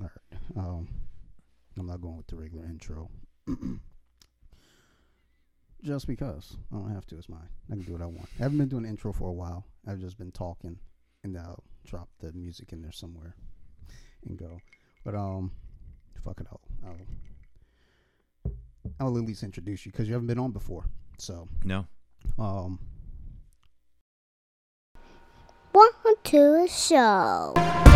All right. Um, I'm not going with the regular intro. just because I don't have to. It's mine. I can do what I want. I haven't been doing intro for a while. I've just been talking, and I'll drop the music in there somewhere and go. But um, fuck it. I'll I'll, I'll at least introduce you because you haven't been on before. So No. um, Welcome to the show.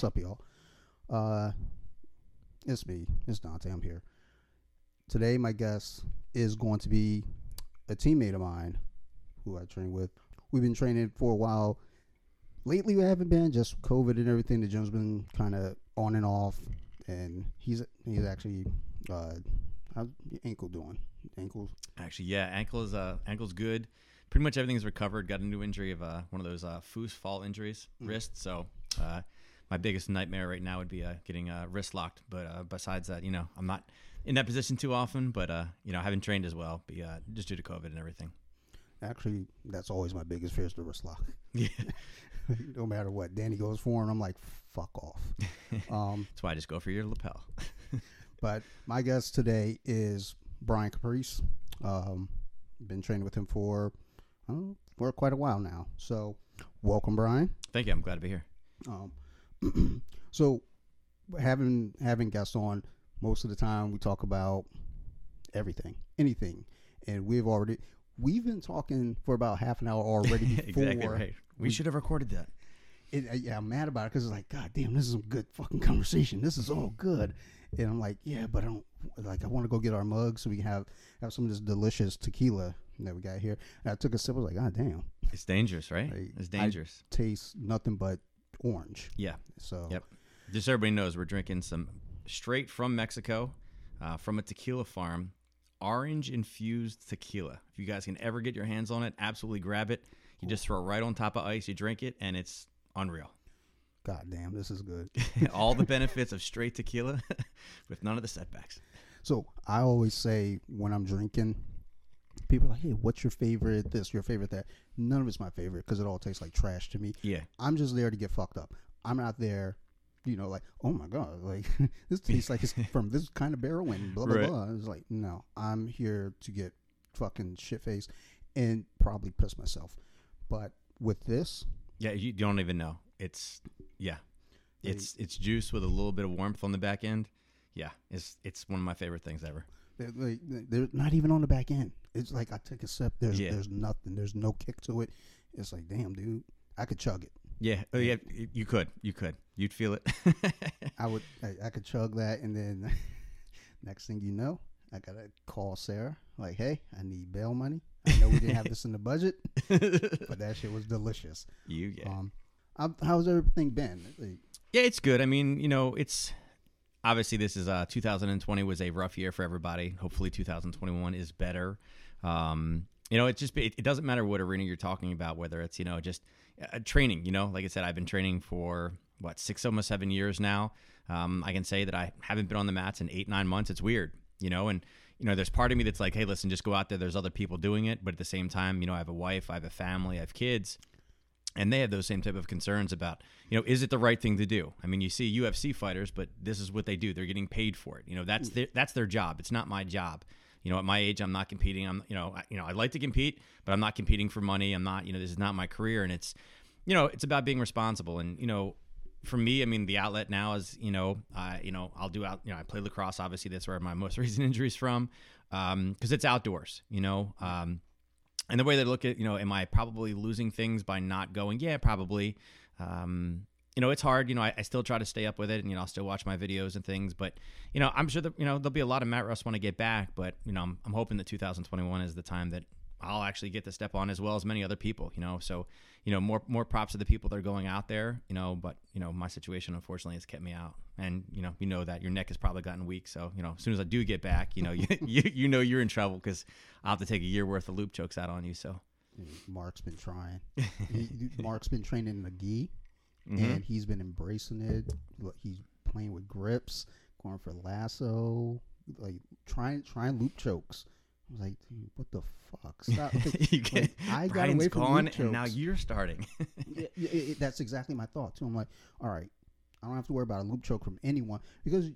What's up, y'all? Uh, it's me. It's Dante. I'm here. Today, my guest is going to be a teammate of mine who I train with. We've been training for a while. Lately, we haven't been just COVID and everything. The gym's been kind of on and off, and he's he's actually uh, how's your ankle doing? Ankles Actually, yeah, ankle is uh ankle's good. Pretty much everything's recovered. Got a new injury of uh one of those uh foos fall injuries, wrist. So uh my biggest nightmare right now would be uh getting uh wrist locked. But uh besides that, you know, I'm not in that position too often, but uh you know, I haven't trained as well, just due to COVID and everything. actually that's always my biggest fear is the wrist lock. Yeah. no matter what, Danny goes for, and I'm like, fuck off. um, That's why I just go for your lapel. But my guest today is Bryan Caprice. Um, been training with him for uh, for quite a while now. So, welcome, Bryan. Thank you. I'm glad to be here. Um, so, having having guests on, most of the time we talk about everything, anything, and we've already we've been talking for about half an hour already. exactly right. We we- should have recorded that. it, uh, yeah, I'm mad about it because it's like, God damn, this is some good fucking conversation. This is all good, and I'm like, yeah, but I don't like. I want to go get our mugs so we can have have some of this delicious tequila that we got here. And I took a sip. I was like, God damn, It's dangerous, right? Like, It's I- dangerous. tastes nothing but orange. yeah. So Yep. Just so everybody knows, we're drinking some straight from Mexico, uh, from a tequila farm, orange infused tequila. If you guys can ever get your hands on it, absolutely grab it. You just throw it right on top of ice, you drink it, and it's unreal. God damn, this is good. All the benefits of straight tequila with none of the setbacks. So I always say when I'm drinking, people are like, hey, what's your favorite? This, your favorite that? None of it's my favorite because it all tastes like trash to me. Yeah. I'm just there to get fucked up. I'm not there, you know, like, oh my god, like this tastes like it's from this kind of barrel and blah blah Right. blah. It's like, no, I'm here to get fucking shit faced and probably piss myself. But with this, Yeah, you don't even know. It's yeah. It's it's juice with a little bit of warmth on the back end. Yeah, it's it's one of my favorite things ever. They're, like, they're not even on the back end. It's like I take a sip. There's Yeah. there's nothing. There's no kick to it. It's like, damn, dude, I could chug it. Yeah, oh yeah, you could, you could, you'd feel it. I would I, I could chug that and then next thing you know, I gotta call Sarah like, hey, I need bail money. I know we didn't have this in the budget, but that shit was delicious. you yeah. Um, how- how's everything been? Like, Yeah, it's good. I mean, you know, it's obviously this is uh 2020 was a rough year for everybody. Hopefully 2021 is better. Um, you know, it just it, it doesn't matter what arena you're talking about, whether it's you know just uh, training. You know, like I said, I've been training for what six, almost seven years now. Um, I can say that I haven't been on the mats in eight, nine months. It's weird, you know, and you know, there's part of me that's like, hey, listen, just go out there. There's other people doing it, but at the same time, you know, I have a wife, I have a family, I have kids and they have those same type of concerns about you know is it the right thing to do i mean you see ufc fighters but this is what they do they're getting paid for it you know that's their that's their job it's not my job you know at my age i'm not competing i'm you know I, you know i'd like to compete but i'm not competing for money i'm not you know this is not my career and it's you know it's about being responsible and you know for me i mean the outlet now is you know i you know i'll do out you know i play lacrosse obviously that's where my most recent injury is from um because it's outdoors you know um and the way they look at you know am i probably losing things by not going? Yeah probably. Um, you know it's hard you know I, I still try to stay up with it and you know i'll still watch my videos and things but you know i'm sure that you know there'll be a lot of mat rust when i get back but you know i'm, I'm hoping that 2021 is the time that i'll actually get to step on as well as many other people you know so you know more more props to the people that are going out there you know but you know my situation unfortunately has kept me out and you know you know that your neck has probably gotten weak so you know as soon as i do get back you know you, you, you know you're in trouble because i'll have to take a year worth of loop chokes out on you so Mark's been trying. he, Mark's been training the gi, Mhm. and he's been embracing it. He's playing with grips, going for lasso, like trying trying loop chokes. I was like, dude, what the fuck? Stop. Like, like, I got Bryan's away from gone, and now you're starting. yeah, yeah, it- that's exactly my thought too. I'm like, all right, I don't have to worry about a loop choke from anyone because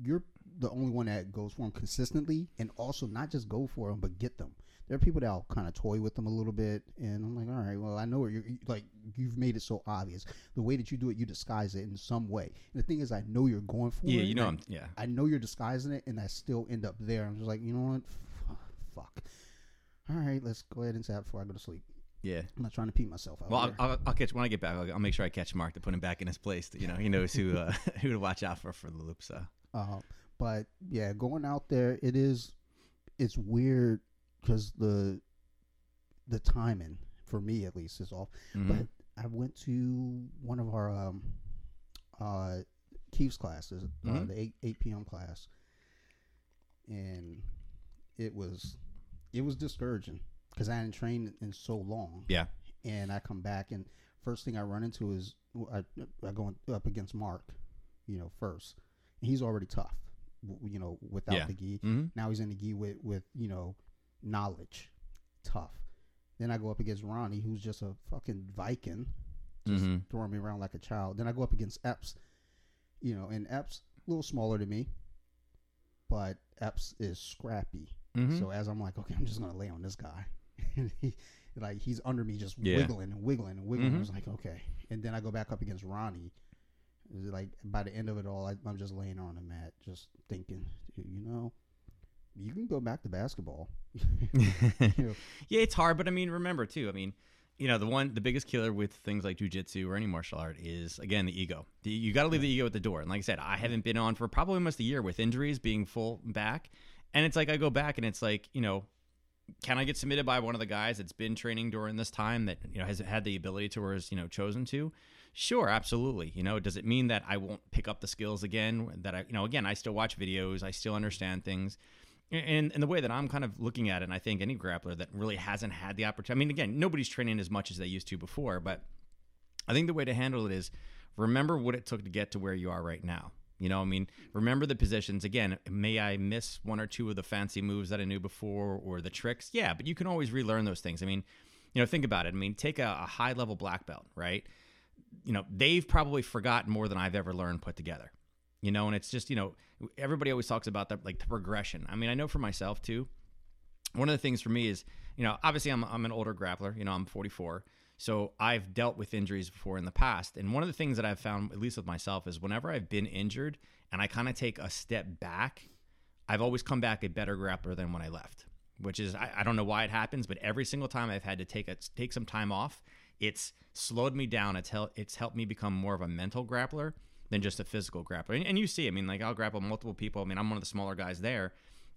you're the only one that goes for them consistently, and also not just go for them, but get them. There are people that'll kind of toy with them a little bit, and I'm like, all right, well, I know you're like you've made it so obvious. The way that you do it, you disguise it in some way. And the thing is, I know you're going for yeah, it. Yeah, you know, I'm, yeah. I, I know you're disguising it, and I still end up there. I'm just like, you know what? Fuck. All right, let's go ahead and say that before I go to sleep. Yeah. I'm not trying to pee myself out. Well. I'll, I'll, I'll catch when I get back. I'll, I'll make sure I catch Mark to put him back in his place. You know, he knows who uh, who to watch out for for the loop. So Uh, but yeah, going out there, it is it's weird because the the timing for me at least is off. mhm. But I went to one of our um uh Keith's classes, uh, Mhm. the eight eight p.m. class, and it was it was discouraging because I hadn't trained in so long. yeah, and I come back and first thing I run into is I, I go up against Mark, you know, first. And he's already tough, you know, without Yeah. the gi. hmm Now he's in the gi with with you know, knowledge, tough. Then I go up against Ronnie, who's just a fucking Viking, just hmm throwing me around like a child. Then I go up against Epps, you know, and Epps a little smaller than me, but Epps is scrappy. Hmm So as I'm like, okay, I'm just gonna lay on this guy. and he, like he's under me, just Yeah. wiggling and wiggling and wiggling. I Mhm. was like, okay. And then I go back up against Ronnie. Like by the end of it all, I, I'm just laying on the mat, just thinking, you know, you can go back to basketball. You know, yeah, it's hard, but I mean, remember too. I mean, you know, the one, the biggest killer with things like jujitsu or any martial art is again the ego. The, you got to leave the ego at the door. And like I said, I haven't been on for probably almost a year with injuries, being full back, and it's like I go back and it's like, you know, can I get submitted by one of the guys that's been training during this time that you know has had the ability to or is you know chosen to? Sure, absolutely. You know, does it mean that I won't pick up the skills again? That I, you know, again, I still watch videos, I still understand things, and and the way that I'm kind of looking at it, and I think any grappler that really hasn't had the opportunity. I mean, again, nobody's training as much as they used to before, but I think the way to handle it is remember what it took to get to where you are right now. You know, I mean, remember the positions. Again, may I miss one or two of the fancy moves that I knew before or the tricks? Yeah, but you can always relearn those things. I mean, you know, think about it. I mean, take a, a high level black belt, right? You know, they've probably forgotten more than I've ever learned put together. You know, and it's just, you know, everybody always talks about that, like the progression. I mean, I know for myself too, one of the things for me is, you know, obviously I'm, I'm an older grappler, you know, I'm 44. So I've dealt with injuries before in the past. And one of the things that I've found, at least with myself, is whenever I've been injured and I kind of take a step back, I've always come back a better grappler than when I left. Which is I, I don't know why it happens, but every single time I've had to take a, take some time off, it's slowed me down. It's helped it's helped me become more of a mental grappler than just a physical grappler. And, and you see, I mean, like I'll grapple multiple people. I mean, I'm one of the smaller guys there.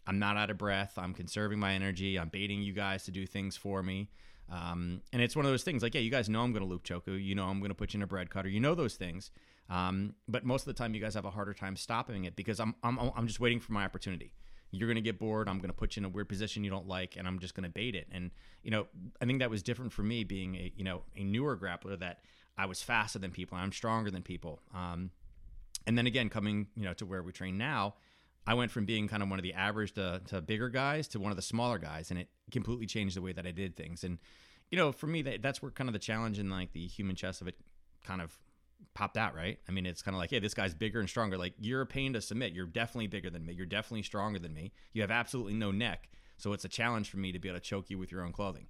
I'm not out of breath. I'm conserving my energy. I'm baiting you guys to do things for me. Um, and it's one of those things like, yeah, you guys know I'm going to loop choke you. You know I'm going to put you in a bread cutter. You know those things. Um, but most of the time, you guys have a harder time stopping it because I'm, I'm, I'm just waiting for my opportunity. You're going to get bored. I'm going to put you in a weird position you don't like, and I'm just going to bait it. And, you know, I think that was different for me being a, you know, a newer grappler that I was faster than people. I'm stronger than people. Um, and then again, coming, you know, to where we train now, I went from being kind of one of the average to, to bigger guys to one of the smaller guys, and it completely changed the way that I did things. And you know, for me, that, that's where kind of the challenge in like the human chess of it kind of popped out, right? I mean, it's kind of like, hey, this guy's bigger and stronger. Like you're a pain to submit. You're definitely bigger than me. You're definitely stronger than me. You have absolutely no neck, so it's a challenge for me to be able to choke you with your own clothing,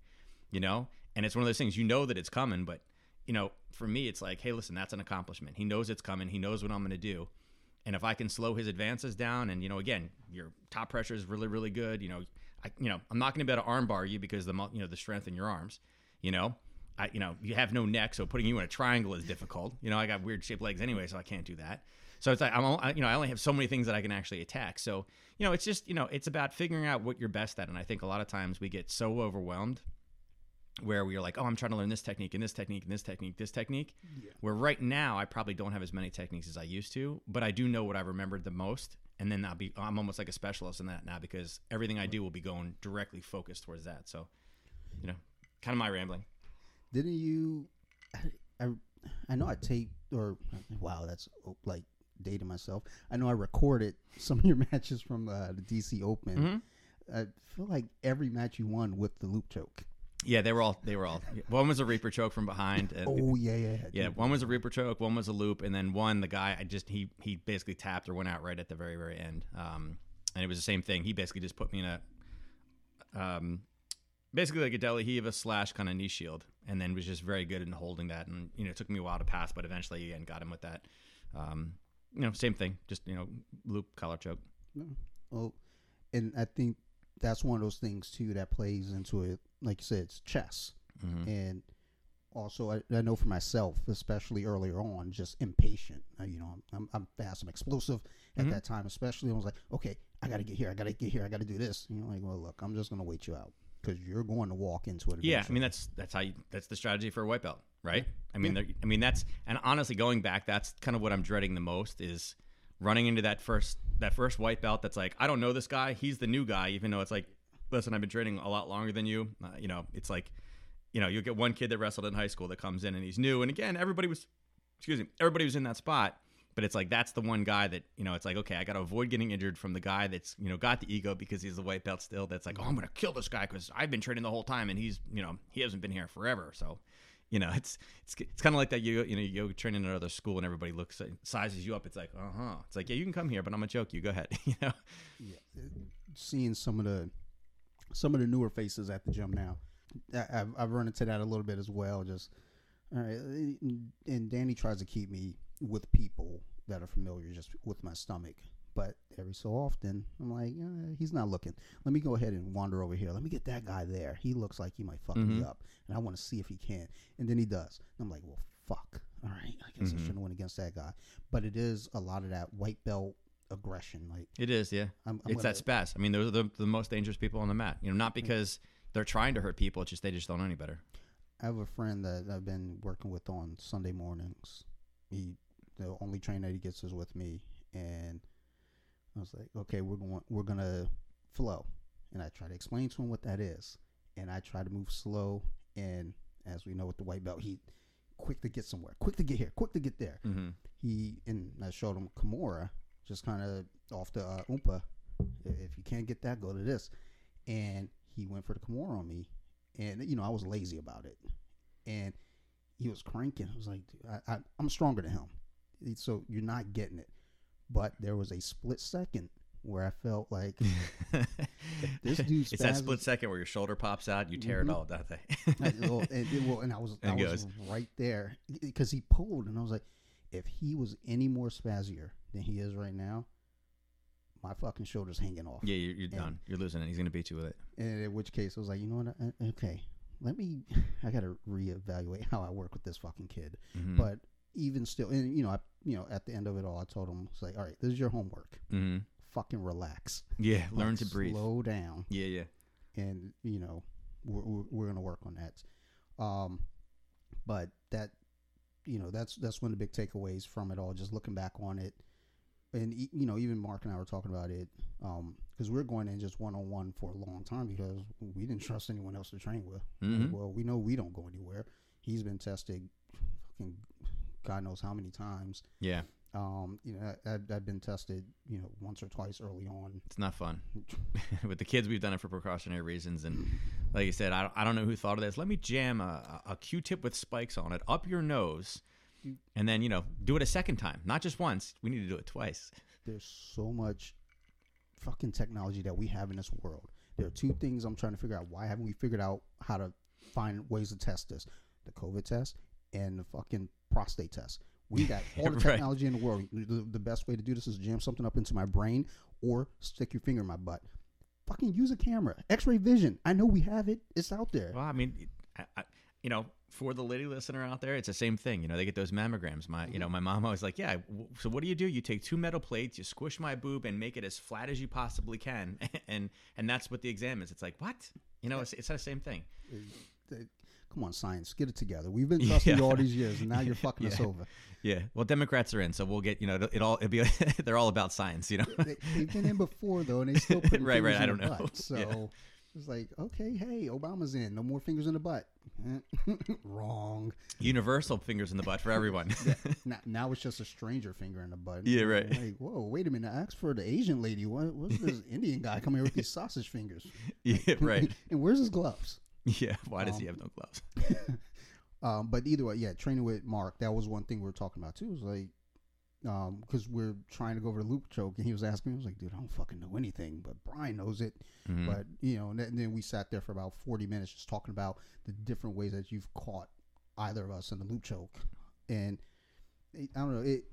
you know. And it's one of those things you know that it's coming, but you know, for me, it's like, hey, listen, that's an accomplishment. He knows it's coming. He knows what I'm going to do. And if I can slow his advances down, and you know, again, your top pressure is really, really good. You know, I, you know, I'm not going to be able to armbar you because the, you know, the strength in your arms. You know, I, you know, you have no neck, so putting you in a triangle is difficult. You know, I got weird shaped legs anyway, so I can't do that. So it's like I'm, I, you know, I only have so many things that I can actually attack. So you know, it's just, you know, it's about figuring out what you're best at. And I think a lot of times we get so overwhelmed where we are like, oh, I'm trying to learn this technique and this technique and this technique, this technique. Where right now I probably don't have as many techniques as I used to, but I do know what I remembered the most. And then I'll be, I'm almost like a specialist in that now because everything I do will be going directly focused towards that. So, you know, kind of my rambling. Didn't you? I, I I know I taped or wow, that's oh, like dating myself. I know I recorded some of your matches from uh, the DC Open. Mm-hmm. I feel like every match you won with the loop choke. Yeah, they were all they were all. One was a Reaper choke from behind. And, Oh yeah, yeah, Yeah, Yeah, one was a Reaper choke, one was a loop, and then one the guy I just he he basically tapped or went out right at the very very end. Um, and it was the same thing. He basically just put me in a um, basically like a De La Riva slash kind of knee shield, and then was just very good in holding that. And you know, it took me a while to pass, but eventually again got him with that. Um, you know, same thing, just you know, loop collar choke. Well, and I think that's one of those things too that plays into it. Like you said, it's chess, Mhm. and also I, I know for myself, especially earlier on, just impatient. Uh, you know, I'm, I'm, fast, I'm explosive at Mhm. that time. Especially, I was like, okay, I got to get here, I got to get here, I got to do this. And you're like, well, look, I'm just gonna wait you out because you're going to walk into it. Yeah, I mean that's that's how you that's the strategy for a white belt, right? I mean, there I mean that's and honestly, going back, that's kind of what I'm dreading the most is running into that first that first white belt. That's like I don't know this guy. He's the new guy, even though it's like, listen, I've been training a lot longer than you. Uh, you know, it's like, you know, you'll get one kid that wrestled in high school that comes in and he's new, and again, everybody was, excuse me, everybody was in that spot. But it's like that's the one guy that you know. It's like okay, I got to avoid getting injured from the guy that's you know got the ego because he's the white belt still. That's like oh, I'm gonna kill this guy because I've been training the whole time and he's you know he hasn't been here forever. So you know it's it's it's kind of like that. You you know you go train in another school and everybody looks sizes you up. It's like uh huh. It's like yeah, you can come here, but I'm a joke. You go ahead. you know. seeing some of the some of the newer faces at the gym now. I, I've, I've run into that a little bit as well. Just all right, and Danny tries to keep me with people that are familiar, just with my stomach. But every so often, I'm like, eh, he's not looking. Let me go ahead and wander over here. Let me get that guy there. He looks like he might fuck me Mhm. up, and I want to see if he can. And then he does. And I'm like, well, fuck. All right, I guess I Mhm. shouldn't win against that guy. But it is a lot of that white belt aggression. Like It is, yeah. I'm, I'm it's that spaz. I mean, those are the, the most dangerous people on the mat. You know, not because they're trying to hurt people. It's just they just don't know any better. I have a friend that I've been working with on Sunday mornings. He, the only train that he gets is with me, and I was like, okay, we're going, we're gonna flow, and I try to explain to him what that is, and I try to move slow, and as we know with the white belt, he quick to get somewhere, quick to get here, quick to get there. Mm-hmm. He and I showed him Kimura, just kind of off the uh, Oompa. If you can't get that, go to this, and he went for the Kimura on me, and you know I was lazy about it, and he was cranking. I was like, I, I, I'm stronger than him, so you're not getting it. But there was a split second where I felt like this dude it's that split second where your shoulder pops out, you tear Mhm. it all, don't they? Well, and, well, and I was, I was goes. right there because he pulled, and I was like, if he was any more spazzier than he is right now, my fucking shoulder's hanging off. yeah, you're, you're And- done. You're losing it. He's gonna beat you with it. And in which case, I was like, you know what? I- Okay, let me. I got to reevaluate how I work with this fucking kid. Mm-hmm. But even still, and you know, I, you know, at the end of it all, I told him, it's like, all right, this is your homework. mm-hmm. Fucking relax. yeah, learn Like, to breathe. Slow down, Yeah, yeah. and you know, we're we're, we're gonna work on that. Um, but that, you know, that's that's one of the big takeaways from it all. Just looking back on it, and you know, even Mark and I were talking about it, um, because we are going in just one on one for a long time because we didn't trust anyone else to train with. Mhm. Well, we know we don't go anywhere. He's been tested, fucking, God knows how many times. Yeah, Um, you know, I, I've, I've been tested, you know, once or twice early on. it's not fun. with the kids, we've done it for precautionary reasons, and like you said, I don't, I don't know who thought of this. Let me jam a, a Q-tip with spikes on it up your nose, and then you know do it a second time, not just once. We need to do it twice. There's so much fucking technology that we have in this world. There are two things I'm trying to figure out. Why haven't we figured out how to find ways to test this? The COVID test and the fucking prostate test. We got all the Right. technology in the world. The, the best way to do this is jam something up into my brain or stick your finger in my butt. Fucking use a camera. X-ray vision. I know we have it. It's out there. Well, I mean, I, I, you know, for the lady listener out there, it's the same thing. You know, they get those mammograms. My, you know, mm-hmm. my mom always like, yeah. w- So what do you do? You take two metal plates, you squish my boob, and make it as flat as you possibly can, and and that's what the exam is. It's like what? You know, it's, it's the same thing. Come on, science, get it together. We've been trusting you all these years, and now you're fucking us over. Yeah. Well, Democrats are in, so we'll get you know it, all. It'll be they're all about science. You know. They, they've been in before though, and they still put Right, right, I don't know. So Yeah. It's like, okay, hey, Obama's in. No more fingers in the butt. Wrong. Universal fingers in the butt for everyone. Now, now it's just a stranger finger in the butt. Yeah, right. Like, whoa, wait a minute. I asked for the Asian lady. What, what's this Indian guy coming here with these sausage fingers? yeah, right. and where's his gloves? Yeah. Why does he Um, have no gloves? Um, but either way, yeah, training with Mark, that was one thing we were talking about too. It was like, because we're trying to go over the loop choke, and he was asking me, I was like, dude, I don't fucking know anything, but Bryan knows it. Mhm. But you know, and then, and then we sat there for about forty minutes just talking about the different ways that you've caught either of us in the loop choke, and it, I don't know, it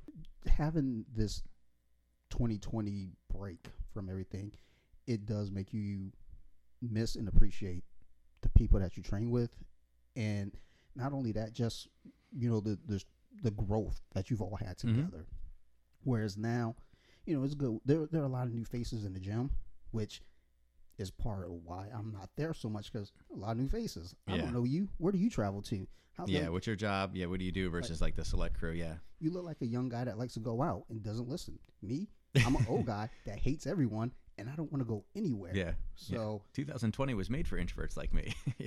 having this 2020 break from everything, it does make you miss and appreciate the people that you train with, and not only that, just you know the the the growth that you've all had Mhm. together. Whereas now, you know, it's good. There there are a lot of new faces in the gym, which is part of why I'm not there so much because a lot of new faces. Yeah. I don't know you. Where do you travel to? How Yeah. What's your job? Yeah. What do you do versus like the select crew? Yeah. you look like a young guy that likes to go out and doesn't listen. Me, I'm an old guy that hates everyone and I don't want to go anywhere. Yeah. So 2020 was made for introverts like me.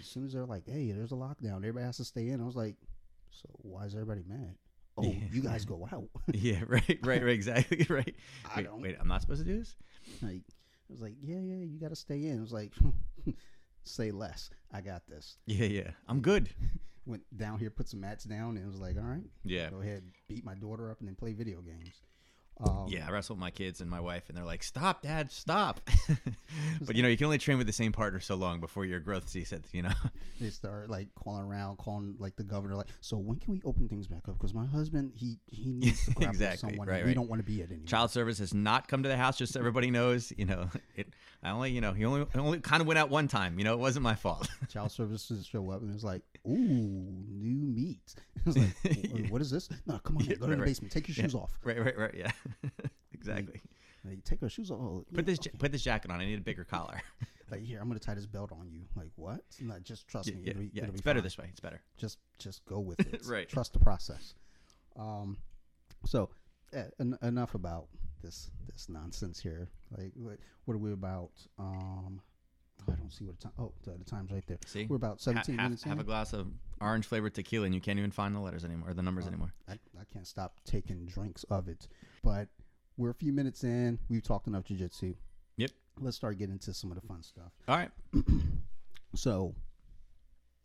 as soon as they're like, "Hey, there's a lockdown. Everybody has to stay in," I was like, "So why is everybody mad?" Oh, Yeah. you guys go out. yeah. Right. Right. Right. Exactly. Right. I Wait, don't. wait. I'm not supposed to do this. Like, I was like, "Yeah, yeah, you got to stay in." I was like, "Say less. I got this." Yeah. Yeah. I'm good. Went down here, put some mats down, and was like, "All right, Yeah. go ahead, beat my daughter up, and then play video games." Um, Yeah, I wrestle with my kids and my wife, and they're like, "Stop, Dad, stop!" but you know, you can only train with the same partner so long before your growth ceases. You know. they start like calling around, calling like the governor, like, "So when can we open things back up?" Because my husband, he he needs to grab Exactly, someone. right, We right. don't want to be it anymore. Child service has not come to the house. Just so everybody knows, you know, it. I only, you know, he only only kind of went out one time. You know, it wasn't my fault. Child services show up and it's like, "Ooh, new meat." It's like, "Wh- "What is this?" No, come on, Yeah, in, go right, to the right. basement. Take your Yeah. shoes off. right, right, right. Yeah, exactly. Like, take our shoes off. Oh, Put yeah, this put this jacket on. I need a bigger collar. Like here, I'm gonna tie this belt on you. Like what? No, just trust yeah, me. yeah, it'll be, yeah. it'll It's be better fine. this way. It's better. Just just go with it. Right. Trust the process. Um, so eh, en- enough about this this nonsense here. Like what, what are we about? Um, I don't see what the time. Oh, the, the time's right there. See, We're about Ha- 17 half, minutes in. a glass of orange flavored tequila, and you can't even find the letters anymore or the numbers Oh. anymore. I, I can't stop taking drinks of it. But we're a few minutes in. We've talked enough jujitsu. Yep. Let's start getting into some of the fun stuff. All right. So,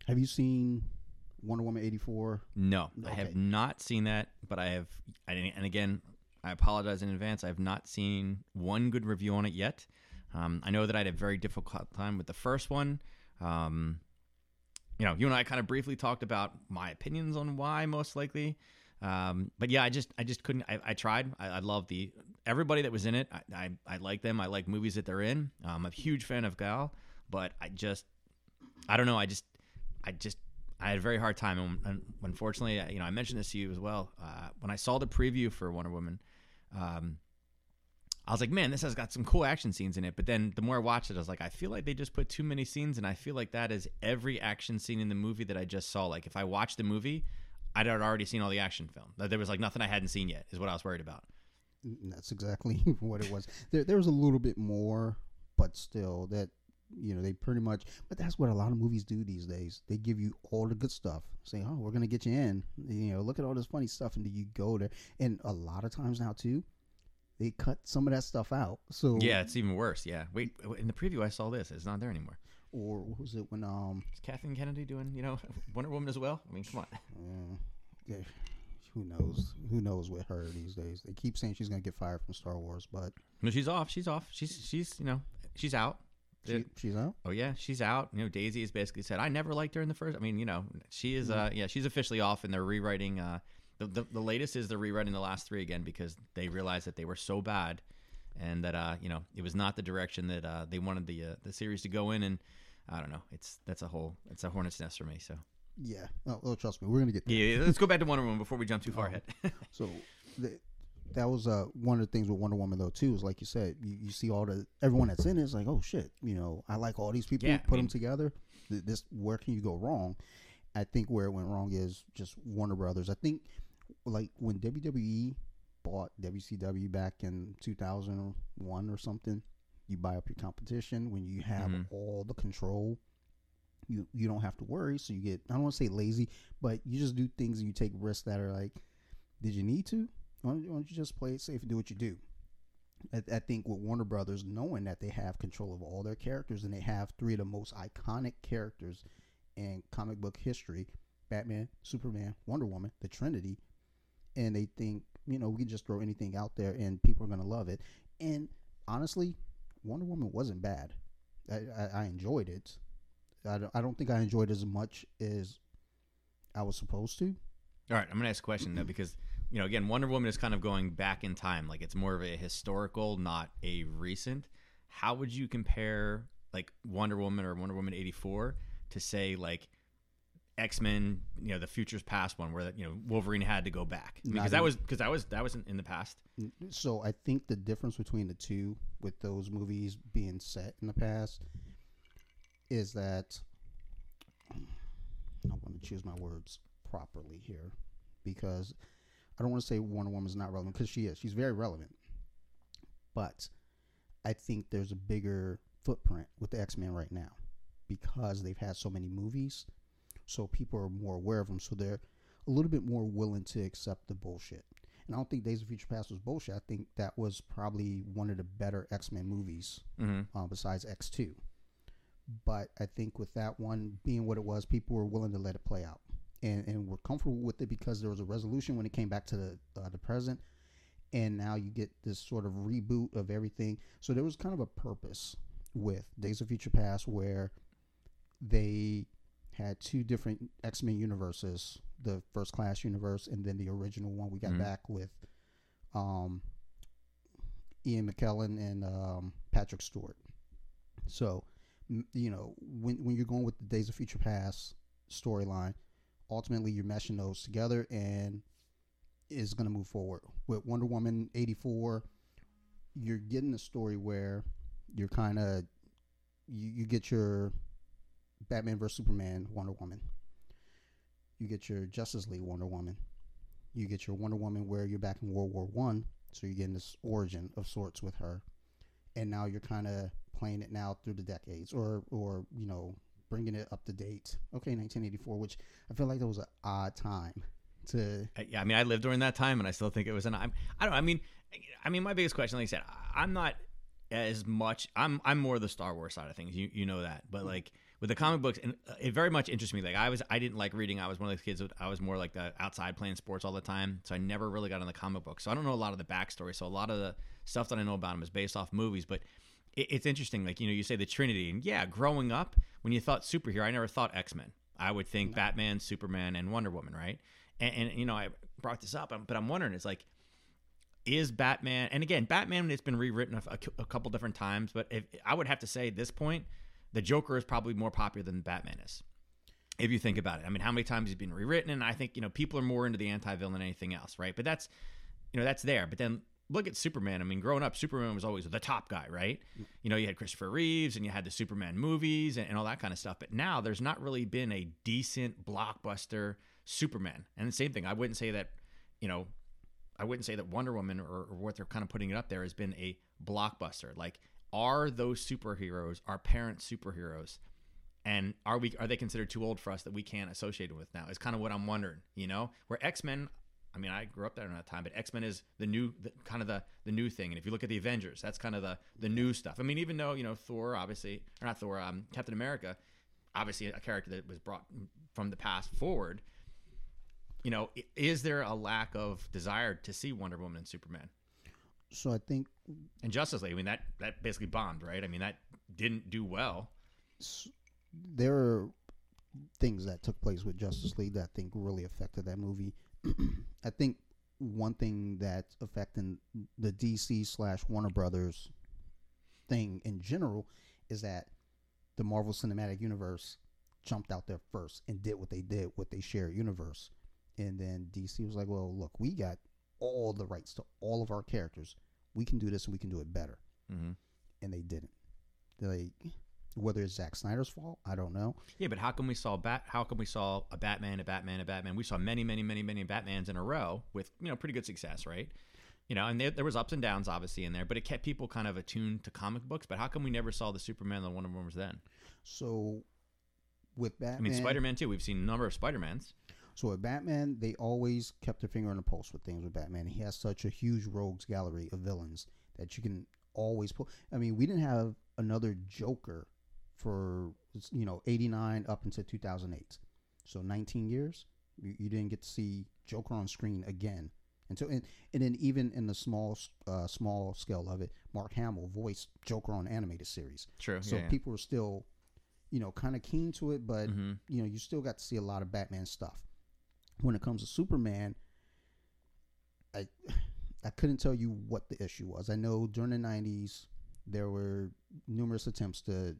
have you seen Wonder Woman 84? No, I have not seen that, but I have, I, and again, I apologize in advance. I have not seen one good review on it yet. Um, I know that I had a very difficult time with the first one. Um, you know, you and I kind of briefly talked about my opinions on why, most likely. Um, but yeah, I just, I just couldn't. I, I tried. I, I love the everybody that was in it. I, I, I like them. I like movies that they're in. Um, I'm a huge fan of Gal, but I just, I don't know. I just, I just I had a very hard time, and, unfortunately, you know, I mentioned this to you as well. Uh, when I saw the preview for Wonder Woman, um, I was like, man, this has got some cool action scenes in it. But then the more I watched it, I was like, I feel like they just put too many scenes, and I feel like that is every action scene in the movie that I just saw. Like, if I watched the movie, I'd already seen all the action film. There was like nothing I hadn't seen yet, is what I was worried about. That's exactly what it was. There, there was a little bit more, but still, that you know, they pretty much. But that's what a lot of movies do these days. They give you all the good stuff, say, "Oh, we're gonna get you in." You know, look at all this funny stuff, and then you go there. And a lot of times now too, they cut some of that stuff out. So Yeah, it's even worse. Yeah. Wait, in the preview, I saw this. It's not there anymore. or what was it when um Is Kathleen Kennedy doing, you know, Wonder Woman as well? I mean, come on. uh, yeah, who knows who knows with her these days. They keep saying she's gonna get fired from Star Wars, but No, she's off. She's off. She's she's you know she's out. she, she's out. Oh yeah, she's out. You know, Daisy has basically said, "I never liked her in the first. I mean, you know, she is. Uh, yeah, she's officially off, and they're rewriting. Uh, the, the the latest is they're rewriting the last three again because they realized that they were so bad, and that uh, you know, it was not the direction that uh, they wanted the uh, the series to go in. And I don't know. It's that's a whole it's a hornet's nest for me. So Yeah. Oh, oh, trust me, we're gonna get there. yeah, let's go back to Wonder Woman before we jump too far Oh. ahead. So the, that was uh, one of the things with Wonder Woman though too is like you said, you, you see all the everyone that's in it is like, oh shit, you know, I like all these people. Yeah, I put them together. This where can you go wrong? I think where it went wrong is just Warner Brothers. I think like when WWE bought WCW back in 2001 or something, You buy up your competition when you have Mhm. all the control. You you don't have to worry, so you get I don't want to say lazy, but you just do things and you take risks that are like, did you need to? Why don't, why don't you just play it safe and do what you do? I, I think with Warner Brothers, knowing that they have control of all their characters and they have three of the most iconic characters in comic book history Batman, Superman, Wonder Woman, the Trinity, and they think, you know, we can just throw anything out there and people are to love it. And honestly, Wonder Woman wasn't bad. I, I, I enjoyed it. I don't, I don't think I enjoyed it as much as I was supposed to. All right, I'm gonna ask a question though because you know again Wonder Woman is kind of going back in time, like it's more of a historical, not a recent. How would you compare like Wonder Woman or Wonder Woman '84 to say like X Men, you know, the Futures Past one where you know Wolverine had to go back Not because that in- was because that was that was in, in the past. So I think the difference between the two, with those movies being set in the past, is that I want to choose my words properly here because I don't want to say Wonder Woman's not relevant because she is. She's very relevant, but I think there's a bigger footprint with the X Men right now because they've had so many movies, so people are more aware of them. So they're a little bit more willing to accept the bullshit. And I don't think Days of Future Past was bullshit. I think that was probably one of the better X Men movies Mm-hmm. uh, besides X two. But I think with that one being what it was, people were willing to let it play out, and and were comfortable with it because there was a resolution when it came back to the uh, the present, and now you get this sort of reboot of everything. So there was kind of a purpose with Days of Future Past where they had two different X Men universes, the First Class universe, and then the original one we got Mhm. back with, um, Ian McKellen and um, Patrick Stewart. So, you know, when when you're going with the Days of Future Past storyline, ultimately you're meshing those together and is going to move forward. With Wonder Woman 84, you're getting a story where you're kind of you, you get your Batman vs Superman Wonder Woman. You get your Justice League Wonder Woman. You get your Wonder Woman where you're back in World War One, so you're getting this origin of sorts with her, and now you're kind of playing it now through the decades, or or you know bringing it up to date. Okay, 1984, which I feel like that was an odd time to. Yeah, I mean, I lived during that time, and I still think it was an. I'm, I don't. I mean, I mean, my biggest question, like I said, I'm not as much. I'm I'm more the Star Wars side of things. You you know that, but mm-hmm. like with the comic books, and uh, it very much interests me. Like I was, I didn't like reading. I was one of those kids. That, I was more like the outside playing sports all the time, so I never really got the comic books. So I don't know a lot of the backstory. So a lot of the stuff that I know about them is based off movies, but. it- It's interesting, like you know, you say the Trinity, and yeah, growing up, when you thought superhero, I never thought X Men. I would think Batman, Superman, and Wonder Woman, right? and, and you know I brought this up, um, but I'm wondering, it's like, is Batman? And again, Batman it's been rewritten a, a- a couple different times, but if I would have to say at this point, the Joker is probably more popular than Batman is. If you think about it, I mean, how many times he's been rewritten? And I think you know people are more into the anti-villain than anything else, right? But that's you know that's there. But then look at Superman. I mean, growing up, Superman was always the top guy, right? You know, you had Christopher Reeves and you had the Superman movies and, and all that kind of stuff. But now there's not really been a decent blockbuster Superman. And the same thing, I wouldn't say that, you know, I wouldn't say that Wonder Woman or, or what they're kind of putting it up there has been a blockbuster. Like, are those superheroes our parent superheroes? And are we are they considered too old for us that we can't associate with now? Is kind of what I'm wondering. You know, where X Men. I mean, I grew up there in that time, but X Men is the new, the, kind of the the new thing. And if you look at the Avengers, that's kind of the the new stuff. I mean, even though you know Thor, obviously, or not Thor, um, Captain America, obviously a character that was brought from the past forward. You know, is there a lack of desire to see Wonder Woman and Superman So I think and Justice League? I mean, that that basically bombed, right? I mean, that didn't do well. there are things that took place with Justice League that I think really affected that movie. I think one thing that's affecting the DC slash Warner Brothers thing in general is that the Marvel Cinematic Universe jumped out there first and did what they did with their shared universe. And then DC was like, well, look, we got all the rights to all of our characters. We can do this and we can do it better. Mm-hmm. And they didn't. Like, whether it's Zack Snyder's fault, I don't know. Yeah, but how come we saw bat? How come we saw a Batman, a Batman, a Batman? We saw many, many, many, many Batmans in a row with you know pretty good success, right? You know, and there, there was ups and downs obviously in there, but it kept people kind of attuned to comic books. But how come we never saw the Superman and Wonder Woman was then? So with Batman, I mean, Spider Man too. We've seen a number of Spider Mans. So with Batman, they always kept their finger on the pulse with things with Batman. He has such a huge rogues gallery of villains that you can always pull. I mean, we didn't have another Joker for you know eighty nine up until two thousand eight. So nineteen years, you, you, didn't get to see Joker on screen again until and, and then even in the small uh, small scale of it, Mark Hamill voiced Joker on animated series. True. So yeah, yeah. people were still, you know, kind of keen to it, but Mm-hmm. you know, you still got to see a lot of Batman stuff. When it comes to Superman, I I couldn't tell you what the issue was. I know during the '90s there were numerous attempts to,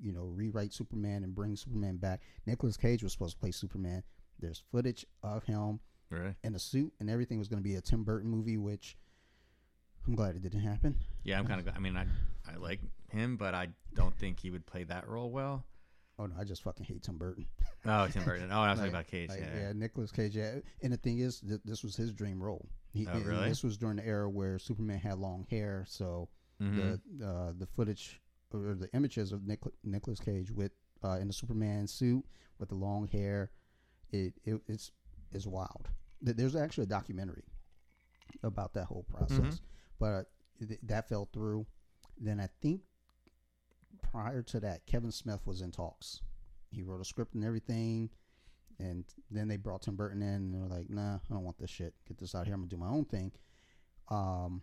you know, rewrite Superman and bring Superman back. Nicolas Cage was supposed to play Superman. There's footage of him Really? in a suit, and everything was going to be a Tim Burton movie, which I'm glad it didn't happen. Yeah, I'm kind of. I mean, I I like him, but I don't think he would play that role well. Oh no, I just fucking hate Tim Burton. Oh, Tim Burton. Oh, I was Like- talking about Cage. Like, yeah. yeah, Nicolas Cage. Yeah, and the thing is, th- this was his dream role. He, Oh, really? This was during the era where Superman had long hair, so Mhm. the uh, the footage or the images of Nic- Nicolas Cage with uh, in the Superman suit with the long hair, it, it it's is wild. There's actually a documentary about that whole process, Mhm. but th- that fell through. Then I think prior to that, Kevin Smith was in talks. He wrote a script and everything, and then they brought Tim Burton in, and they were like, "Nah, I don't want this shit. Get this out here. I'm gonna do my own thing." Um,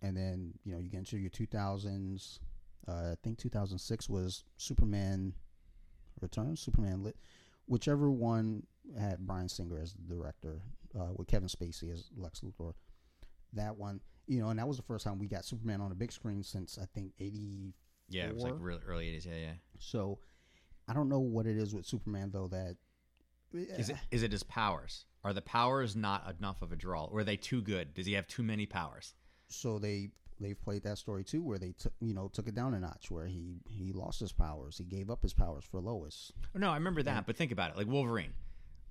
and then you know you get into your 2000s. Uh, I think 2006 was Superman Returns, Superman Lit, whichever one had Bryan Singer as the director, uh, with Kevin Spacey as Lex Luthor. That one, you know, and that was the first time we got Superman on a big screen since I think 80. Yeah, it was like really early '80s. Yeah, yeah. So I don't know what it is with Superman though that Is it is it his powers? Are the powers not enough of a draw, or are they too good? Does he have too many powers? so they they've played that story too where they took you know took it down a notch where he he lost his powers he gave up his powers for Lois No, I remember that, but think about it. Like Wolverine,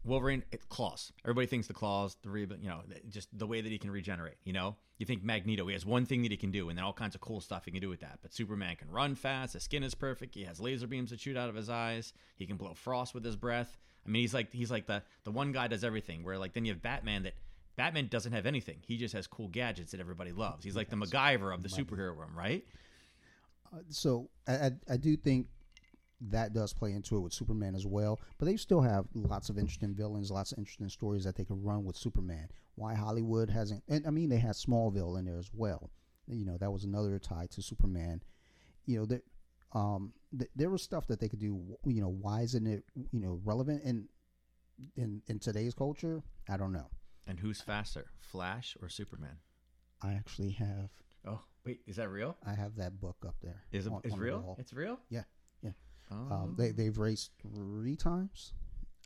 Wolverine it, claws. Everybody thinks the claws, the re, you know, just the way that he can regenerate. You know, you think Magneto, he has one thing that he can do, and then all kinds of cool stuff he can do with that. But Superman can run fast. His skin is perfect. He has laser beams that shoot out of his eyes. He can blow frost with his breath. I mean, he's like he's like the the one guy does everything. Where like then you have Batman that. Batman doesn't have anything. He just has cool gadgets that everybody loves. He's like the MacGyver of the superhero room, right? Uh, so I, I I do think that does play into it with Superman as well but they still have lots of interesting villains lots of interesting stories that they can run with Superman why Hollywood hasn't and I mean they had Smallville in there as well you know that was another tie to Superman you know there um th- there was stuff that they could do you know why isn't it you know relevant in in in today's culture I don't know And who's faster, Flash or Superman? I actually have Oh, wait, is that real? I have that book up there. Is it on- is on real? It's real. Yeah. Oh. Um, they they've raced three times,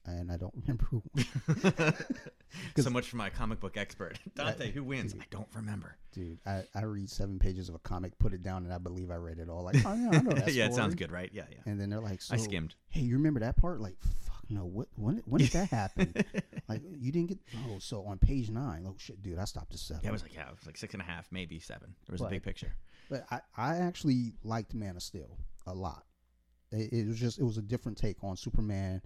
and I don't remember who. so much for my comic book expert, Dante. Who wins? I don't remember. Dude, I, I read seven pages of a comic, put it down, and I believe I read it all. Like, oh yeah, I know that yeah, it sounds good, right? Yeah, yeah. And then they're like, so, I skimmed. Hey, you remember that part? Like, fuck no. What when when did that happen? like, you didn't get. Oh, so on page nine. Oh shit, dude, I stopped at seven. Yeah, it was like yeah, it was like six and a half, maybe seven. There was a big picture. But I, I actually liked Man of Steel a lot. It, it was just it was a different take on Superman.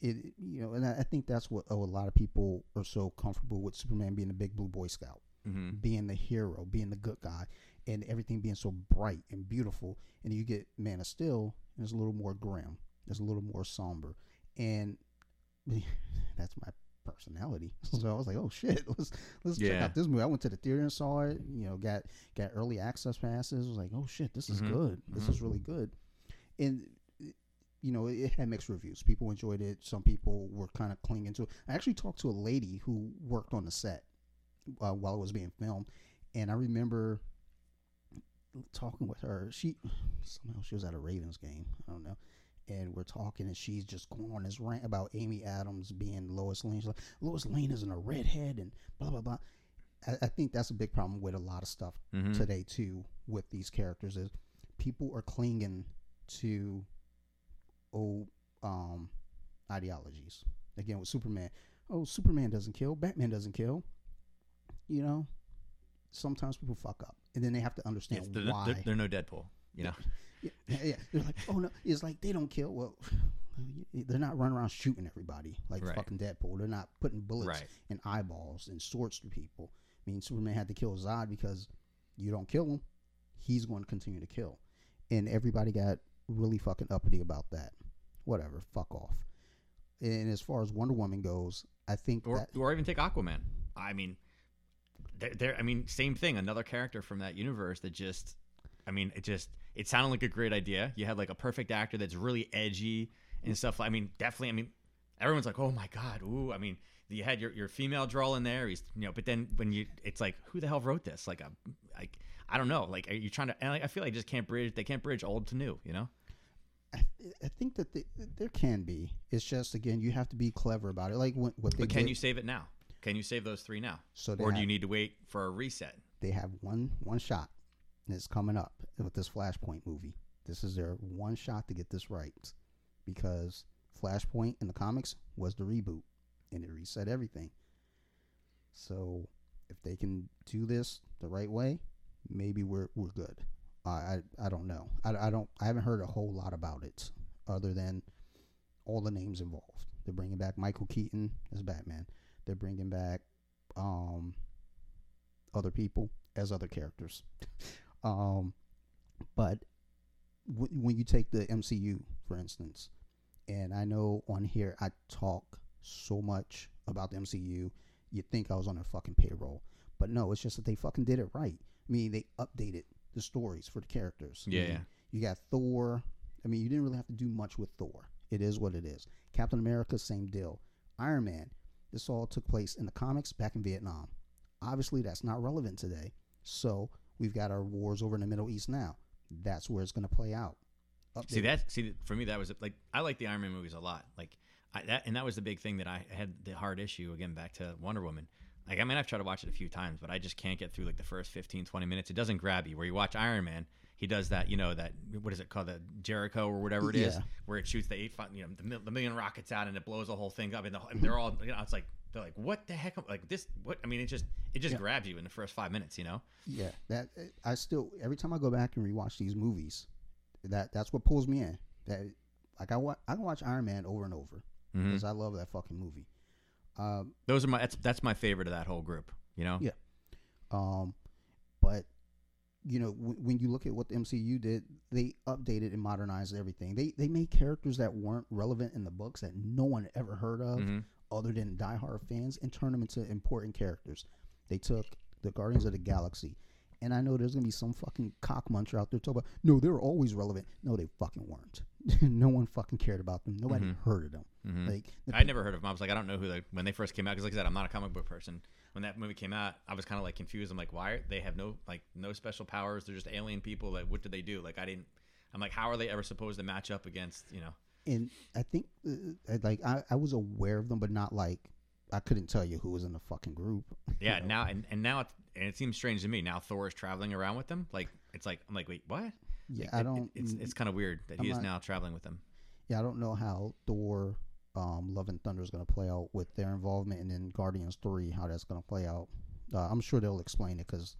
It you know, and I, I think that's what oh, a lot of people are so comfortable with Superman being the big blue boy scout, hmm being the hero, being the good guy, and everything being so bright and beautiful. And you get Man of Steel, and it's a little more grim, it's a little more somber, and that's my personality. So I was like, oh shit, let's let's check out this movie. I went to the theater and saw it. You know, got got early access passes. was like, oh shit, this is Mhm. good. This Mhm. is really good. And you know, it had mixed reviews. People enjoyed it. Some people were kind of clinging to it. I actually talked to a lady who worked on the set uh, while it was being filmed, and I remember talking with her. She somehow she was at a Ravens game. I don't know. And we're talking, and she's just going on this rant about Amy Adams being Lois Lane. She's like, Lois Lane isn't a redhead, and blah blah blah. I, I think that's a big problem with a lot of stuff Mhm. today too with these characters is people are clinging to old um, ideologies. Again, with Superman, oh, Superman doesn't kill, Batman doesn't kill. You know, sometimes people fuck up, and then they have to understand It's- they're, why. they're, they're no Deadpool. You know. yeah, yeah, yeah. They're like, oh no, it's like they don't kill. Well, they're not running around shooting everybody like Right. fucking Deadpool. They're not putting bullets Right. in eyeballs and swords through people. I mean, Superman had to kill Zod because you don't kill him, he's going to continue to kill, and everybody got really fucking uppity about that. Whatever, fuck off. And as far as Wonder Woman goes, I think or that or even take Aquaman. I mean, they're I mean, same thing. Another character from that universe that just, I mean, it just it sounded like a great idea. You had like a perfect actor that's really edgy and stuff. I mean, definitely. I mean, everyone's like, oh my god, ooh. I mean, you had your your female draw in there. He's you know, but then when you, it's like, who the hell wrote this? Like a like. I don't know. Like, are you trying to? I feel like just can't bridge. They can't bridge old to new. You know? I, I think that they, there can be. It's just again, you have to be clever about it. Like what, what they But can did- you save it now? Can you save those three now? So or do you need to wait for a reset? they have one one shot and it's coming up with this flashpoint movie this is their one shot to get this right because flashpoint in the comics was the reboot and it reset everything so if they can do this the right way maybe we're we're good i i, I don't know I, I don't i haven't heard a whole lot about it other than all the names involved they're bringing back michael keaton as batman they're bringing back um other people as other characters. um, but w- when you take the MCU, for instance, and I know on here I talk so much about the MCU, you'd think I was on their fucking payroll. But no, it's just that they fucking did it right. I mean, they updated the stories for the characters. I Yeah, mean, yeah. You got Thor. I mean, you didn't really have to do much with Thor. It is what it is. Captain America, same deal. Iron Man. This all took place in the comics back in Vietnam. Obviously, that's not relevant today. So we've got our wars over in the Middle East now. That's where it's going to play out. See that? See for me that was like I like the Iron Man movies a lot. Like I, that, and that was the big thing that I had the hard issue again back to Wonder Woman. Like I mean I've tried to watch it a few times, but I just can't get through like the first 15, 20 minutes. It doesn't grab you. Where you watch Iron Man, he does that. You know that what is it called? The Jericho or whatever it is, Yeah. where it shoots the eight, fi- you know, the, mil- the million rockets out and it blows the whole thing up. And, the, and they're all, you know, it's like they're like, what the heck? Like this? What? I mean, it just it just Yeah. grabs you in the first five minutes. You know? Yeah, that I still every time I go back and rewatch these movies, that that's what pulls me in. That like I wa- I can watch Iron Man over and over Mhm. because I love that fucking movie. Um, Those are my that's that's my favorite of that whole group. You know? Yeah. Um, but you know, w- when you look at what the MCU did, they updated and modernized everything. They they made characters that weren't relevant in the books that no one ever heard of, Mhm. other than diehard fans, and turned them into important characters. They took the Guardians of the Galaxy, and I know there's gonna be some fucking cockmuncher out there talking about, no, they were always relevant. No, they fucking weren't. no one fucking cared about them. Nobody Mhm. heard of them. Mhm. Like I'd never heard of them. I was like, I don't know who they when they first came out because, like I said, I'm not a comic book person. When that movie came out, I was kind of like confused. I'm like, why are, they have no like no special powers? They're just alien people. Like, what did they do? Like, I didn't. I'm like, how are they ever supposed to match up against you know? and I think uh, uh, like I, I was aware of them, but not like I couldn't tell you who was in the fucking group. Yeah. You know? Now and and now it's, and it seems strange to me. Now Thor is traveling around with them. Like, it's like I'm like, wait, what? yeah, Like, I don't. It's it's kind of weird that he I'm is not- now traveling with them. yeah, I don't know how Thor, um, Love and Thunder is going to play out with their involvement, and then Guardians Three, how that's going to play out. Uh, I'm sure they'll explain it because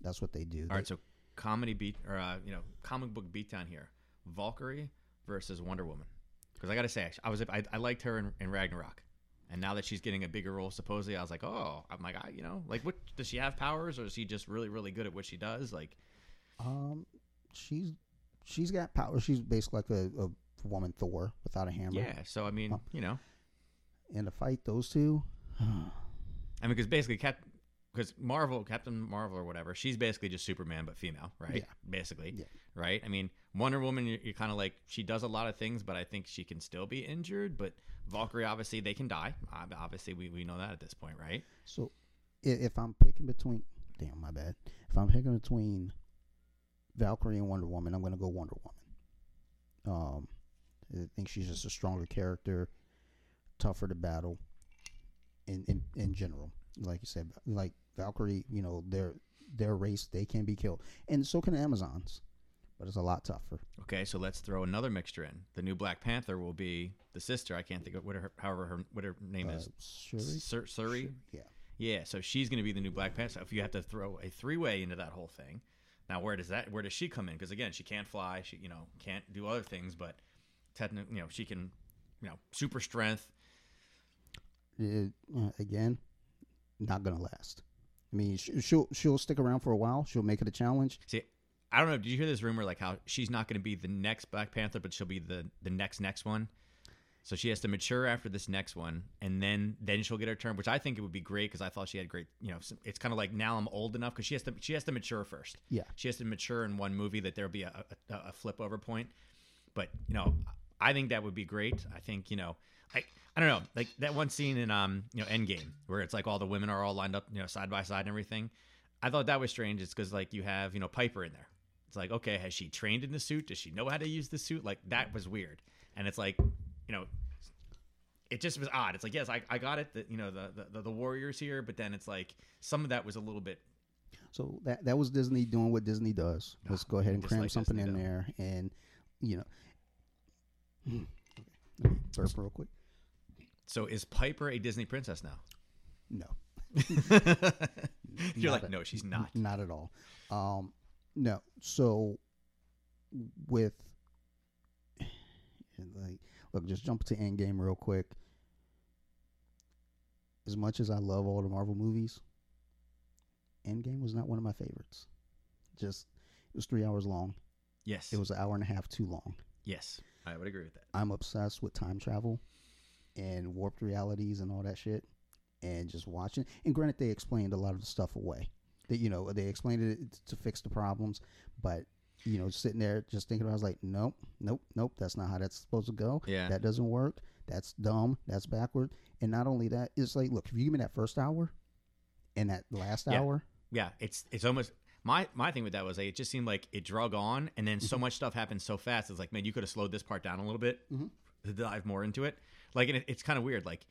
that's what they do. All right, so comedy beat or uh, you know comic book beatdown here: Valkyrie versus Wonder Woman. Because I gotta say, I was I, I liked her in, in Ragnarok, and now that she's getting a bigger role, supposedly, I was like, oh, I'm like, I, you know, like, what does she have powers, or is she just really really good at what she does? Like, um, she's she's got power. She's basically like a, a woman Thor without a hammer. yeah. So I mean, Huh. you know, In the fight, those two. I mean, because basically, Cap, because Marvel, Captain Marvel or whatever, she's basically just Superman but female, right? Yeah. Basically, Yeah. right? I mean, Wonder Woman, you're, you're kind of like she does a lot of things, but I think she can still be injured. But Valkyrie, obviously, they can die. Obviously, we, we know that at this point, right? So, if I'm picking between, damn, my bad. If I'm picking between Valkyrie and Wonder Woman, I'm going to go Wonder Woman. Um, I think she's just a stronger character, tougher to battle. In in in general, like you said, like Valkyrie, you know, their their race they can be killed, and so can Amazons, but it's a lot tougher. Okay, so let's throw another mixture in. The new Black Panther will be the sister. I can't think of what her, however her what her name Uh, is. Shuri? Sur- Suri. Yeah. Yeah, so she's going to be the new Black Panther. So If you have to throw a three way into that whole thing, now where does that where does she come in? Because again, she can't fly. She you know can't do other things, but technically, you know, she can, you know, super strength. It, uh, again, not gonna last. I mean, she'll she'll stick around for a while. She'll make it a challenge. See, I don't know. Did you hear this rumor like how she's not going to be the next Black Panther, but she'll be the the next next one? So she has to mature after this next one, and then then she'll get her turn, which I think it would be great because I thought she had great. You know, it's kind of like now I'm old enough because she has to she has to mature first. Yeah. she has to mature in one movie that there'll be a, a, a flip over point. But you know, I think that would be great. I think you know, I I don't know, like that one scene in um you know Endgame where it's like all the women are all lined up you know side by side and everything. I thought that was strange. It's because like you have you know Pepper in there. It's like okay, has she trained in the suit? Does she know how to use the suit? Like that was weird. And it's like you know. It just was odd. It's like yes, I, I got it. That you know the, the the warriors here, but then it's like some of that was a little bit So that that was Disney doing what Disney does. Let's go ahead and cram like something Disney, in though. there, and you know, Okay. Burp real quick. So is Pepper a Disney princess now? No, You're like, no, she's not. not at all. Um, no. So with like, look, just jump to Endgame real quick. As much as I love all the Marvel movies, Endgame was not one of my favorites. Just it was three hours long. Yes. It was an hour and a half too long. yes. I would agree with that. I'm obsessed with time travel and warped realities and all that shit. And just watching. And granted, they explained a lot of the stuff away. That you know, they explained it to fix the problems, but you know, sitting there just thinking, about I was like, nope, nope, nope. That's not how that's supposed to go. Yeah. that doesn't work. That's dumb. That's backward. And not only that, it's like, look, if you give me that first hour and that last Yeah. hour, Yeah, it's it's almost my my thing with that was like, it just seemed like it drug on, and then Mm-hmm. so much stuff happened so fast. It's like, man, you could have slowed this part down a little bit Mm-hmm. to dive more into it. Like, and it, it's kind of weird. Like,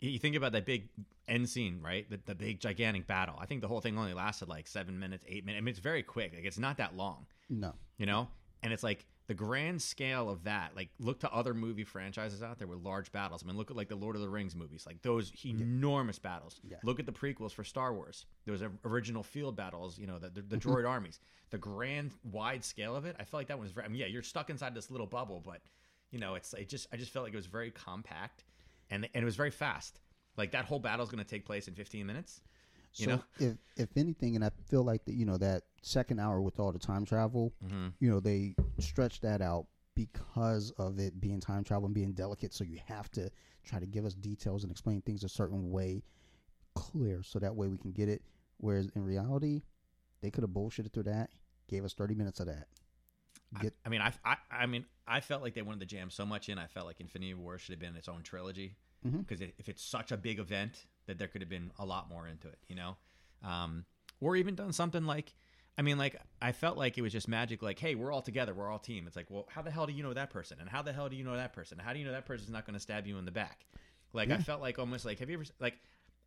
you you think about that big end scene, right? The, the big gigantic battle. I think the whole thing only lasted like seven minutes, eight minutes. I mean, it's very quick. Like, it's not that long. no. you know and it's like the grand scale of that like look to other movie franchises out there with large battles. I mean look at like the lord of the rings movies like those enormous battles. Yeah. look at the prequels for star wars. Those original field battles you know the, the, the Mm-hmm. droid armies. The grand wide scale of it i felt like that was very I mean, yeah you're stuck inside this little bubble but you know it's it just i just felt like it was very compact and and it was very fast. Like that whole battle's going to take place in 15 minutes you so know if if anything, and I feel like that you know that second hour with all the time travel, Mm-hmm. you know they stretched that out because of it being time travel and being delicate. So you have to try to give us details and explain things a certain way, clear, so that way we can get it. Whereas in reality, they could have bullshitted through that, gave us thirty minutes of that. Get I mean, I, I, I mean, I felt like they wanted to jam so much in. I felt like Infinity War should have been its own trilogy because if it's such a big event, that there could have been a lot more into it, you know, um, or even done something like, I mean, like I felt like it was just magic. Like, hey, we're all together, we're all team. It's like, well, how the hell do you know that person, and how the hell do you know that person? How do you know that person's not going to stab you in the back? Like, I felt like almost like, have you ever like.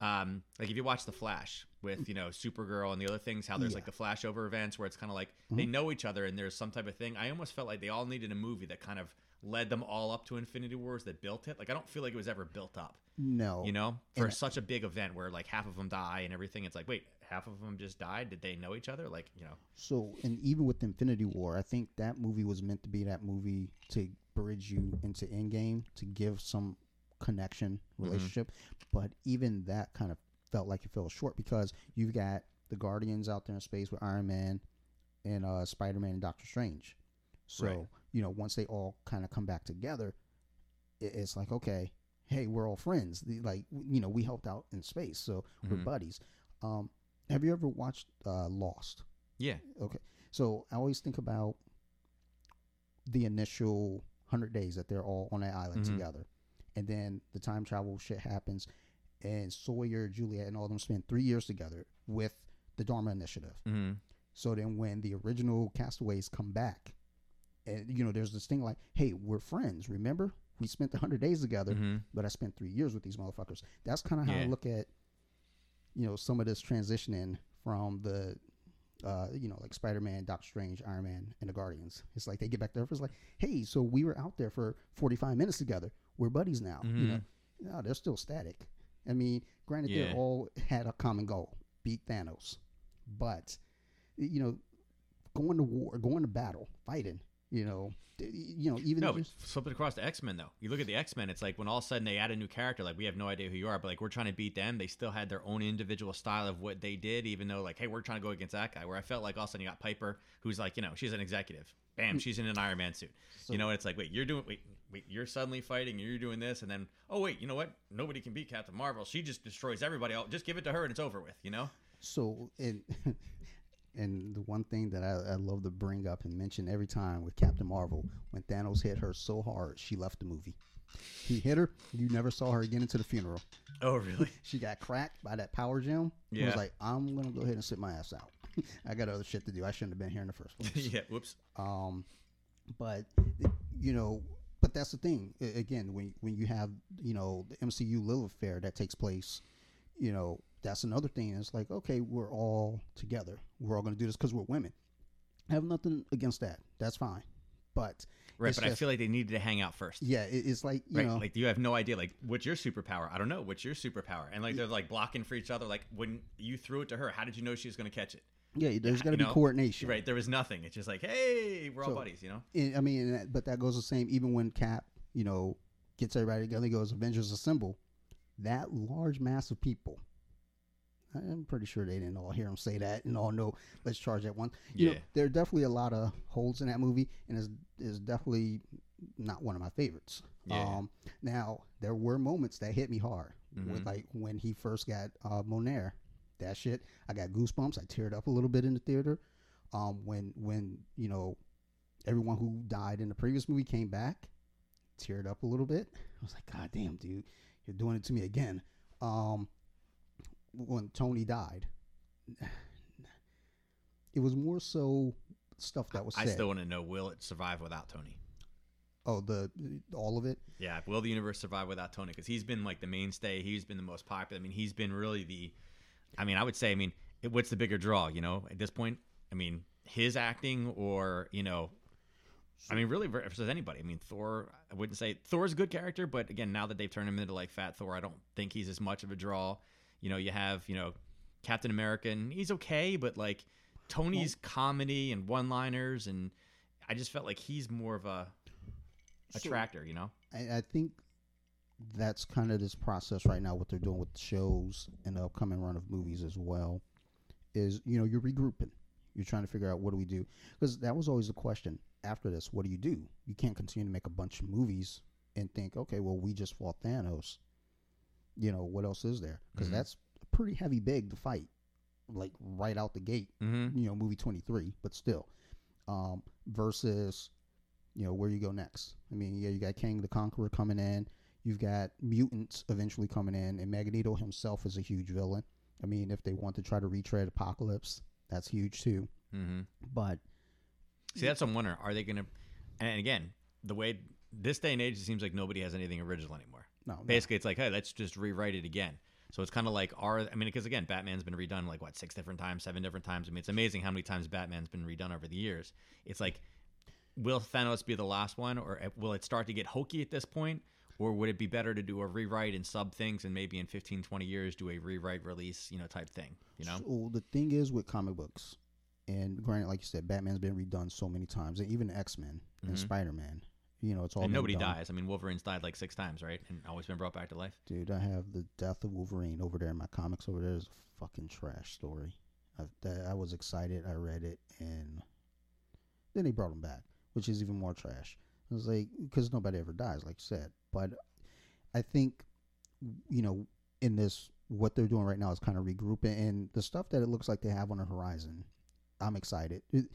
Um, like if you watch The Flash with you know Supergirl and the other things, how there's like the flashover events where it's kind of like they know each other and there's some type of thing. I almost felt like they all needed a movie that kind of led them all up to Infinity Wars that built it. Like I don't feel like it was ever built up, no, you know, for such a big event where like half of them die and everything. It's like wait, half of them just died. Did they know each other? Like you know, So, and even with Infinity War, I think that movie was meant to be that movie to bridge you into Endgame to give some connection relationship. But even that kind of felt like it fell short because you've got the Guardians out there in space with Iron Man and uh, Spider Man and Doctor Strange. So, Right. You know, once they all kind of come back together, it's like, okay, hey, we're all friends. Like, you know, we helped out in space, so we're buddies. Um, have you ever watched uh, Lost? yeah, Okay. So I always think about the initial 100 days that they're all on that island Mhm. together. And then the time travel shit happens, and Sawyer, Juliet, and all of them spend three years together with the Dharma Initiative. mm-hmm. So then when the original castaways come back, and you know, there's this thing like, hey, we're friends. Remember? We spent the 100 days together, Mhm. but I spent three years with these motherfuckers. That's kind of how I look at, you know, some of this transitioning from the, uh, you know, like Spider Man, Doctor Strange, Iron Man, and the Guardians. It's like they get back there, it's like, hey, so we were out there for 45 minutes together. We're buddies now. You know, no, they're still static. I mean, granted, Yeah. they all had a common goal: beat Thanos. But you know, going to war, going to battle, fighting. You know, you know, even No, just, flip it across to X Men though. You look at the X Men, it's like when all of a sudden they add a new character, like we have no idea who you are, but like we're trying to beat them. They still had their own individual style of what they did, even though like, hey, we're trying to go against that guy. Where I felt like all of a sudden you got Pepper, who's like, you know, she's an executive. Bam, mm. she's in an Iron Man suit. you know, it's like, wait, you're doing, wait, wait, you're suddenly fighting, and you're doing this, and then, oh wait, you know what? Nobody can beat Captain Marvel. She just destroys everybody. Just give it to her, and it's over with. You know? so and and the one thing that I, I love to bring up and mention every time with Captain Marvel, when Thanos hit her so hard, she left the movie. He hit her. You never saw her again into the funeral. Oh really? She got cracked by that power gem. Yeah. was like, I'm gonna go ahead and sit my ass out. I got other shit to do. I shouldn't have been here in the first place. yeah. Whoops. Um, but you know, but that's the thing. Again, when when you have you know the MCU Lilith Fair that takes place, you know that's another thing. It's like okay, we're all together. We're all going to do this because we're women. I have nothing against that. That's fine. But Right, but I feel like they needed to hang out first. yeah, it, it's like you right, know, like you have no idea, like what's your superpower? I don't know. What's your superpower? And like they're like blocking for each other. Like when you threw it to her, how did you know she was going to catch it? yeah, there's got to be know? coordination. Right, there was nothing. It's just like, hey, we're all buddies, you know. I mean, but that goes the same. Even when Cap, you know, gets everybody together, he goes Avengers Assemble. That large mass of people. I'm pretty sure they didn't all hear him say that and all know. Let's charge that one. You know, Yeah. there are definitely a lot of holes in that movie, and it's is definitely not one of my favorites. Yeah. Um, now there were moments that hit me hard, with Mhm. like when he first got uh, Mjolnir. That shit, I got goosebumps. I teared up a little bit in the theater. Um, when when you know everyone who died in the previous movie came back, teared up a little bit. I was like, God damn, dude, you're doing it to me again. Um, when Tony died, it was more so stuff that was I said. still want to know: Will it survive without Tony? oh, the all of it. Yeah, will the universe survive without Tony? Because he's been like the mainstay. He's been the most popular. I mean, he's been really the. I mean, I would say. I mean, it, what's the bigger draw? You know, at this point, I mean, his acting or you know. I mean, really, versus anybody. I mean, Thor. I wouldn't say Thor's a good character, but again, now that they've turned him into like Fat Thor, I don't think he's as much of a draw. You know, you have you know Captain America, and he's okay, but like Tony's comedy and one-liners, and I just felt like he's more of a attractor. You know. I, I think that's kind of this process right now. What they're doing with the shows and the upcoming run of movies as well is you know you're regrouping. You're trying to figure out what do we do because that was always the question. After this, what do you do? You can't continue to make a bunch of movies and think, okay, well, we just fought Thanos. You know what else is there? Because Mhm. that's pretty heavy big to fight, like right out the gate Mm-hmm. you know, movie 23, but still. Um, versus, you know, where you go next. I mean, yeah, you got Kang the Conqueror coming in. You've got mutants eventually coming in, and Magneto himself is a huge villain. I mean, if they want to try to retread Apocalypse, that's huge too. Mm-hmm. But See, that's what I'm wondering. Are they going to? And again, the way this day and age, it seems like nobody has anything original anymore. No, no. Basically, it's like, hey, let's just rewrite it again. So it's kind of like our. I mean, because again, Batman's been redone like what six different times, seven different times. I mean, it's amazing how many times Batman's been redone over the years. It's like, will Thanos be the last one, or uh, will it start to get hokey at this point? Or would it be better to do a rewrite and sub things and maybe in 15, 20 years do a rewrite release, you know, type thing, you know? So the thing is with comic books, and granted, like you said, Batman's been redone so many times, and even X Men and Mhm. Spider Man. You know, it's all And nobody done. dies. I mean, Wolverine's died like six times, right? And always been brought back to life. Dude, I have the death of Wolverine over there in my comics. Over there is a fucking trash story. I, that, I was excited. I read it, and then they brought him back, which is even more trash. I was like, because nobody ever dies, like you said. But I think, you know, in this, what they're doing right now is kind of regrouping, and the stuff that it looks like they have on the horizon, I'm excited. It,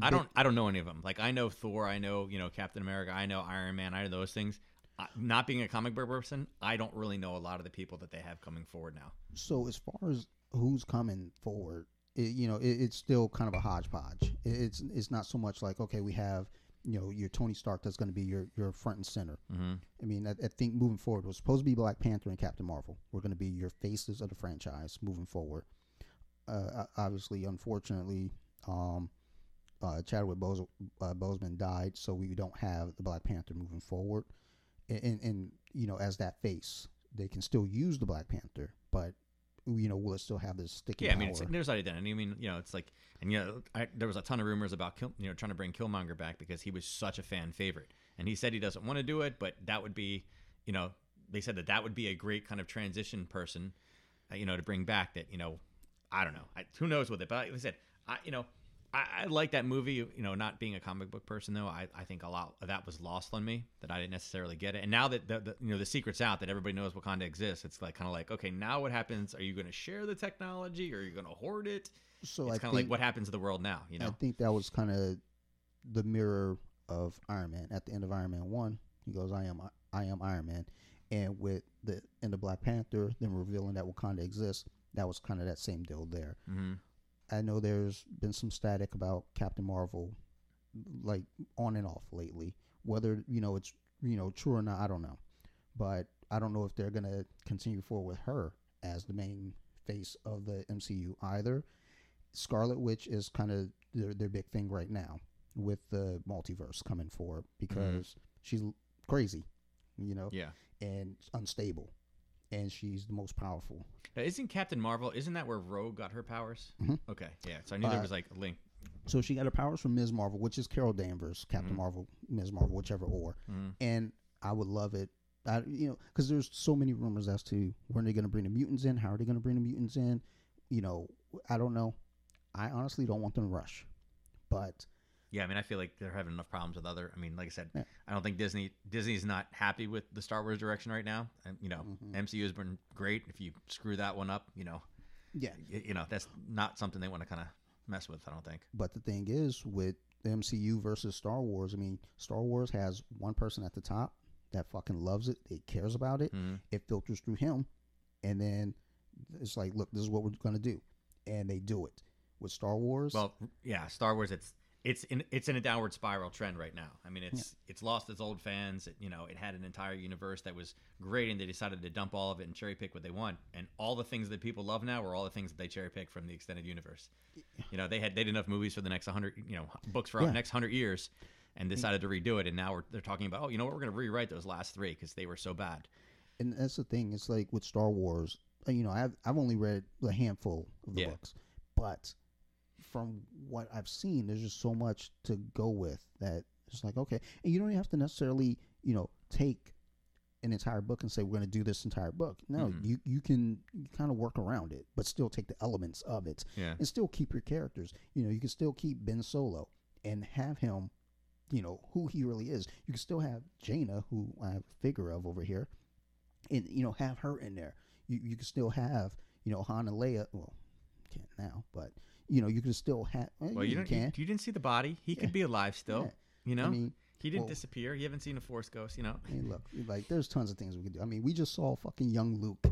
I don't. I don't know any of them. Like I know Thor. I know you know Captain America. I know Iron Man. I know those things. I, not being a comic book person, I don't really know a lot of the people that they have coming forward now. So as far as who's coming forward, it, you know, it, it's still kind of a hodgepodge. It, it's it's not so much like okay, we have you know your Tony Stark that's going to be your your front and center. Mm-hmm. I mean, I, I think moving forward it was supposed to be Black Panther and Captain Marvel. We're going to be your faces of the franchise moving forward. Uh, obviously, unfortunately, um, uh, Chadwick Bose, uh, Boseman died, so we don't have the Black Panther moving forward, and, and, and you know as that face. they can still use the Black Panther, but you know, will it still have this sticking Yeah, I mean, it's, there's identity. I mean, you know, it's like, and you know, I, there was a ton of rumors about, Kill, you know, trying to bring Killmonger back because he was such a fan favorite, and he said he doesn't want to do it, but that would be, you know, they said that that would be a great kind of transition person, uh, you know, to bring back. That you know, I don't know, I, who knows with it, but like I said, I, you know, I, I like that movie. You know, not being a comic book person though, I, I think a lot of that was lost on me that I didn't necessarily get it. And now that the, the you know the secret's out that everybody knows Wakanda exists, it's like kind of like okay, now what happens? Are you going to share the technology? Or are you going to hoard it? so it's kind of like what happens to the world now, you know, I think that was kind of the mirror of Iron Man. At the end of Iron Man one, he goes, "I am I am Iron Man," and with the end of Black Panther, then revealing that Wakanda exists, that was kind of that same deal there. hmm I know there's been some static about Captain Marvel, like on and off lately. Whether you know it's you know true or not, I don't know. But I don't know if they're gonna continue forward with her as the main face of the MCU either. Scarlet Witch is kind of their their big thing right now with the multiverse coming forward mm-hmm. because she's crazy, you know, Yeah. and unstable, and she's the most powerful. Now, isn't Captain Marvel? Isn't that where Rogue got her powers? Mhm. Okay, yeah. So I knew there Uh, was like a link. So she got her powers from Ms. Marvel, which is Carol Danvers, Captain Mhm. Marvel, Ms. Marvel, whichever or. Mhm. And I would love it. I, you know, because there's so many rumors as to when they're going to bring the mutants in. How are they going to bring the mutants in? You know, I don't know. I honestly don't want them to rush, but Yeah, I mean, I feel like they're having enough problems with other. I mean, like I said, Yeah. I don't think Disney Disney's not happy with the Star Wars direction right now. And you know, Mhm. MCU has been great. If you screw that one up, you know, yeah. y- you know that's not something they want to kind of mess with. I don't think. But the thing is, with the MCU versus Star Wars, I mean, Star Wars has one person at the top that fucking loves it. It cares about it. Mhm. It filters through him, and then it's like, look, this is what we're going to do, and they do it. With Star Wars, Well, yeah, Star Wars. It's it's in it's in a downward spiral trend right now. I mean, it's it's lost its old fans. It, you know, it had an entire universe that was great, and they decided to dump all of it and cherry pick what they want. And all the things that people love now are all the things that they cherry pick from the extended universe. You know, they had they had enough movies for the next hundred, you know, books for Yeah. the next hundred years, and decided to redo it. And now we're, they're talking about, oh, you know what, we're going to rewrite those last three because they were so bad. and that's the thing. It's like with Star Wars. uh, You know, I've I've only read a handful of the Yeah. books, but from what I've seen, there's just so much to go with that it's like okay, and you don't have to necessarily you know take an entire book and say we're going to do this entire book. No, Mhm. you you can kind of work around it, but still take the elements of it Yeah. and still keep your characters. You know, you can still keep Ben Solo and have him, you know, who he really is. You can still have Jaina, who I have a figure of over here, and you know, have her in there. You you can still have, you know, Han and Leia. Well, can't now, but you know, you can still have. Well, you, don't, you, can. you didn't see the body. He could be alive still. Yeah. You know, I mean, he didn't well- disappear. You haven't seen a Force ghost. You know. I mean, look, like there's tons of things we could do. I mean, we just saw fucking young Luke,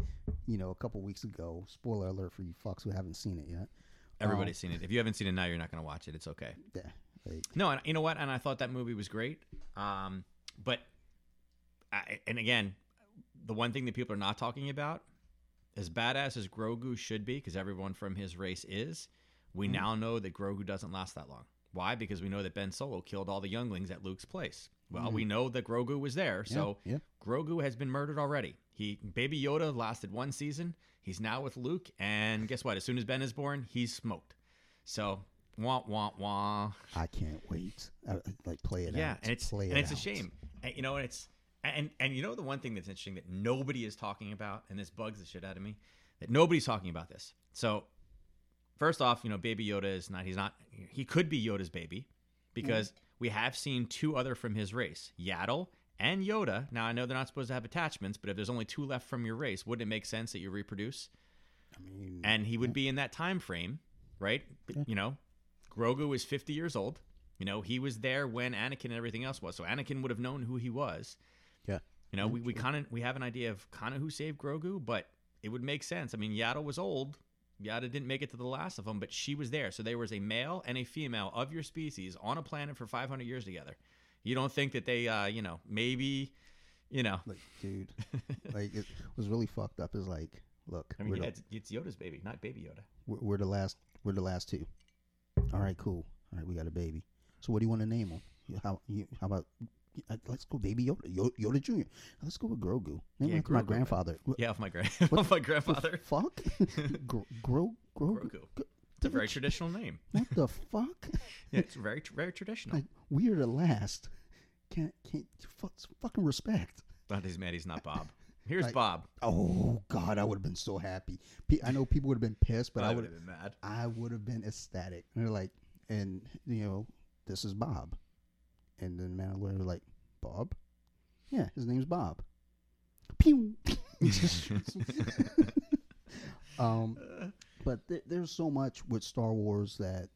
you know, a couple weeks ago. Spoiler alert for you fucks who haven't seen it yet. Everybody's seen it. If you haven't seen it now, you're not going to watch it. It's okay. Yeah, like, No, and you know what? And I thought that movie was great. Um, but, I, and again, the one thing that people are not talking about, as badass as Grogu should be, because everyone from his race is, we Mhm. now know that Grogu doesn't last that long. Why? Because we know that Ben Solo killed all the younglings at Luke's place. Well, we mm-hmm. know that Grogu was there, so yeah, yeah. Grogu has been murdered already. He Baby Yoda lasted one season. He's now with Luke, and guess what? As soon as Ben is born, he's smoked. So wah wah wah. I can't wait. I, like play it Yeah, out. and it's play and it it's a shame. And, you know, and it's and and you know the one thing that's interesting that nobody is talking about, and this bugs the shit out of me, that nobody's talking about this. So first off, you know, Baby Yoda is not. He's not. He could be Yoda's baby, because mm. we have seen two other from his race, Yaddle and Yoda. Now I know they're not supposed to have attachments, but if there's only two left from your race, wouldn't it make sense that you reproduce? I mean, and he would be in that time frame, right? Yeah. You know, Grogu is 50 years old. You know, he was there when Anakin and everything else was. So Anakin would have known who he was. Yeah. You know, Yeah, we, we kind of we have an idea of kind of who saved Grogu, but it would make sense. I mean, Yaddle was old. Yaddle didn't make it to the last of them, but she was there. So there was a male and a female of your species on a planet for 500 years together. You don't think that they, uh, you know, maybe, you know, like, dude, like it was really fucked up. Is like, look, I mean, yeah, the, it's, it's Yoda's baby, not Baby Yoda. we're, we're the last. We're the last two. All right, cool. All right, we got a baby. So what do you want to name him? How you, how about uh, let's go, Baby Yoda, Yoda, Junior. Let's go with Grogu. Name Yeah, after my grandfather. Yeah, off my grand, off my the grandfather. fuck? Gro- Gro- Grogu. Grogu. It's a very traditional name. What the fuck? Yeah, it's very very traditional. Like, we are the last. Can't can't fuck, fucking respect. He's mad he's not Bob. Here's Like- Bob. Oh God, I would have been so happy. I know people would have been pissed, but I, I would would have been mad. I would have been ecstatic. And they're like, and you know, this is Bob, and then Mandalorian were like, Bob, yeah, his name's Bob. Pew. Just shoots him. um, but th- there's so much with Star Wars that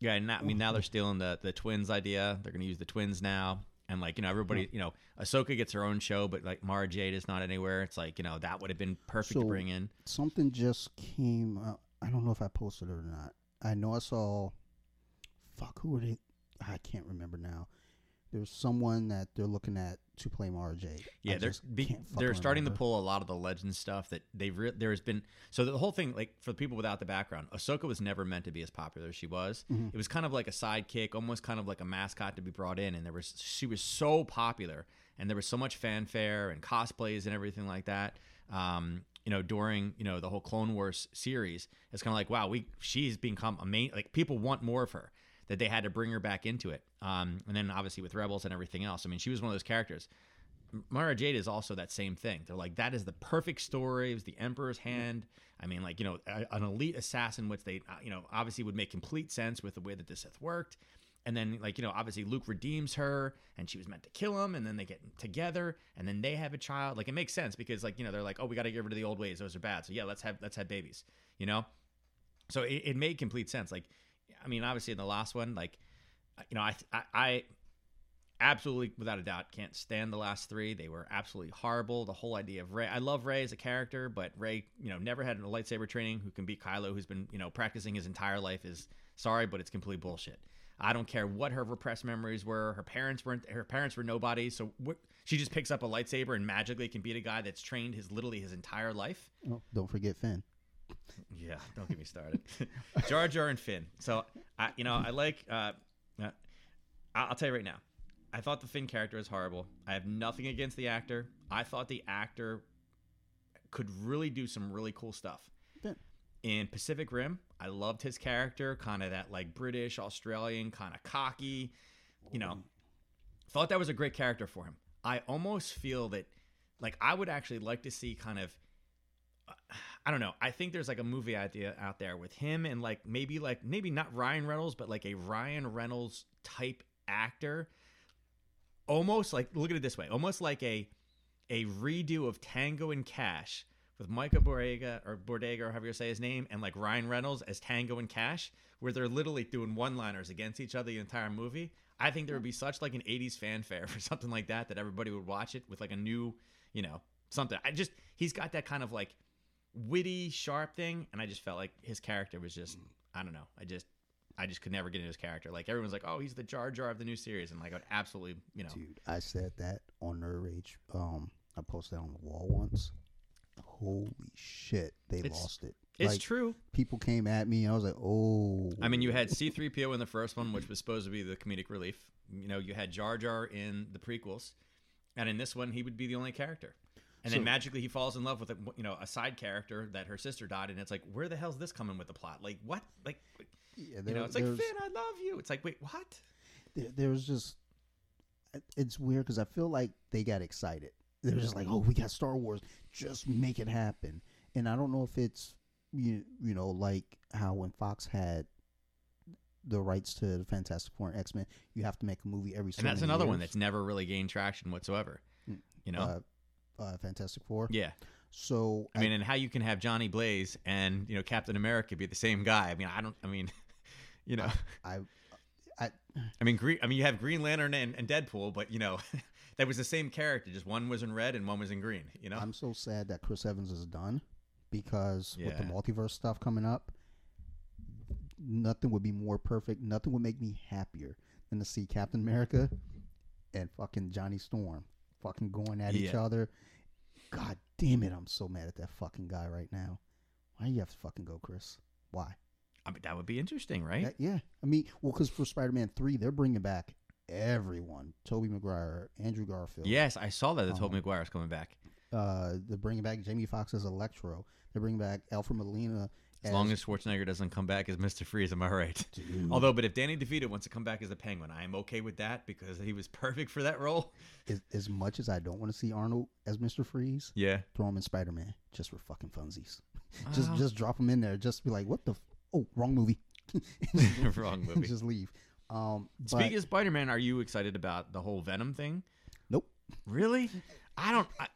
Yeah, and now, I mean now they're stealing the the twins idea. They're going to use the twins now, and like you know everybody, you know, Ahsoka gets her own show, but like Mara Jade is not anywhere. It's like you know that would have been perfect to bring in. something just came. Uh, I don't know if I posted it or not. I know I saw. Fuck, who were they? I can't remember now. There's someone that they're looking at to play Mara Jade. Yeah, I they're be, they're starting to pull a lot of the legend stuff that they've re- there's been so the whole thing like for the people without the background, Ahsoka was never meant to be as popular as she was. Mm-hmm. It was kind of like a sidekick, almost kind of like a mascot to be brought in, and there was she was so popular, and there was so much fanfare and cosplays and everything like that. Um, you know, during you know the whole Clone Wars series, it's kind of like wow, we she's become a main like people want more of her that they had to bring her back into it. Um, and then obviously with Rebels and everything else, I mean, she was one of those characters. Mara Jade is also that same thing. They're like, that is the perfect story. It was the Emperor's hand. I mean, like, you know, a- an elite assassin, which they, uh, you know, obviously would make complete sense with the way that the Sith worked. And then, like, you know, obviously Luke redeems her and she was meant to kill him. And then they get together and then they have a child. Like, it makes sense because, like, you know, they're like, oh, we got to get rid of the old ways. Those are bad. So, yeah, let's have, let's have babies, you know? So it, it made complete sense. Like, I mean, obviously in the last one, like, uh, you know, I, I, I absolutely, without a doubt, can't stand the last three. They were absolutely horrible. The whole idea of Rey, I love Rey as a character, but Rey, you know, never had a lightsaber training who can beat Kylo, who's been, you know, practicing his entire life. Is sorry, but it's complete bullshit. I don't care what her repressed memories were. Her parents weren't. Her parents were nobody. So what, she just picks up a lightsaber and magically can beat a guy that's trained his literally his entire life. Oh, don't forget Finn. Yeah, don't get me started. Jar Jar and Finn. So I, you know, I like. Uh, uh, I'll tell you right now. I thought the Finn character was horrible. I have nothing against the actor. I thought the actor could really do some really cool stuff. Finn. In Pacific Rim, I loved his character, kind of that like British, Australian, kind of cocky. You know, thought that was a great character for him. I almost feel that, like, I would actually like to see kind of I don't know. I think there's like a movie idea out there with him and like maybe like maybe not Ryan Reynolds, but like a Ryan Reynolds type actor. Almost like look at it this way, almost like a a redo of Tango and Cash with Micah Borega or Bordega or however you say his name, and like Ryan Reynolds as Tango and Cash, where they're literally doing one-liners against each other the entire movie. I think there would be such like an '80s fanfare for something like that that everybody would watch it with like a new, you know, something. I just he's got that kind of like witty, sharp thing, and I just felt like his character was just I don't know. I just I just could never get into his character. Like everyone's like, oh, he's the Jar Jar of the new series, and like I would absolutely, you know, Dude, I said that on Nerd Rage. Um, I posted on the wall once. Holy shit, they It's- lost it. it's like, true. People came at me, and I was like, "Oh." I mean, you had C3PO in the first one, which was supposed to be the comedic relief. You know, you had Jar Jar in the prequels, and in this one, he would be the only character. And then magically, he falls in love with a you know a side character that her sister died, and it's like, where the hell's this coming with the plot? Like what? Like yeah, you know, it's like Finn, I love you. It's like, wait, what? there, there was just it's weird because I feel like they got excited. They're just like, "Oh, we got Star Wars, just make it happen." And I don't know if it's you you know like how when Fox had the rights to the Fantastic Four and X Men, you have to make a movie every. So And that's another one that's never really gained traction whatsoever. Mm. You know, uh, uh, Fantastic Four. yeah. So I mean, and how you can have Johnny Blaze and you know Captain America be the same guy? I mean, I don't. I mean, you know, I, I, I mean, Green. I mean, you have Green Lantern and, and Deadpool, but you know, that was the same character. Just one was in red and one was in green. You know, I'm so sad that Chris Evans is done because with the multiverse stuff coming up, nothing would be more perfect. Nothing would make me happier than to see Captain America and fucking Johnny Storm fucking going at each other. God damn it, I'm so mad at that fucking guy right now. Why you have to fucking go, Chris? Why? I mean, that would be interesting, right? Yeah, yeah. I mean, well, because for Spider-Man three, they're bringing back everyone. Tobey Maguire, Andrew Garfield. Yes, I saw that. The Um, Tobey Maguire's coming back. Uh, they're bringing back Jamie Foxx as Electro. They're bringing back Alfred Molina As long as Schwarzenegger doesn't come back as Mr. Freeze, am I right? Dude, Although, but if Danny DeVito wants to come back as the Penguin, I am okay with that because he was perfect for that role. as, as much as I don't want to see Arnold as Mr. Freeze, Yeah. throw him in Spider Man just for fucking funsies. just Wow. just drop him in there. Just be like, what the? F- oh, wrong movie. Wrong movie. just leave. Um, but Speaking of Spider Man, are you excited about the whole Venom thing? nope. Really? I don't. I.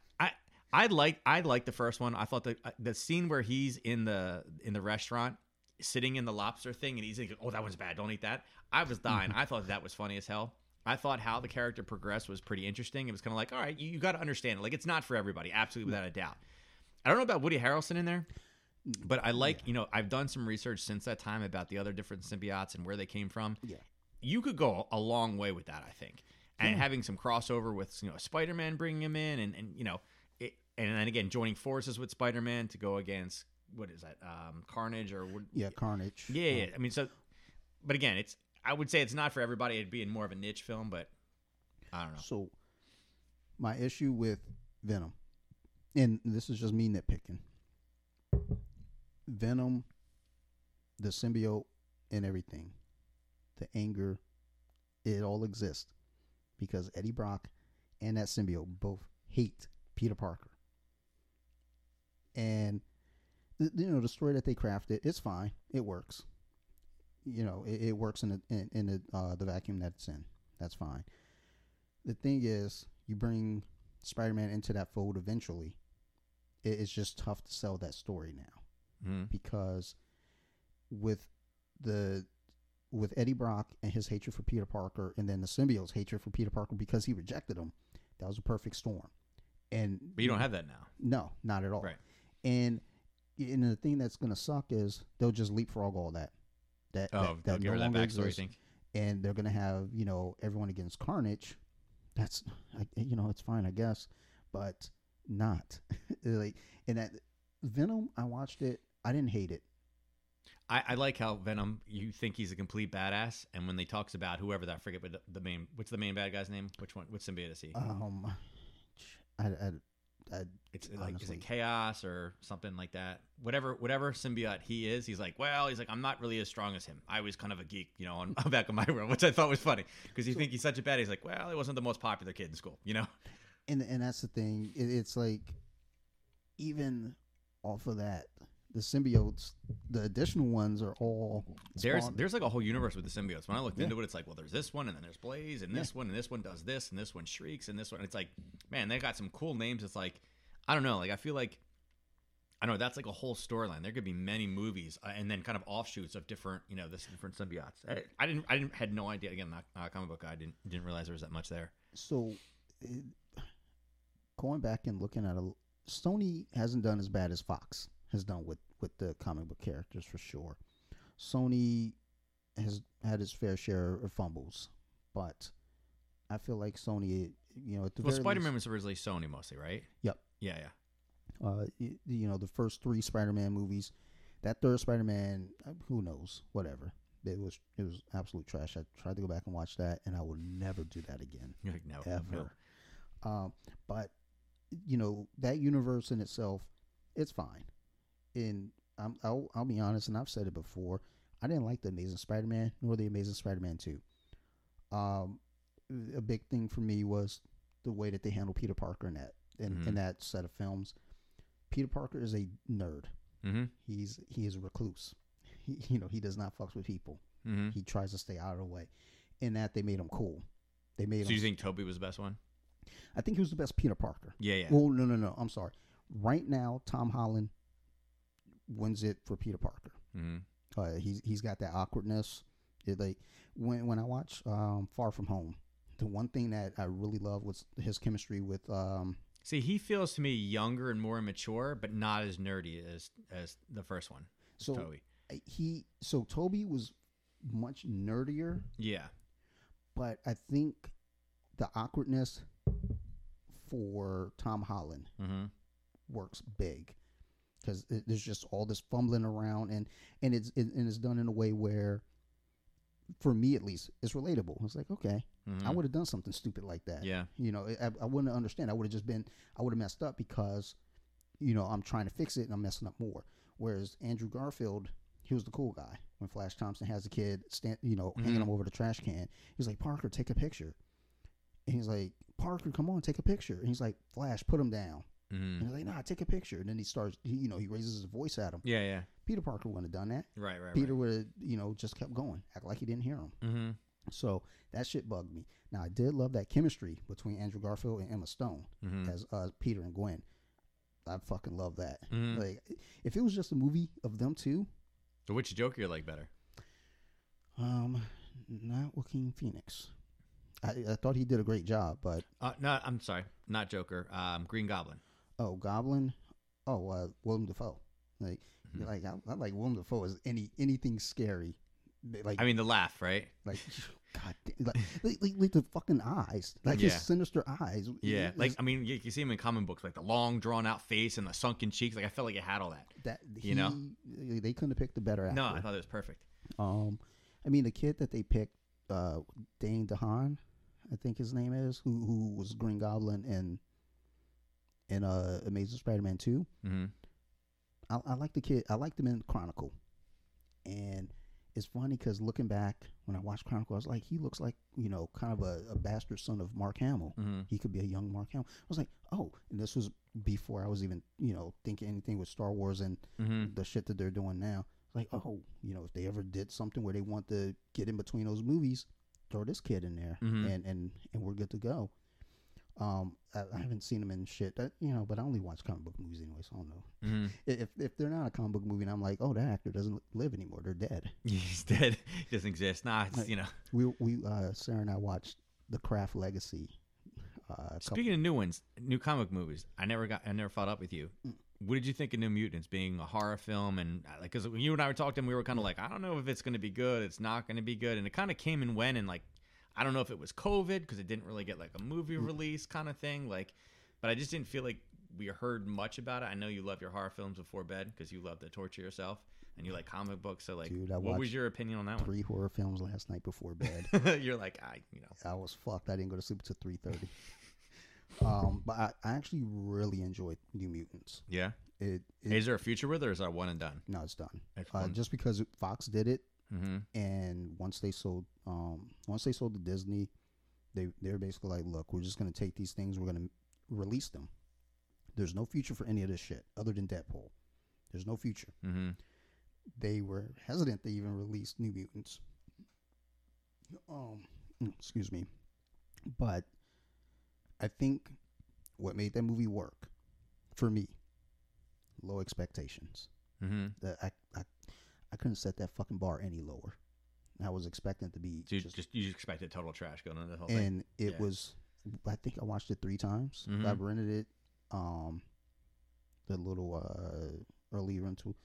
I like I like the first one. I thought the uh, the scene where he's in the in the restaurant sitting in the lobster thing and he's like, "Oh, that one's bad. Don't eat that." I was mm-hmm. dying. I thought that was funny as hell. I thought how the character progressed was pretty interesting. It was kind of like, all right, you, you got to understand it. Like, it's not for everybody, absolutely mm. without a doubt. I don't know about Woody Harrelson in there, mm, but I like, you know, I've done some research since that time about the other different symbiotes and where they came from. Yeah. You could go a long way with that, I think. And mm. having some crossover with, you know, Spider Man bringing him in and, and you know, and then again, joining forces with Spider Man to go against, what is that, um, Carnage or what? Yeah, Carnage. Yeah, yeah. I mean, so, but again, it's, I would say it's not for everybody. It'd be in more of a niche film, but I don't know. So, my issue with Venom, and this is just me nitpicking. Venom, the symbiote, and everything, the anger, it all exists because Eddie Brock and that symbiote both hate Peter Parker. And th- you know the story that they crafted, it's fine, it works. You know, it, it works in the in, in the uh, the vacuum that it's in. That's fine the thing is, you bring Spider-Man into that fold eventually. It, it's just tough to sell that story now Mhm. because with the with Eddie Brock and his hatred for Peter Parker, and then the symbiote's hatred for Peter Parker because he rejected him, that was a perfect storm. And But you don't have that now. no, not at all. Right. And and the thing that's gonna suck is they'll just leapfrog all that. That Oh, that, that no her that longer backstory, exists and they're gonna have you know everyone against Carnage. That's you know it's fine I guess, but not like and that Venom. I watched it. I didn't hate it. I, I like how Venom. You think he's a complete badass, and when they talks about whoever that, I forget what the, the main. What's the main bad guy's name? Which one? Which symbiote is he? Um, I, I, I it's like is it chaos or something like that? Whatever, whatever symbiote he is, he's like, well, he's like, I'm not really as strong as him. I was kind of a geek, you know, on back of my room, which I thought was funny because you think he's such a bad. He's like, well, he wasn't the most popular kid in school, you know. and and that's the thing. It, it's like even off of that, the symbiotes, the additional ones are all There's spawned- there's like a whole universe with the symbiotes. When I looked into it, it's like, well, there's this one, and then there's Blaze, and this one, and this one does this, and this one shrieks, and this one. It's like, man, they got some cool names. It's like, I don't know, like I feel like, I don't know, that's like a whole storyline. There could be many movies, uh, and then kind of offshoots of different, you know, this different symbiotes. I, I didn't, I didn't, had no idea. Again, not not a comic book guy. I didn't didn't realize there was that much there. so it, going back and looking at a Sony hasn't done as bad as Fox has done with with the comic book characters for sure. Sony has had its fair share of fumbles, but I feel like Sony, you know, at the Well, Spider Man was originally Sony mostly, right? Yep. Yeah, yeah. uh, you know, the first three Spider-Man movies, that third Spider-Man, uh, who knows, whatever. It was it was absolute trash. I tried to go back and watch that, and I will never do that again. Like, no, ever. no. Um, but you know that universe in itself, it's fine. And I'm, I'll I'll be honest, and I've said it before. I didn't like the Amazing Spider-Man nor the Amazing Spider-Man Two. Um, a big thing for me was the way that they handle Peter Parker in that in, Mhm. in that set of films. Peter Parker is a nerd. Mm-hmm. He's he is a recluse. He, you know he does not fucks with people. Mm-hmm. He tries to stay out of the way. In that they made him cool. They made So him. you think Tobey was the best one? I think he was the best Peter Parker. Yeah, yeah. Well, no, no, no. I'm sorry. Right now, Tom Holland wins it for Peter Parker. mm-hmm. Uh, he's he's got that awkwardness. It, like when when I watch um, Far From Home, the one thing that I really love was his chemistry with um, See, he feels to me younger and more mature, but not as nerdy as as the first one. so Tobey. he so Tobey was much nerdier, Yeah. but I think the awkwardness for Tom Holland Mm-hmm. works big because there's just all this fumbling around and and it's it, and it's done in a way where for me at least, it's relatable. It's like okay, Mhm. I would have done something stupid like that. Yeah. You know, I, I wouldn't understand. I would have just been, I would have messed up because, you know, I'm trying to fix it and I'm messing up more. Whereas Andrew Garfield, he was the cool guy. When Flash Thompson has the kid, stand, you know, hanging Mhm. him over the trash can, he's like, Parker, take a picture. And he's like, Parker, come on, take a picture. And he's like, Flash, put him down. Mhm. And he's like, Nah, take a picture. And then he starts, he, you know, he raises his voice at him. Yeah, yeah. Peter Parker wouldn't have done that. Right, right, Peter would have, you know, just kept going, act like he didn't hear him. Mm-hmm. So that shit bugged me. Now I did love that chemistry between Andrew Garfield and Emma Stone Mm-hmm. as uh, Peter and Gwen. I fucking love that. Mhm. Like, if it was just a movie of them two, So which Joker you like better? um, not Joaquin Phoenix. I, I thought he did a great job, but Uh, no, I'm sorry, not Joker. Um, Green Goblin. Oh, Goblin, oh, uh, Willem Dafoe. Like, Mhm. like I, I like Willem Dafoe as any anything scary. Like, I mean, the laugh, right? like, God, damn, like, like, like, like the fucking eyes, like Yeah. his sinister eyes. Yeah, It's- like I mean, you, you see him in comic books, like the long, drawn out face and the sunken cheeks. Like I felt like it had all that. that. you know? they couldn't have picked a better actor. No, I thought it was perfect. Um, I mean, the kid that they picked, uh, Dane DeHaan, I think his name is, who who was Green Goblin in in uh, Amazing Spider-Man two. Mm-hmm. I, I like the kid. I liked him in Chronicle, and it's funny because looking back when I watched Chronicle, I was like, he looks like you know, kind of a, a bastard son of Mark Hamill. Mm-hmm. He could be a young Mark Hamill. I was like, oh, and this was before I was even you know thinking anything with Star Wars and Mm-hmm. the shit that they're doing now. Like, oh, you know, if they ever did something where they want to get in between those movies, throw this kid in there, Mhm. and and and we're good to go. Um, I, I haven't seen him in shit that you know, but I only watch comic book movies anyway, so I don't know. Mm-hmm. If if they're not a comic book movie, and I'm like, oh, that actor doesn't live anymore, they're dead. He's dead. He doesn't exist. Nah, it's you know. We we uh, Sarah and I watched The Craft Legacy. Uh, a couple, Speaking of new ones, new comic movies, I never got, I never followed up with you. Mm. What did you think of New Mutants being a horror film? And uh, like, because you and I were talking, we were kind of like, I don't know if it's going to be good. It's not going to be good. And it kind of came and went. And like, I don't know if it was COVID because it didn't really get like a movie Mm. release kind of thing. Like, but I just didn't feel like we heard much about it. I know you love your horror films before bed because you love to torture yourself and you like comic books. So like, Dude, what was your opinion on that three horror films last night before bed. You're like, I, you know, I was fucked. I didn't go to sleep until three thirty. um, but I, I actually really enjoyed New Mutants. yeah. It, it Is there a future with it or is that one and done? no, it's done. Uh, just because Fox did it, mm-hmm. and once they sold, um, once they sold to Disney, they they're basically like, look, we're just gonna take these things, we're gonna release them. There's no future for any of this shit other than Deadpool. There's no future. Mm-hmm. They were hesitant to even release New Mutants. Um, excuse me, but I think what made that movie work for me, low expectations. Mm-hmm. That I, I I couldn't set that fucking bar any lower. I was expecting it to be So you just, just, you just expected total trash going into the whole thing. and it Yeah. was. I think I watched it three times. Mhm. I rented it. Um, the little uh early rental.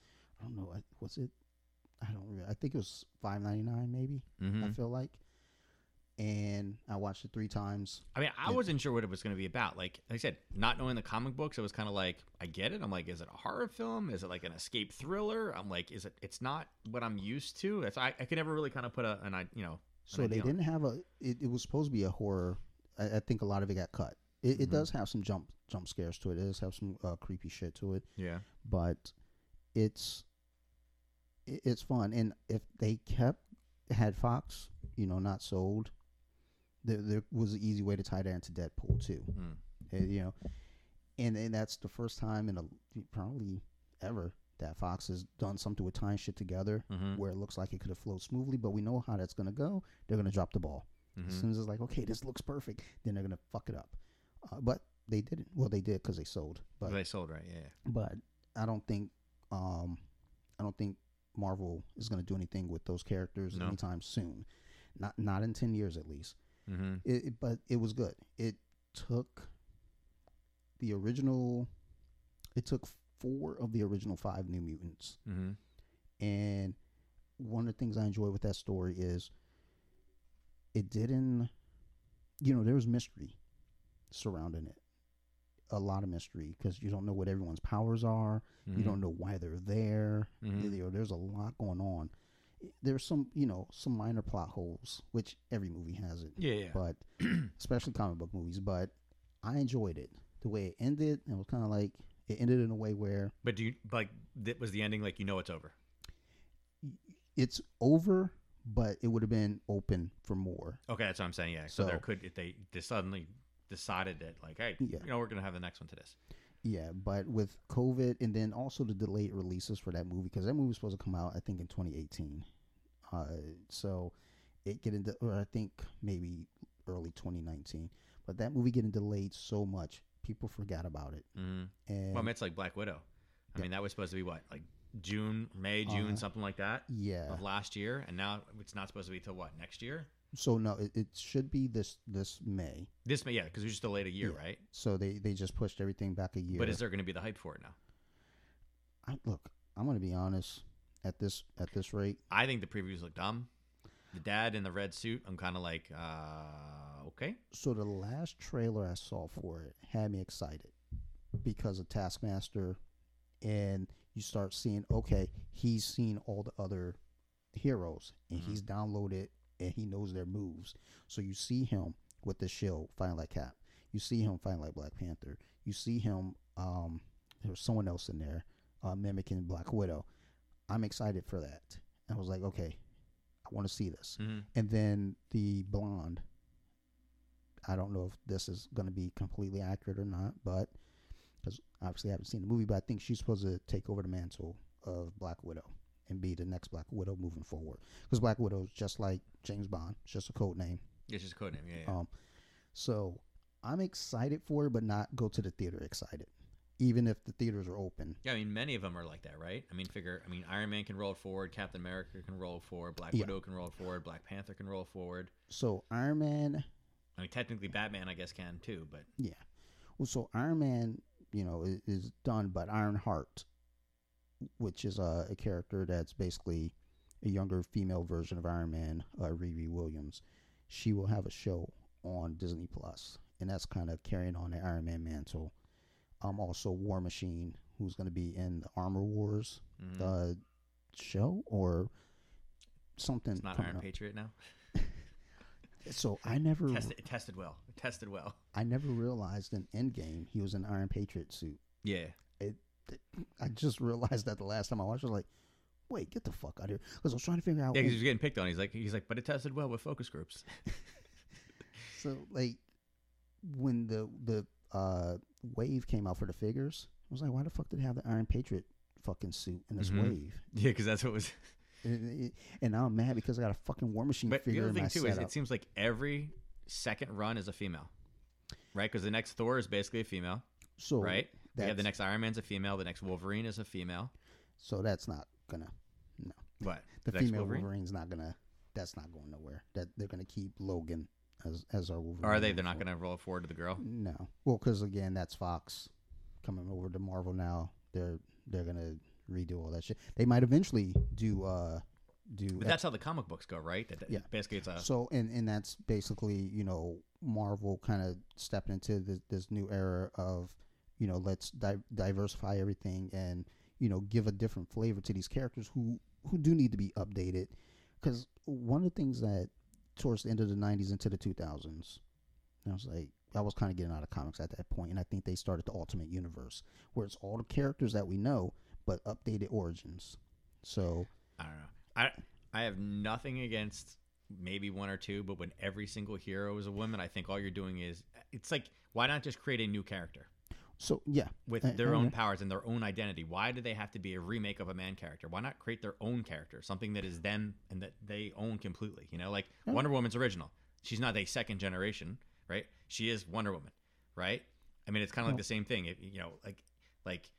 I don't know. Was it? I don't. Really, I think it was five ninety nine. Maybe hmm I feel like. And I watched it three times. I mean, I wasn't sure what it was going to be about. Like, like I said, not knowing the comic books, it was kind of like, I get it. I'm like, is it a horror film? Is it like an escape thriller? I'm like, is it? It's not what I'm used to. It's, I, I could never really kind of put a, an, I, you know. So they idea on it. didn't have a. It, it was supposed to be a horror. I, I think a lot of it got cut. It, it Mhm. does have some jump jump scares to it. It does have some uh, creepy shit to it. Yeah. but it's it- it's fun and if they kept had fox you know not sold there, there was an easy way to tie that into deadpool too Mm. Uh, you know and and that's the first time in a probably ever that fox has done something with tying shit together Mm-hmm. where it looks like it could have flowed smoothly but we know how that's going to go they're going to drop the ball as Mm-hmm. soon as it's like okay this looks perfect then they're going to fuck it up uh, but they didn't well they did because they sold but They sold right. Yeah. but I don't think um I don't think Marvel is going to do anything with those characters No. anytime soon. Not not in 10 years at least. Mm-hmm. It, it- but it was good. It took the original it took four of the original 5 New Mutants Mm-hmm. and one of the things I enjoy with that story is it didn't you know there was mystery surrounding it. A lot of mystery because you don't know what everyone's powers are. Mm-hmm. You don't know why they're there. Mhm. You know, there's a lot going on. There's some you know some minor plot holes, which every movie has it. Yeah, yeah. But especially comic book movies. But I enjoyed it the way it ended. It was kind of like it ended in a way where But do you like that was the ending? Like you know it's over. it's over, but it would have been open for more. Okay, that's what I'm saying. Yeah. So, there could if they just suddenly decided that like, hey, Yeah. you know, we're gonna have the next one to this. Yeah, but with COVID and then also the delayed releases for that movie because that movie was supposed to come out I think in 2018. Uh, so it getting de- or I think maybe early 2019. But that movie getting delayed so much, people forgot about it. hmm And Well, I mean, it's like Black Widow. I Yeah. mean, that was supposed to be what, like June, May, June, Uh, something like that yeah, of last year, and now it's not supposed to be till what next year? so no, it, it should be this this May. This May, yeah, because we just delayed a year, Yeah. right? So they they just pushed everything back a year. But is there going to be the hype for it now? I, look, I'm gonna be honest. At this at this rate, I think the previews look dumb. The dad in the red suit, I'm kind of like, uh, okay. so the last trailer I saw for it had me excited because of Taskmaster, and you start seeing okay, he's seen all the other heroes and he's downloaded and he knows their moves. So you see him with the shield fighting like Cap. You see him fighting like Black Panther. You see him. Um, there was someone else in there uh, mimicking Black Widow. I'm excited for that. And I was like, okay, I want to see this. hmm And then the blonde. I don't know if this is going to be completely accurate or not, but because obviously I haven't seen the movie, but I think she's supposed to take over the mantle of Black Widow and be the next Black Widow moving forward. Because Black Widow is just like James Bond, it's just a code name. It's just a code name. Yeah, yeah. Um, so I'm excited for it, but not go to the theater excited, even if the theaters are open. Yeah, I mean, many of them are like that, right? I mean, figure, I mean, Iron Man can roll forward, Captain America can roll forward, Black Yeah. Widow can roll forward, Black Panther can roll forward. So Iron Man, I mean, technically, Batman, I guess, can too, but Yeah. Well, so Iron Man, you know, is, is done, but Iron Heart, which is a, a character that's basically a younger female version of Iron Man, uh, Riri Williams, she will have a show on Disney Plus, and that's kind of carrying on the Iron Man mantle. Um, also War Machine, who's going to be in the Armor Wars mhm. uh, show or something. it's not Iron up. Patriot now. So I never, Tested, it tested well. It tested well. I never realized in Endgame he was an Iron Patriot suit. Yeah. It. I just realized that the last time I watched, I was like, "Wait, get the fuck out of here!" Because I was trying to figure out. Yeah, because he was getting picked on. He's like, he's like, but it tested well with focus groups. so like when the the uh, wave came out for the figures, I was like, "Why the fuck did they have the Iron Patriot fucking suit in this Mhm. wave?" yeah, because that's what was. And, now I'm mad because I got a fucking War Machine But the figure other in thing too is it seems like every second run is a female, right? Because the next Thor is basically a female, so right? We have the next Iron Man's a female. The next Wolverine is a female. So that's not gonna. No, What? the next female Wolverine? Wolverine's not gonna. That's not going nowhere. That they're gonna keep Logan as as our Wolverine. Or are they? They're not going to roll forward to the girl. No. Well, because again, that's Fox coming over to Marvel now. They're they're gonna redo all that shit. They might eventually do uh do But that's how the comic books go, right? That, that- Yeah. Basically, it's a. so and and that's basically you know Marvel kind of stepping into this, this new era of you know let's di- diversify everything and you know give a different flavor to these characters who who do need to be updated because one of the things that towards the end of the 90s into the 2000s I was like I was kind of getting out of comics at that point and I think they started the Ultimate Universe where it's all the characters that we know but updated origins. So I don't know. I I have nothing against maybe one or two, but when every single hero is a woman, I think all you're doing is it's like why not just create a new character so yeah with I- their I- own powers and their own identity? Why do they have to be a remake of a man character? Why not create their own character, something that is them and that they own completely? You know, like Wonder Woman's original. She's not a second generation, right? She is Wonder Woman, right? I mean, it's kind of like the same thing. If, you know, like like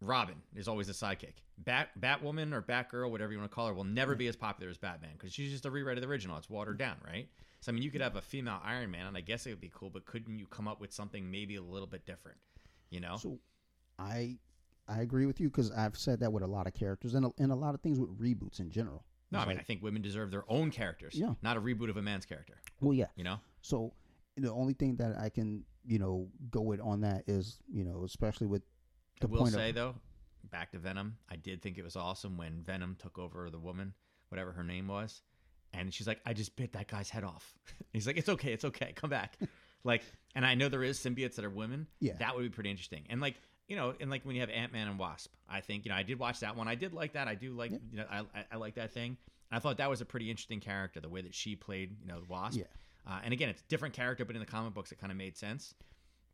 Robin is always the sidekick. Bat Batwoman or Batgirl, whatever you want to call her, will never be as popular as Batman because she's just a rewrite of the original. It's watered down, right? So I mean, you could have a female Iron Man, and I guess it would be cool. But couldn't you come up with something maybe a little bit different? You know? So I I agree with you because I've said that with a lot of characters and a, and a lot of things with reboots in general. no, I mean, I think women deserve their own characters, Yeah. not a reboot of a man's character. well, yeah. You know? So the only thing that I can you know go with on that is you know especially with I the will point say of though, back to Venom, I did think it was awesome when Venom took over the woman whatever her name was, and she's like, I just bit that guy's head off. He's like, it's okay, it's okay, come back. like, and I know there is symbiotes that are women. Yeah. that would be pretty interesting. And like, you know, and like when you have Ant Man and Wasp, I think you know I did watch that one. I did like that. I do like you know I, I I like that thing. And I thought that was a pretty interesting character, the way that she played, you know, the Wasp. Yeah. Uh, and again, it's a different character, but in the comic books, it kind of made sense.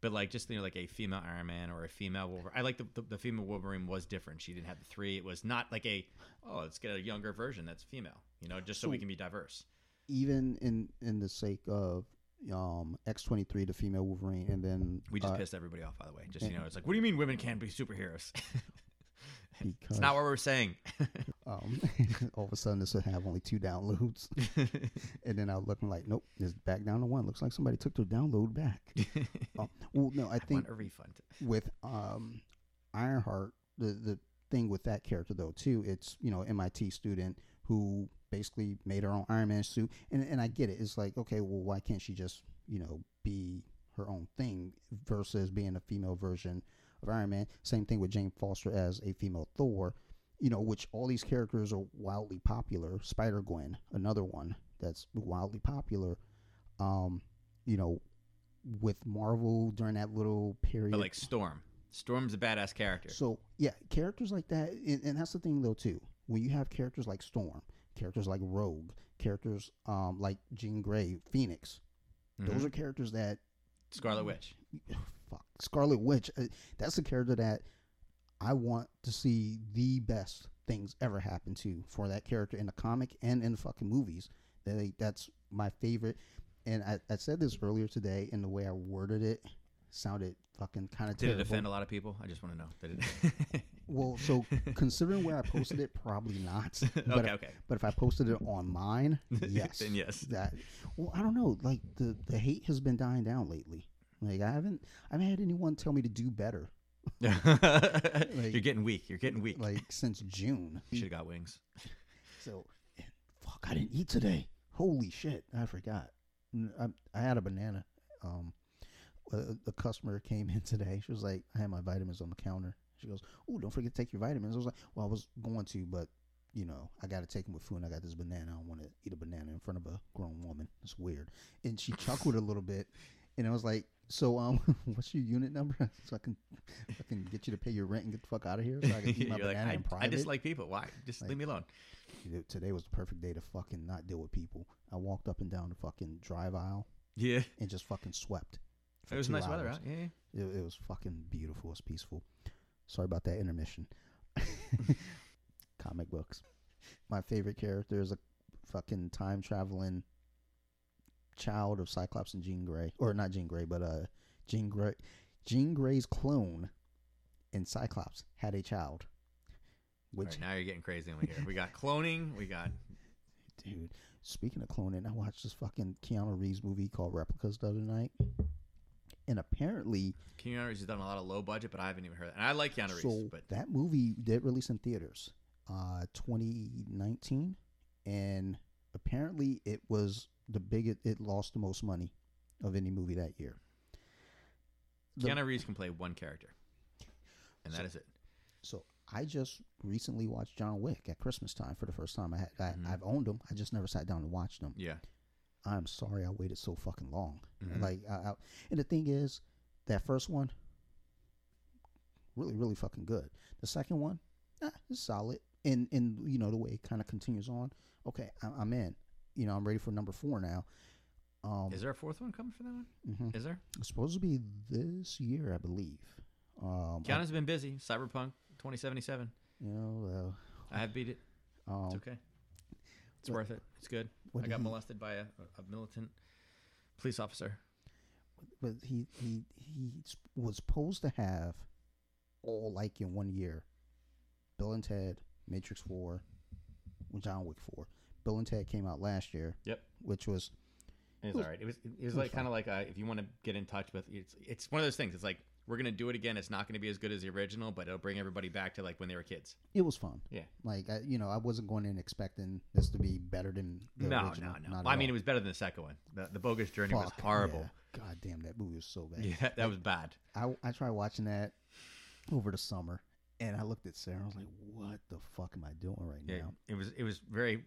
But like just you know, like a female Iron Man or a female Wolverine. I like the, the the female Wolverine was different. She didn't have the three. It was not like a oh, let's get a younger version that's female. You know, just so, we can be diverse. Even in in the sake of um X twenty three, the female Wolverine, and then We just uh, pissed everybody off, by the way. Just you know, it's like, what do you mean women can't be superheroes? because it's not what we're saying. um, all of a sudden this would have only two downloads, and then I was looking like, nope, it's back down to one. Looks like somebody took their download back. um, well, no, I I think want a refund. with um Ironheart, the the thing with that character though too, it's you know MIT student who basically made her own Iron Man suit, and and I get it. It's like okay, well, why can't she just you know be her own thing versus being a female version of Iron Man? Same thing with Jane Foster as a female Thor. You know, which all these characters are wildly popular. Spider Gwen, another one that's wildly popular. Um, you know, with Marvel during that little period. But like Storm. Storm's a badass character. So yeah, characters like that, and, and that's the thing though too. When you have characters like Storm, characters like Rogue, characters um like Jean Grey, Phoenix, Mm-hmm. those are characters that Scarlet Witch. fuck Scarlet Witch. uh, That's a character that I want to see the best things ever happen to for that character in the comic and in the fucking movies. They, that's my favorite. And I, I said this earlier today, and the way I worded it sounded fucking kind of Did terrible. it offend a lot of people? I just want to know. Did it? Well, so considering where I posted it, probably not. But Okay, if, okay. But if I posted it on mine, yes. Then yes. That. Well, I don't know. Like the the hate has been dying down lately. Like I haven't I haven't had anyone tell me to do better. You're getting weak. You're getting weak. Like since June. you should have got wings. So, fuck, I didn't eat today. Holy shit, I forgot. I, I had a banana. Um, a, a customer came in today. She was like, I had my vitamins on the counter. She goes, "Oh, don't forget to take your vitamins." I was like, "Well, I was going to, but you know, I got to take them with food. And I got this banana. I don't want to eat a banana in front of a grown woman. It's weird." And she chuckled a little bit, and I was like, "So, um, what's your unit number so I can, I can get you to pay your rent and get the fuck out of here so I can eat my You're like, banana I, in private." I dislike people. Why? Just leave me alone. Today was the perfect day to fucking not deal with people. I walked up and down the fucking drive aisle Yeah. and just fucking swept. It was nice weather hours. out. Yeah. yeah. It, it was fucking beautiful. It was peaceful. Sorry about that intermission. Comic books. My favorite character is a fucking time traveling child of Cyclops and Jean Grey, or not Jean Grey, but uh, Jean Grey. Jean Grey's clone in Cyclops had a child. Which right, now you're getting crazy over here. We got cloning. We got Dude, speaking of cloning, I watched this fucking Keanu Reeves movie called Replicas the other night. And apparently, Keanu Reeves has done a lot of low budget, but I haven't even heard that. And I like Keanu Reeves, so but that movie did release in theaters uh 2019 and apparently it was the biggest it lost the most money of any movie that year. The- Keanu Reeves can play one character, and that is it. So I just recently watched John Wick at Christmas time for the first time. I, had, I Mm-hmm. I've owned them. I just never sat down and watched them. Yeah. I'm sorry I waited so fucking long. Mhm. Like, I, I, and the thing is, that first one, really, really fucking good. The second one, eh, it's solid. And and you know the way it kind of continues on. Okay, I, I'm in. You know, I'm ready for number four now. Um, Is there a fourth one coming for that one? mhm. Is there? It's supposed to be this year, I believe. Um, I- Keanu's been busy. Cyberpunk 2077. you know, I have beat it. uh, um, It's okay. It's worth it. It's good. What I got he- molested by a, a militant police officer. but he he he was supposed to have all like in one year. Bill and Ted, Matrix Four, John Wick Four. Bill and Ted came out last year, Yep. which was It was, was- all right. It was it was was like kind of like uh, if you want to get in touch with it's it's one of those things. It's like we're gonna do it again. It's not gonna be as good as the original, but it'll bring everybody back to like when they were kids. it was fun. Yeah. Like I, you know, I wasn't going in expecting this to be better than the no, original. no, no. Not I mean, it was better than the second one. The, the bogus journey was horrible. yeah. God damn, that movie was so bad. Yeah, that was bad. I I tried watching that over the summer, and I looked at Sarah. I was like, "What the fuck am I doing right Yeah, now?" it was it was very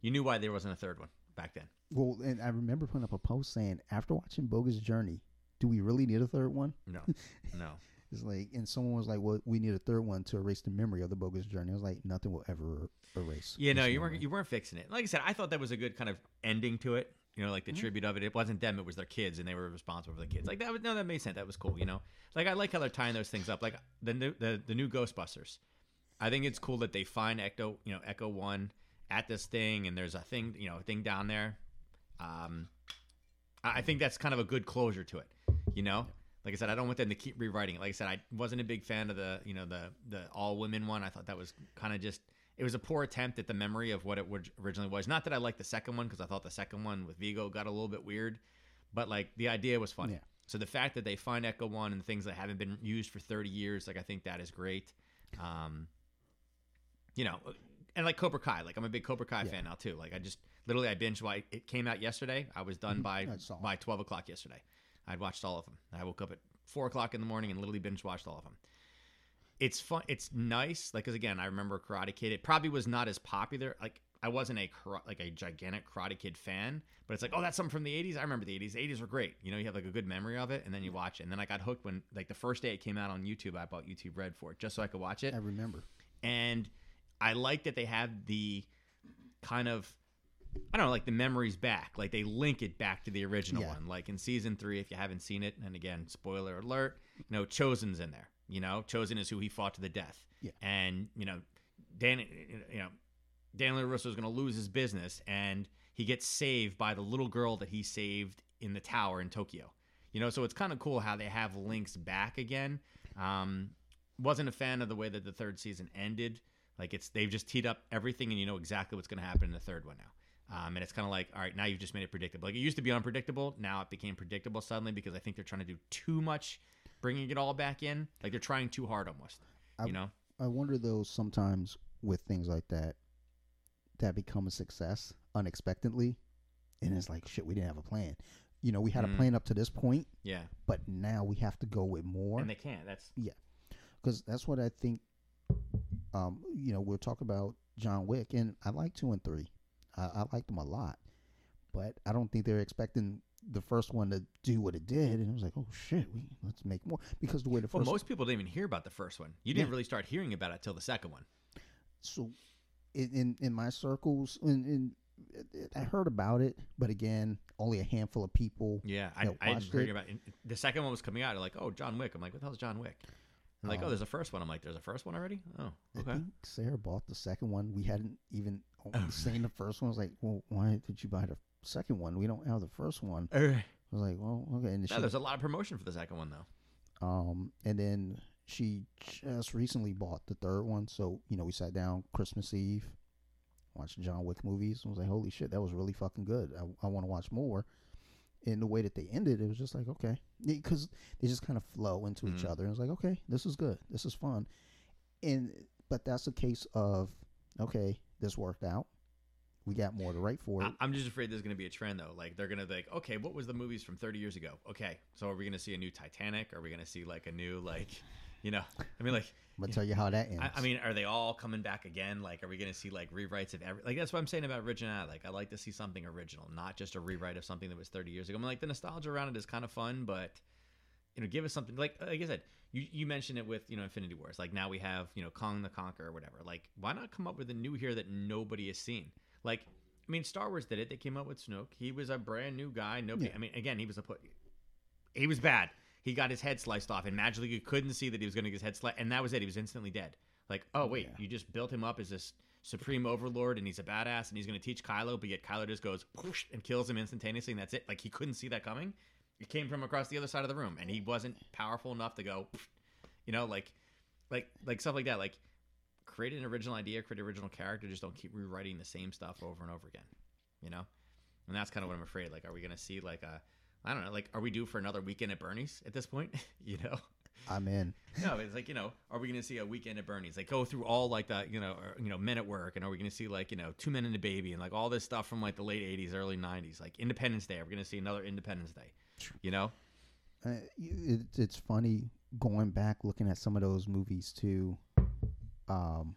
You knew why there wasn't a third one back then. Well, and I remember putting up a post saying, after watching Bogus Journey, do we really need a third one? No, no. It's like, and someone was like, "Well, we need a third one to erase the memory of the bogus journey." I was like, "Nothing will ever erase." Yeah, no, you weren't you weren't fixing it. Like I said, I thought that was a good kind of ending to it. You know, like the Mm-hmm. tribute of it. It wasn't them; it was their kids, and they were responsible for the kids. Like that was no, that made sense. That was cool. You know, like I like how they're tying those things up. Like the new the, the new Ghostbusters. I think it's cool that they find Echo, you know, Echo One at this thing, and there's a thing, you know, a thing down there. Um, I think that's kind of a good closure to it. You know, like I said, I don't want them to keep rewriting it. Like I said, I wasn't a big fan of the, you know, the the all women one. I thought that was kind of just it was a poor attempt at the memory of what it would- originally was. Not that I liked the second one because I thought the second one with Vigo got a little bit weird, but like the idea was funny. Yeah. So the fact that they find Echo One and things that haven't been used for 30 years, like I think that is great. Um, you know, and like Cobra Kai, like I'm a big Cobra Kai fan now too. Like I just literally I binged. Why it came out yesterday. I was done by I by 12 o'clock yesterday. I'd watched all of them. I woke up at four o'clock in the morning and literally binge watched all of them. It's fun. It's nice. Like, cause again, I remember Karate Kid. It probably was not as popular. Like, I wasn't a like a gigantic Karate Kid fan, but it's like, oh, that's something from the '80s. I remember the '80s. The '80s were great. You know, you have like a good memory of it, and then you watch it. And then I got hooked when like the first day it came out on YouTube. I bought YouTube Red for it just so I could watch it I remember. and I like that they have the kind of I don't know, like the memories back. Like they link it back to the original Yeah. one. Like in season three, if you haven't seen it, and again, spoiler alert, you know, Chozen's in there. You know, Chosen is who he fought to the death. Yeah. And, you know, Dan you know, Daniel LaRusso is gonna lose his business and he gets saved by the little girl that he saved in the tower in Tokyo. You know, so it's kind of cool how they have links back again. Um, wasn't a fan of the way that the third season ended. Like it's they've just teed up everything, and you know exactly what's going to happen in the third one now. Um, and it's kind of like, all right, now you've just made it predictable. Like it used to be unpredictable, now it became predictable suddenly because I think they're trying to do too much, bringing it all back in. Like they're trying too hard almost. I- you know? I wonder though sometimes with things like that that become a success unexpectedly, and it's like shit. We didn't have a plan. You know, we had Mhm. a plan up to this point, Yeah, but now we have to go with more. and they can't. That's yeah, because that's what I think. Um, you know, we'll talk about John Wick, and I like two and three. I, I like them a lot, but I don't think they're expecting the first one to do what it did, and it was like, oh shit, we let's make more because the way the well, first most people didn't even hear about the first one. You didn't Yeah. really start hearing about it till the second one. so in in, in my circles, in, in I heard about it, but again, only a handful of people. Yeah, I, I didn't hear about it. The second one was coming out. They're like, oh, John Wick. I'm like, what the hell's John Wick? And like, Oh. oh, there's a first one. I'm like, there's a first one already? Oh, I okay. think Sarah bought the second one. We hadn't even seen the first one. I was like, well, why did you buy the second one? We don't have the first one. I was like, well, okay. And no, she, there's a lot of promotion for the second one though. um, and then she just recently bought the third one. So you know, we sat down Christmas Eve, watched John Wick movies. and was like, holy shit, that was really fucking good. I, I want to watch more. And the way that they ended, it was just like, okay, because they just kind of flow into each Mhm. other. And was like, okay, this is good. This is fun. And but that's a case of okay, this worked out. We got more to write for it. I, I'm just afraid there's going to be a trend though. Like they're going to be like, okay, what was the movies from 30 years ago? Okay, so are we going to see a new Titanic? Are we going to see like a new like, you know? I mean, like, I'm gonna tell you how that ends. I, I mean, are they all coming back again? Like, are we going to see like rewrites of every? Like that's what I'm saying about originality. Like, I like to see something original, not just a rewrite of something that was 30 years ago. I mean, like the nostalgia around it is kind of fun, but you know, give us something like like I said, you you mentioned it with you know Infinity Wars. Like now we have you know Kang the Conqueror or whatever. Like why not come up with a new here that nobody has seen? Like I mean, Star Wars did it. They came up with Snoke. He was a brand new guy. Nobody. Yeah. I mean, again, he was a put. He was bad. He got his head sliced off, and magically you couldn't see that he was going to get his head sliced, and that was it. He was instantly dead. Like, oh wait, Yeah. you just built him up as this supreme overlord, and he's a badass, and he's going to teach Kylo, but yet Kylo just goes whoosh, and kills him instantaneously, and that's it. Like he couldn't see that coming. It came from across the other side of the room, and he wasn't powerful enough to go, you know, like, like, like stuff like that. Like, create an original idea, create an original character. Just don't keep rewriting the same stuff over and over again, you know. And that's kind of what I'm afraid. Like, are we going to see like a, I don't know, like, are we due for another weekend at Bernie's at this point? you know. I'm in. No, it's like you know, are we going to see a weekend at Bernie's? Like go through all like the you know, or, you know, Men at Work, and are we going to see like you know, Two Men and a Baby, and like all this stuff from like the late '80s, early '90s, like Independence Day? Are we going to see another Independence Day? You know? Uh, it, it's funny going back looking at some of those movies too. Um,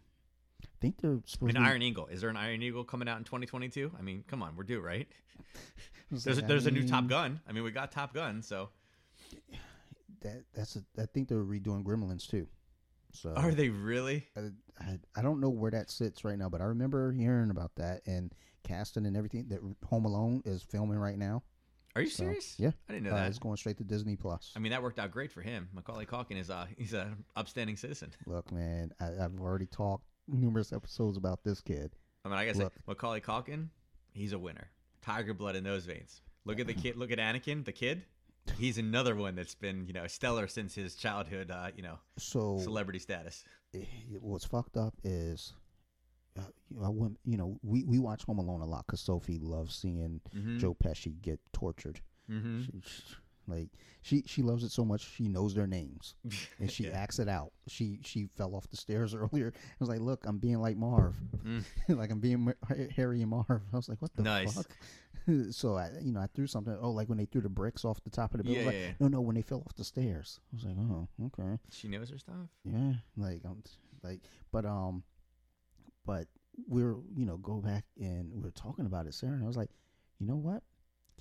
think they're supposed An to. Iron Eagle. Is there an Iron Eagle coming out in 2022? I mean, come on, we're due, right? There's a, like, I there's a new Top Gun. I mean, we got Top Gun, so That that's a, I think they're redoing Gremlins too. So are they really? I, I, I don't know where that sits right now, but I remember hearing about that and casting and everything. That Home Alone is filming right now. Are you So, serious? yeah, I didn't know Uh, that. it's going straight to Disney Plus. I mean, that worked out great for him. Macaulay Culkin is uh he's a upstanding citizen. Look, man, I, I've already talked numerous episodes about this kid. I mean, I guess Macaulay Culkin, he's a winner. Tiger blood in those veins. Look at the kid. Look at Anakin, the kid. He's another one that's been you know stellar since his childhood. Uh, you know, So celebrity status. eh, what's fucked up is, uh, you know, I went, you know, we we watch Home Alone a lot because Sophie loves seeing Mhm. Joe Pesci get tortured. Mm-hmm. She, she- like she she loves it so much she knows their names and she Yeah. acts it out. She she fell off the stairs earlier. I was like, look, I'm being like Marv, Mm. like I'm being Harry and Marv. I was like, what the Nice. fuck? so I you know I threw something. Oh, like when they threw the bricks off the top of the building. Yeah, like, yeah. no, no, when they fell off the stairs. I was like, oh, okay. She knows her stuff. Yeah, like I'm like, but um, but we're you know go back and we are talking about it, Sarah, and I was like, you know what,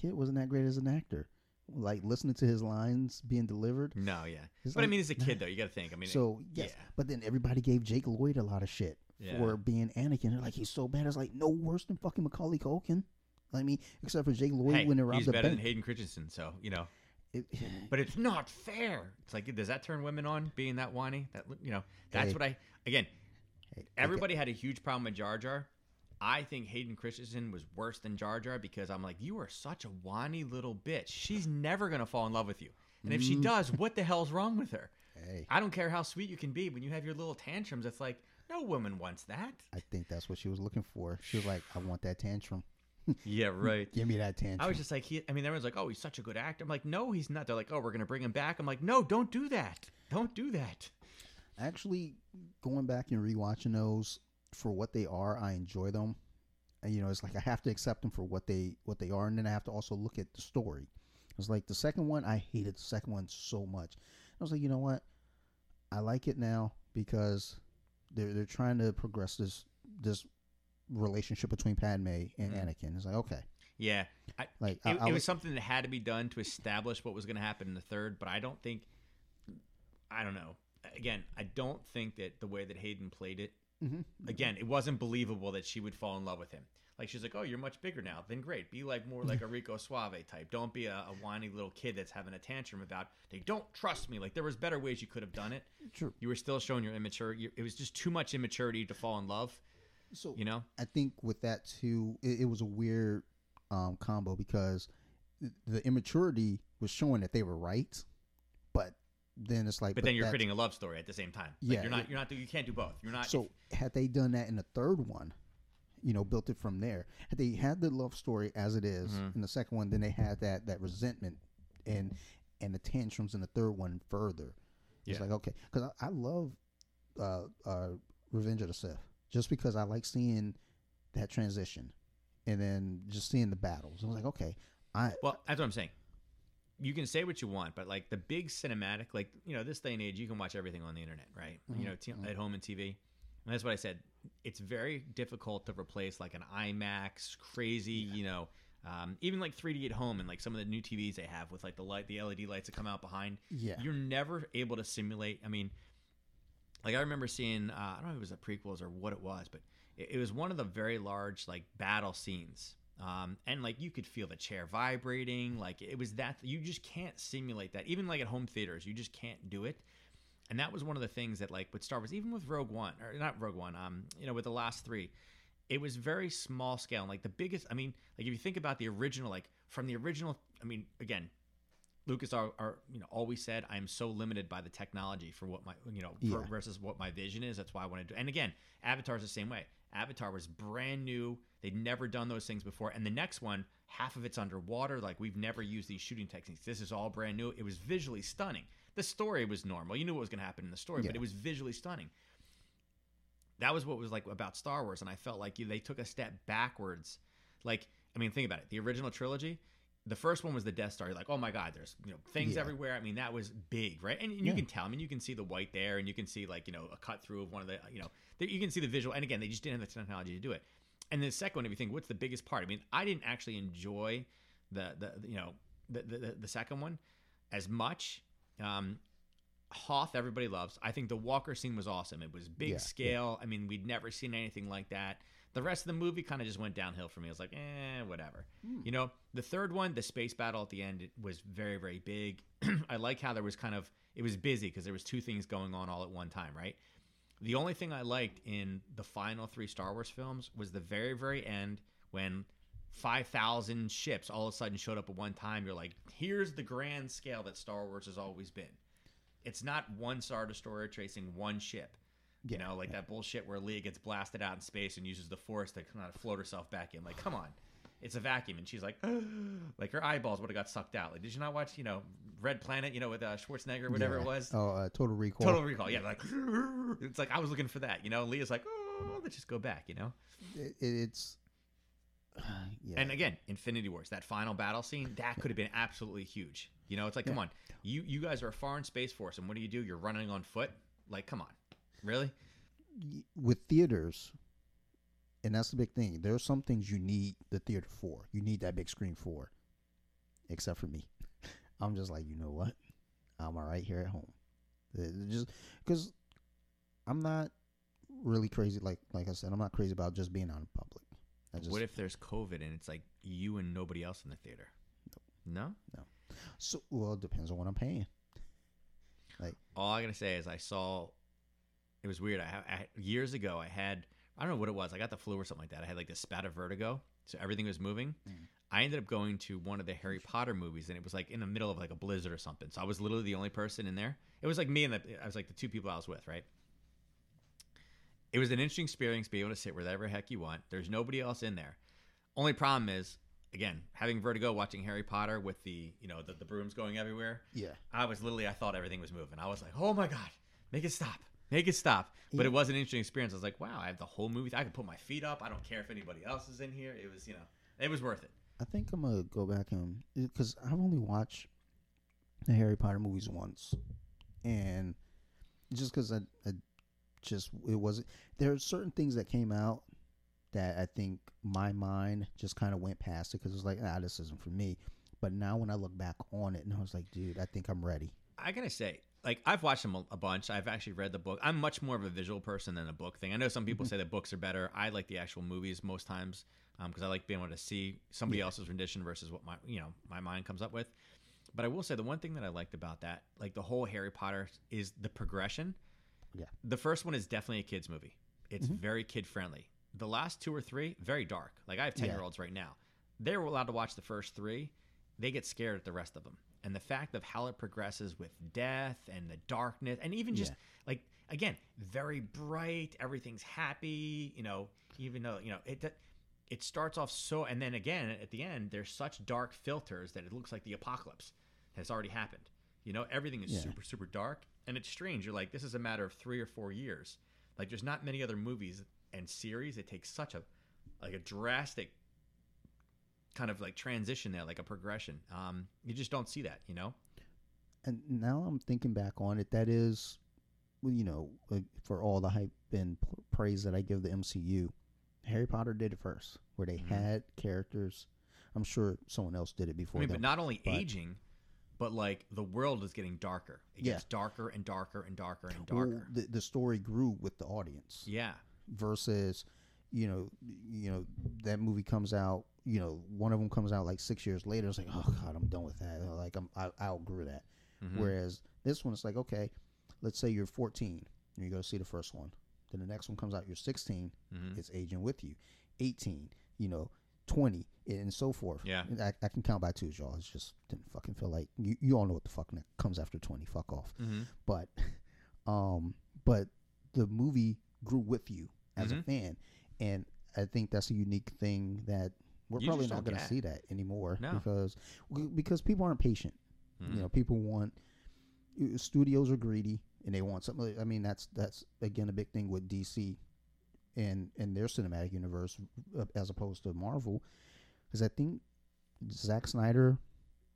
kid wasn't that great as an actor. Like listening to his lines being delivered. No, yeah. But I mean, as a kid though, you got to think. I mean, so yes, yeah. but then everybody gave Jake Lloyd a lot of shit Yeah. for being Anakin. They're like, he's so bad. It's like no worse than fucking Macaulay Culkin. I mean, except for Jake Lloyd hey, when they robbed he's better than Hayden Christensen. So you know, It- but it's not fair. It's like, does that turn women on being that whiny? That you know, that's Hey. what I again. Hey, okay. Everybody had a huge problem with Jar Jar. I think Hayden Christensen was worse than Jar Jar because I'm like, you are such a whiny little bitch. She's never gonna fall in love with you, and if she Mm. does, what the hell's wrong with her? Hey, I don't care how sweet you can be when you have your little tantrums. It's like no woman wants that. I think that's what she was looking for. She was like, I want that tantrum. Yeah, right. Give me that tantrum. I was just like, he, I mean, everyone's like, oh, he's such a good actor. I'm like, no, he's not. They're like, oh, we're gonna bring him back. I'm like, no, don't do that. Don't do that. actually going back and rewatching those for what they are i enjoy them. And you know it's like i have to accept them for what they what they are. And then i have to also look at the story. It's like the second one i hated the second one so much. I was like you know what? I like it now because they're they're trying to progress this this relationship between padme and Mhm. anakin. It's like okay. Yeah, I, like it, I, I it was something that had to be done to establish what was going to happen in the third. But I don't think, I don't know. Again, I don't think that the way that Hayden played it, Mhm. again, it wasn't believable that she would fall in love with him. Like she's like, oh, you're much bigger now. Then great, be like more like a Rico Suave type. Don't be a, a whiny little kid that's having a tantrum about they don't trust me. Like there was better ways you could have done it. True. You were still showing your immature. You, it was just too much immaturity to fall in love. so You know. I think with that too, it, it was a weird um, combo because the immaturity was showing that they were right, then it's like, But then you're creating a love story at the same time. Like Yeah, you're not. You're not. You can't do both. You're not. So had they done that in the third one, you know, built it from there. Had they had the love story as it is Mhm. in the second one, then they had that that resentment and and the tantrums in the third one further. It's Yeah. like okay, because I, I love uh, uh, Revenge of the Sith just because I like seeing that transition and then just seeing the battles. I was like, okay, I Well, that's what I'm saying. You can say what you want, but like the big cinematic, like you know, this day and age, you can watch everything on the internet, right? Mm-hmm. You know, t- at home and TV, and that's what I said. It's very difficult to replace like an IMAX, crazy, you know, um, even like 3D at home and like some of the new TVs they have with like the light, the LED lights that come out behind. yeah. You're never able to simulate. I mean, like I remember seeing, uh, I don't know if it was the prequels or what it was, but it, it was one of the very large like battle scenes. Um, and like you could feel the chair vibrating, like it was that you just can't simulate that. Even like at home theaters, you just can't do it. And that was one of the things that like with Star Wars, even with Rogue One or not Rogue One, um, you know, with the last three, it was very small scale. And like the biggest, I mean, like if you think about the original, like from the original, I mean, again, Lucas are, are you know always said I am so limited by the technology for what my you know Yeah. versus what my vision is. That's why I want to do. And again, Avatar's the same way. Avatar was brand new. They'd never done those things before. And the next one, half of it's underwater. Like we've never used these shooting techniques. This is all brand new. It was visually stunning. The story was normal. You knew what was going to happen in the story, but it was visually stunning. That was what was like about Star Wars, and I felt like you—they took a step backwards. Like, I mean, think about it. The original trilogy, the first one was the Death Star. You're like, oh my god, there's you know things Yeah. everywhere. I mean, that was big, right? And, and you Yeah. can tell. I mean, you can see the white there, and you can see like you know a cut through of one of the you know you can see the visual. And again, they just didn't have the technology to do it. And the second one, if you think, what's the biggest part? I mean, I didn't actually enjoy the the you know the the, the, the second one as much. Um, Hoth, everybody loves. I think the Walker scene was awesome. It was big Yeah, scale. I mean, we'd never seen anything like that. The rest of the movie kind of just went downhill for me. I was like, eh, whatever. You know, the third one, the space battle at the end, it was very, very big. I like how there was kind of it was busy because there was two things going on all at one time, right? The only thing I liked in the final three Star Wars films was the very, very end when 5,000 ships all of a sudden showed up at one time. You're like, here's the grand scale that Star Wars has always been. It's not one Star Destroyer tracing one ship. You know, like that bullshit where Leia gets blasted out in space and uses the Force to kind of float herself back in. Like, come on. It's a vacuum. And she's like, like her eyeballs would have got sucked out. Like, did you not watch, you know, Red Planet, you know, with uh, Schwarzenegger or whatever Yeah. it was? Oh, uh, Total Recall. Total Recall. Yeah, like it's like I was looking for that. You know, Leia's like, oh, let's just go back. You know, It, it's yeah. and again, Infinity Wars, that final battle scene, that could have been absolutely huge. You know, it's like, come on, you you guys are a foreign space force, and what do you do? You're running on foot. Like, come on, really? with theaters, and that's the big thing. There are some things you need the theater for. You need that big screen for. Except for me, I'm just like, you know what? I'm all right here at home. It- it just because I'm not really crazy. Like like I said, I'm not crazy about just being out in public. Just what if there's COVID and it's like you and nobody else in the theater? No. No. So well. It depends on what I'm paying. Like All I gotta say is I saw. It was weird. I, I years ago I had I don't know what it was. I got the flu or something like that. I had like this spat of vertigo, so everything was moving. Mm. I ended up going to one of the Harry Potter movies, and it was like in the middle of like a blizzard or something. So I was literally the only person in there. It was like me and the I was like the two people I was with, right? It was an interesting experience, be able to sit wherever the heck you want. There's nobody else in there. Only problem is, again, having vertigo, watching Harry Potter with the you know the, the brooms going everywhere. yeah, I was literally, I thought everything was moving. I was like, oh my God, make it stop. Make it stop. But it was an interesting experience. I was like, wow, I have the whole movie. I can put my feet up. I don't care if anybody else is in here. It was, you know, it was worth it. I think I'm gonna go back and because I've only watched the Harry Potter movies once, and just because I, I just it wasn't there are certain things that came out that I think my mind just kind of went past it because it was like ah this isn't for me. But now when I look back on it, and I was like, dude, I think I'm ready. I gotta say, like I've watched them a, bunch. I've actually read the book. I'm much more of a visual person than a book thing. I know some people mm-hmm. say that books are better. I like the actual movies most times um, because I like being able to see somebody else's rendition versus what my you know my mind comes up with. But I will say the one thing that I liked about that, like the whole Harry Potter, is the progression. Yeah. The first one is definitely a kids movie. It's mm-hmm. very kid friendly. The last two or three, very dark. Like I have ten Yeah. year olds right now. They're allowed to watch the first three. They get scared at the rest of them. And the fact of how it progresses with death and the darkness, and even just Yeah. like again, very bright. Everything's happy. You know, even though you know it. It starts off so, and then again at the end, there's such dark filters that it looks like the apocalypse has already happened. You know, everything is Yeah. super, super dark, and it's strange. You're like, this is a matter of three or four years. Like, there's not many other movies and series that take such a, like a drastic, kind of like transition there, like a progression. Um, you just don't see that, you know. And now I'm thinking back on it. That is, you know, like, for all the hype and praise that I give the MCU, Harry Potter did it first, where they Mhm. had characters. I'm sure someone else did it I before mean, them. but not only but- aging, but like the world is getting darker. It Yeah. gets darker and darker and darker and Well, darker. the, the story grew with the audience yeah. versus, you know, you know that movie comes out. You know, one of them comes out like six years later. It's like, oh god, I'm done with that. Like I'm, I, I outgrew that. Mhm. Whereas this one, it's like, okay, let's say you're 14 and you go see the first one. Then the next one comes out, you're 16, Mhm. it's aging with you. 18, you know, 20, and so forth. Yeah. I, I can count by twos, y'all. It's just didn't fucking feel like you, you all know what the fuck comes after 20. Fuck off. Mhm. But, um, but the movie grew with you as Mhm. a fan, and I think that's a unique thing that we're You probably not going to see that anymore No. because because people aren't patient. Mhm. You know, people want uh, studios are greedy and they want something. I mean, that's that's again a big thing with DC and and their cinematic universe uh, as opposed to Marvel, because I think Zack Snyder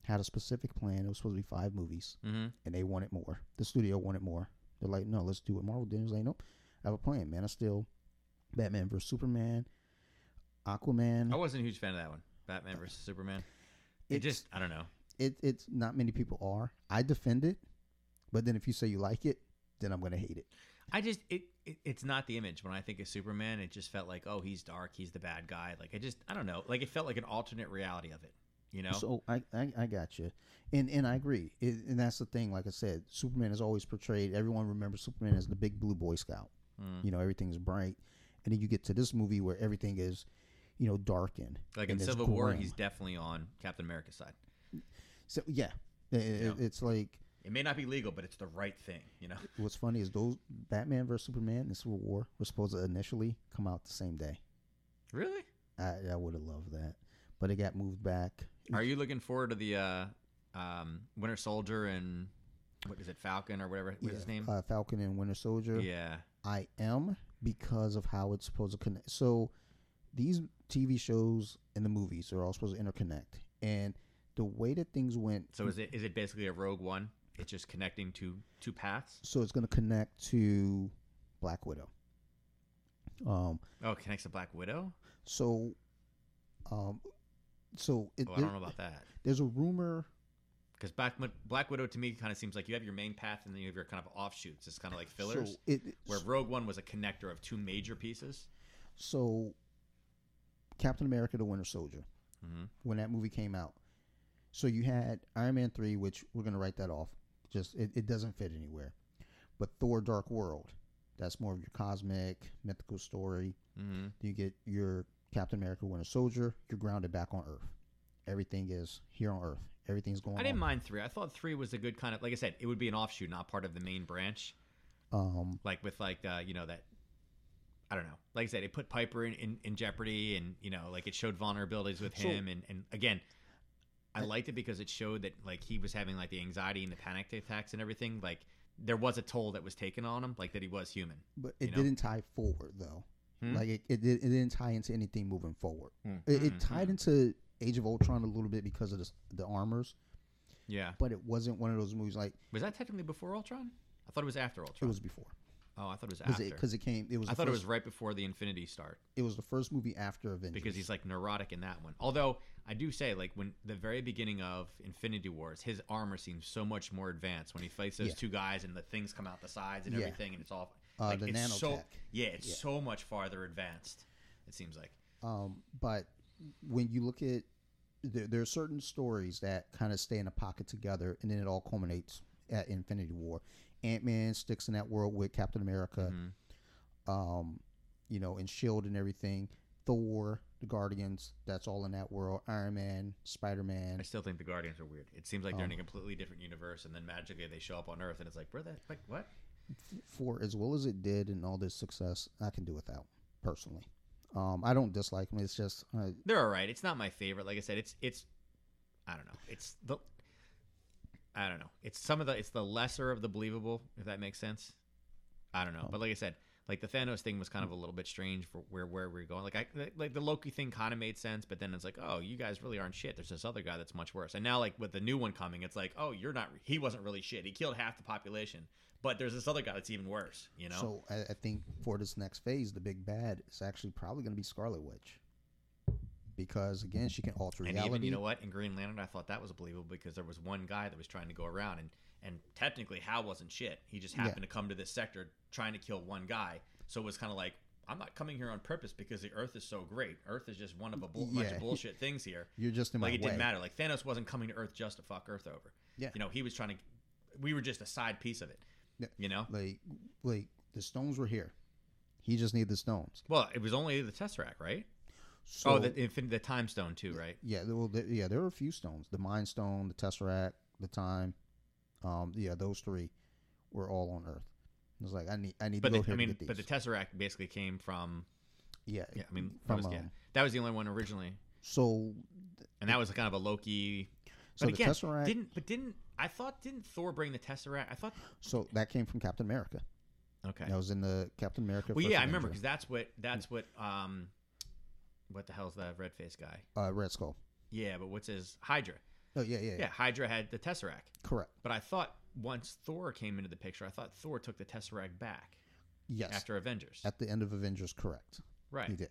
had a specific plan. It was supposed to be five movies, Mm-hmm. and they wanted more. The studio wanted more. They're like, no, let's do what Marvel did. It was like, nope, I have a plan. Man of Steel, Batman vs Superman, Aquaman. I wasn't a huge fan of that one. Batman versus Superman. It It's- just I don't know. It, it's not many people are. I defend it, but then if you say you like it, then I'm gonna hate it. I just it, it it's not the image. When I think of Superman, it just felt like oh he's dark, he's the bad guy. Like I just I don't know. Like it felt like an alternate reality of it. You know. So I, I, I got you, and and I agree. It, and that's the thing. Like I said, Superman is always portrayed. Everyone remembers Superman as the big blue Boy Scout. Mm. You know, everything's bright, and then you get to this movie where everything is, you know, darkened. like in Civil War, grim. he's definitely on Captain America's side. so yeah. It- Yeah. it's like It may not be legal, but it's the right thing. You know. what's funny is those Batman versus Superman and Civil War were supposed to initially come out the same day. Really? I, I would have loved that, but it got moved back. Are you looking forward to the uh, um, Winter Soldier and what is it, Falcon or whatever? What's his name? Uh, Falcon and Winter Soldier. yeah. I am because of how it's supposed to connect. So these TV shows and the movies are all supposed to interconnect, and the way that things went, So is it is it basically a Rogue One? It's just connecting to two paths. so it's going to connect to Black Widow. Um, Oh, it connects to Black Widow. so, um, so it, Oh, I don't know about that. there's a rumor. Because Black Black Widow to me kind of seems like you have your main path and then you have your kind of offshoots. It's kind of like fillers. So it, where Rogue One was a connector of two major pieces. so Captain America: The Winter Soldier, Mhm. when that movie came out. So you had Iron Man three, which we're gonna write that off. Just it, it doesn't fit anywhere. But Thor: Dark World, that's more of your cosmic mythical story. Mm-hmm. You get your Captain America: Winter Soldier. You're grounded back on Earth. Everything is here on Earth. Everything's going. I didn't on. mind three. I thought three was a good kind of like I said, it would be an offshoot, not part of the main branch. Um, Like with like uh, you know that I don't know. Like I said, it put Pepper in, in, in jeopardy, and you know like it showed vulnerabilities with So- him, and and again. I liked it because it showed that like he was having like the anxiety and the panic attacks and everything. Like there was a toll that was taken on him, like that he was human. but it you know? didn't tie forward though. Hmm? Like it, it, did, it didn't tie into anything moving forward. Hmm. It, it Hmm, tied hmm. into Age of Ultron a little bit because of the, the armors, Yeah, but it wasn't one of those movies like was that technically before Ultron? I thought it was after Ultron. it was before. Oh, I thought it was because after. it, 'cause it came. It was. I thought it was right before the Infinity start It was the first movie after Avengers. because he's like neurotic in that one. Although I do say, like when the very beginning of Infinity Wars, his armor seems so much more advanced when he fights those Yeah. two guys and the things come out the sides and Yeah. everything, and it's all Uh, like the it's so yeah, it's Yeah. so much farther advanced. It seems like Um, but when you look at there, there are certain stories that kind of stay in a pocket together, and then it all culminates at Infinity War. Ant Man sticks in that world with Captain America, Mhm. um, you know, and Shield and everything. Thor, the Guardians, that's all in that world. Iron Man, Spider Man. I still think the Guardians are weird. It seems like they're in a Um, completely different universe, and then magically they show up on Earth, and it's like, where the like what? For as well as it did and all this success, I can do without personally. Um, I don't dislike them. It's just uh, They're all right. It's not my favorite. Like I said, it's it's I don't know. It's the I don't know. It's some of the it's the lesser of the believable, if that makes sense. I don't know. Oh. But like I said, like the Thanos thing was kind of a little bit strange for where where we're going. Like I like the Loki thing kind of made sense, but then it's like, oh, you guys really aren't shit. There's this other guy that's much worse. And now like with the new one coming, it's like, oh, you're not. He wasn't really shit. He killed half the population, but there's this other guy that's even worse. You know. so. I, I think for this next phase, the big bad is actually probably going to be Scarlet Witch, because again, she can alter And reality. even you know what in Green Lantern, I thought that was believable because there was one guy that was trying to go around, and and technically Hal wasn't shit. He just Yeah. happened to come to this sector trying to kill one guy. So it was kind of like I'm not coming here on purpose because the Earth is so great. Earth is just one of a bull- bunch of bullshit things here. You're just in Like my it way. didn't matter. Like Thanos wasn't coming to Earth just to fuck Earth over. Yeah. You know, he was trying to. We were just a side piece of it. Yeah. You know. Like, like the stones were here. He just needed the stones. Well, it was only the Tesseract, right? So, oh, the infin- the Time Stone too, right? yeah, there- well, there, yeah, there were a few stones: the Mind Stone, the Tesseract, the Time. Um, yeah, those three were all on Earth. It was like I need, I need But to go the, here I mean, to get these. but the Tesseract basically came from. yeah, Yeah, I mean, that from was, yeah, um, that was the only one originally. so and that was kind of a Loki. So But the again, Tesseract- didn't but didn't I thought didn't Thor bring the Tesseract? I thought so that came from Captain America. okay. That was in the Captain America. well, yeah, I remember because that's what that's what um, what the hell's that red face guy? uh, Red Skull. Yeah, but what's his Hydra? Oh yeah, yeah, Yeah, Hydra had the Tesseract. Correct. But I thought once Thor came into the picture, I thought Thor took the Tesseract back Yes. after Avengers. At the end of Avengers, correct. right. He did.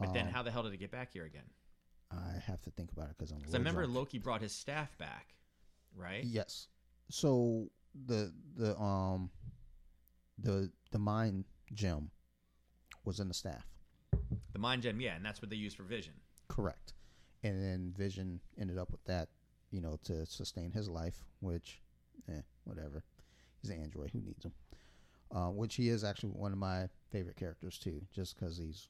But then Um, how the hell did it get back here again? I have to think about it because I'm. Because I remember drunk. Loki brought his staff back, right? Yes. So the the um the the mind gem was in the staff. The mind gem, yeah, and that's what they use for Vision. Correct. And then Vision ended up with that, you know, to sustain his life, which, eh, whatever. He's an android. Who needs him? Uh, which he is actually one of my favorite characters too, just because he's.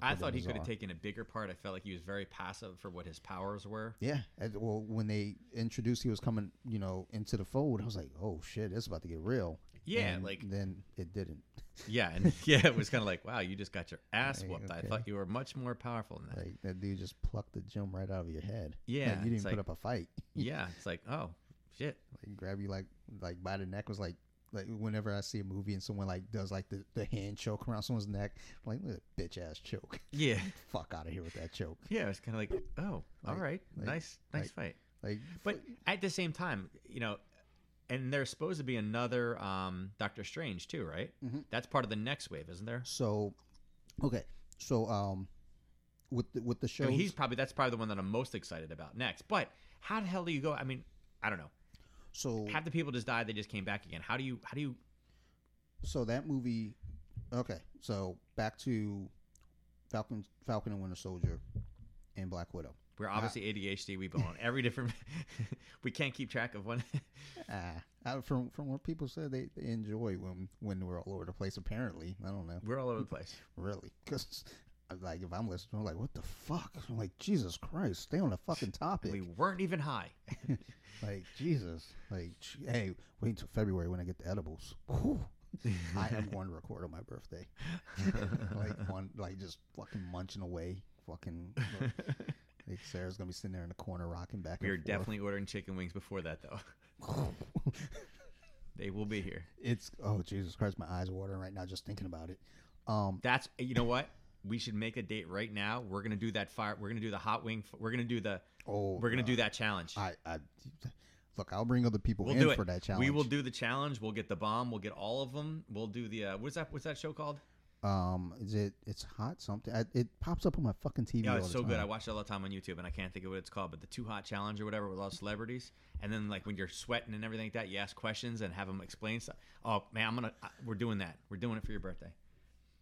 I thought he could have taken a bigger part. I felt like he was very passive for what his powers were. Yeah. Well, when they introduced he was coming, you know, into the fold, I was like, "Oh shit, it's about to get real." Yeah, And like then it didn't. yeah, and yeah, it was kind of like, wow, you just got your ass Like, whooped. I thought you were much more powerful than that. Like that dude just plucked the gem right out of your head. Yeah, Like, you didn't put like- up a fight. yeah, it's like, oh shit. Like grab you like like by the neck was like like whenever I see a movie and someone like does like the, the hand choke around someone's neck, I'm like look bitch ass choke. Yeah, Fuck out of here with that choke. yeah, it's kind of like, oh, all Like- right, like- nice, nice like- fight. Like But at the same time, you know, and there's supposed to be another um, Doctor Strange too, right? Mhm. That's part of the next wave, isn't there? so okay. So um with the, with the I show mean, he's probably that's probably the one that I'm most excited about next. But how the hell do you go? I mean, I don't know. so Half the people just died; they just came back again. How do you? How do you? so that movie okay. So back to Falcon Falcon and Winter Soldier and Black Widow. We're obviously ADHD. We belong every different. we can't keep track of one. Ah, I, from from what people said, they, they enjoy when when we're all over the place. Apparently, I don't know. We're all over the place. Really? Because, like, if I'm listening, I'm like, what the fuck? I'm like, Jesus Christ, stay on the fucking topic. We weren't even high. like, Jesus. Like, hey, wait until February when I get the edibles. Whew. I am going to record on my birthday. like, one, like, just fucking munching away. Fucking. Like, Sarah's to be sitting there in the corner rocking back We are forth. definitely ordering chicken wings before that, though. They will be here. it's, oh, Jesus Christ, my eyes are watering right now just thinking about it. Um, That's you know what. We should make a date right now. We're gonna do that fire. We're gonna do the hot wing. We're gonna do the. oh, We're gonna uh, do that challenge. I, I, look, I'll bring other people We'll in for that challenge. We will do the challenge. We'll get the bomb. We'll get all of them. We'll do the. Uh, what's that? What's that show called? Um, is it? It's hot something. I, it pops up on my fucking TV. Yeah, all it's the so good. I watch it all the time on YouTube, and I can't think of what it's called. But the Too Hot Challenge or whatever with all celebrities, and then like when you're sweating and everything like that, you ask questions and have them explain stuff. Oh man, I'm gonna. Uh, we're doing that. We're doing it for your birthday.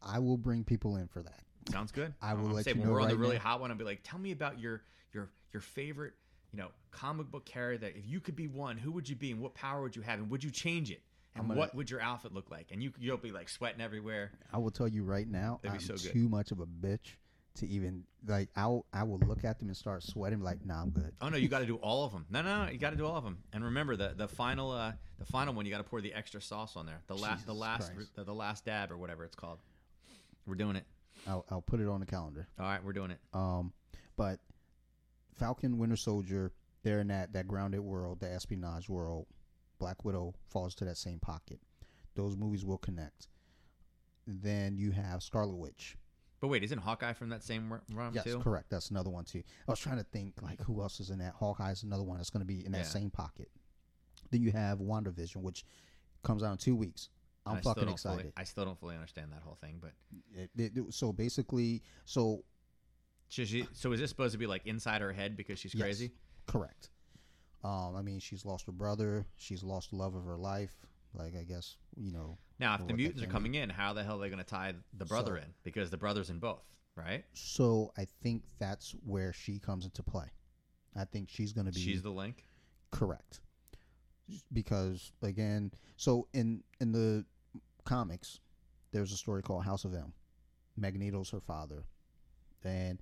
I will bring people in for that. Sounds good. I will I'm let say, you when know we're on the really now. hot one. I'll be like, tell me about your your your favorite, you know, comic book character. That if you could be one, who would you be, and what power would you have, and would you change it, and gonna- what would your outfit look like? And you you'll be like sweating everywhere. I will tell you right now, That'd I'm be so too much of a bitch to even like. I will, I will look at them and start sweating. Like, nah, I'm good. Oh no, you got to do all of them. No, no, no you got to do all of them. And remember the the final uh the final one, you got to pour the extra sauce on there. The last the last the, the last dab or whatever it's called. We're doing it. I'll, I'll put it on the calendar. All right, we're doing it. Um, but Falcon, Winter Soldier, they're in that that grounded world, the espionage world. Black Widow falls to that same pocket. Those movies will connect. Then you have Scarlet Witch. But wait, isn't Hawkeye from that same realm Yes, too? correct. That's another one too. I was trying to think like who else is in that. Hawkeye is another one that's going to be in that Yeah. same pocket. Then you have WandaVision, which comes out in two weeks. I'm fucking excited. Fully, I still don't fully understand that whole thing, but It- it- so basically, so so, she, so is this supposed to be like inside her head because she's Yes. crazy? correct. Um, I mean, she's lost her brother. She's lost the love of her life. Like I guess you know. Now, if the mutants are coming in, how the hell are they going to tie the brother So- in? Because the brother's in both, right? So I think that's where she comes into play. I think she's going to be She's the link. correct because again, so in in the comics, there's a story called House of M. Magneto's her father, and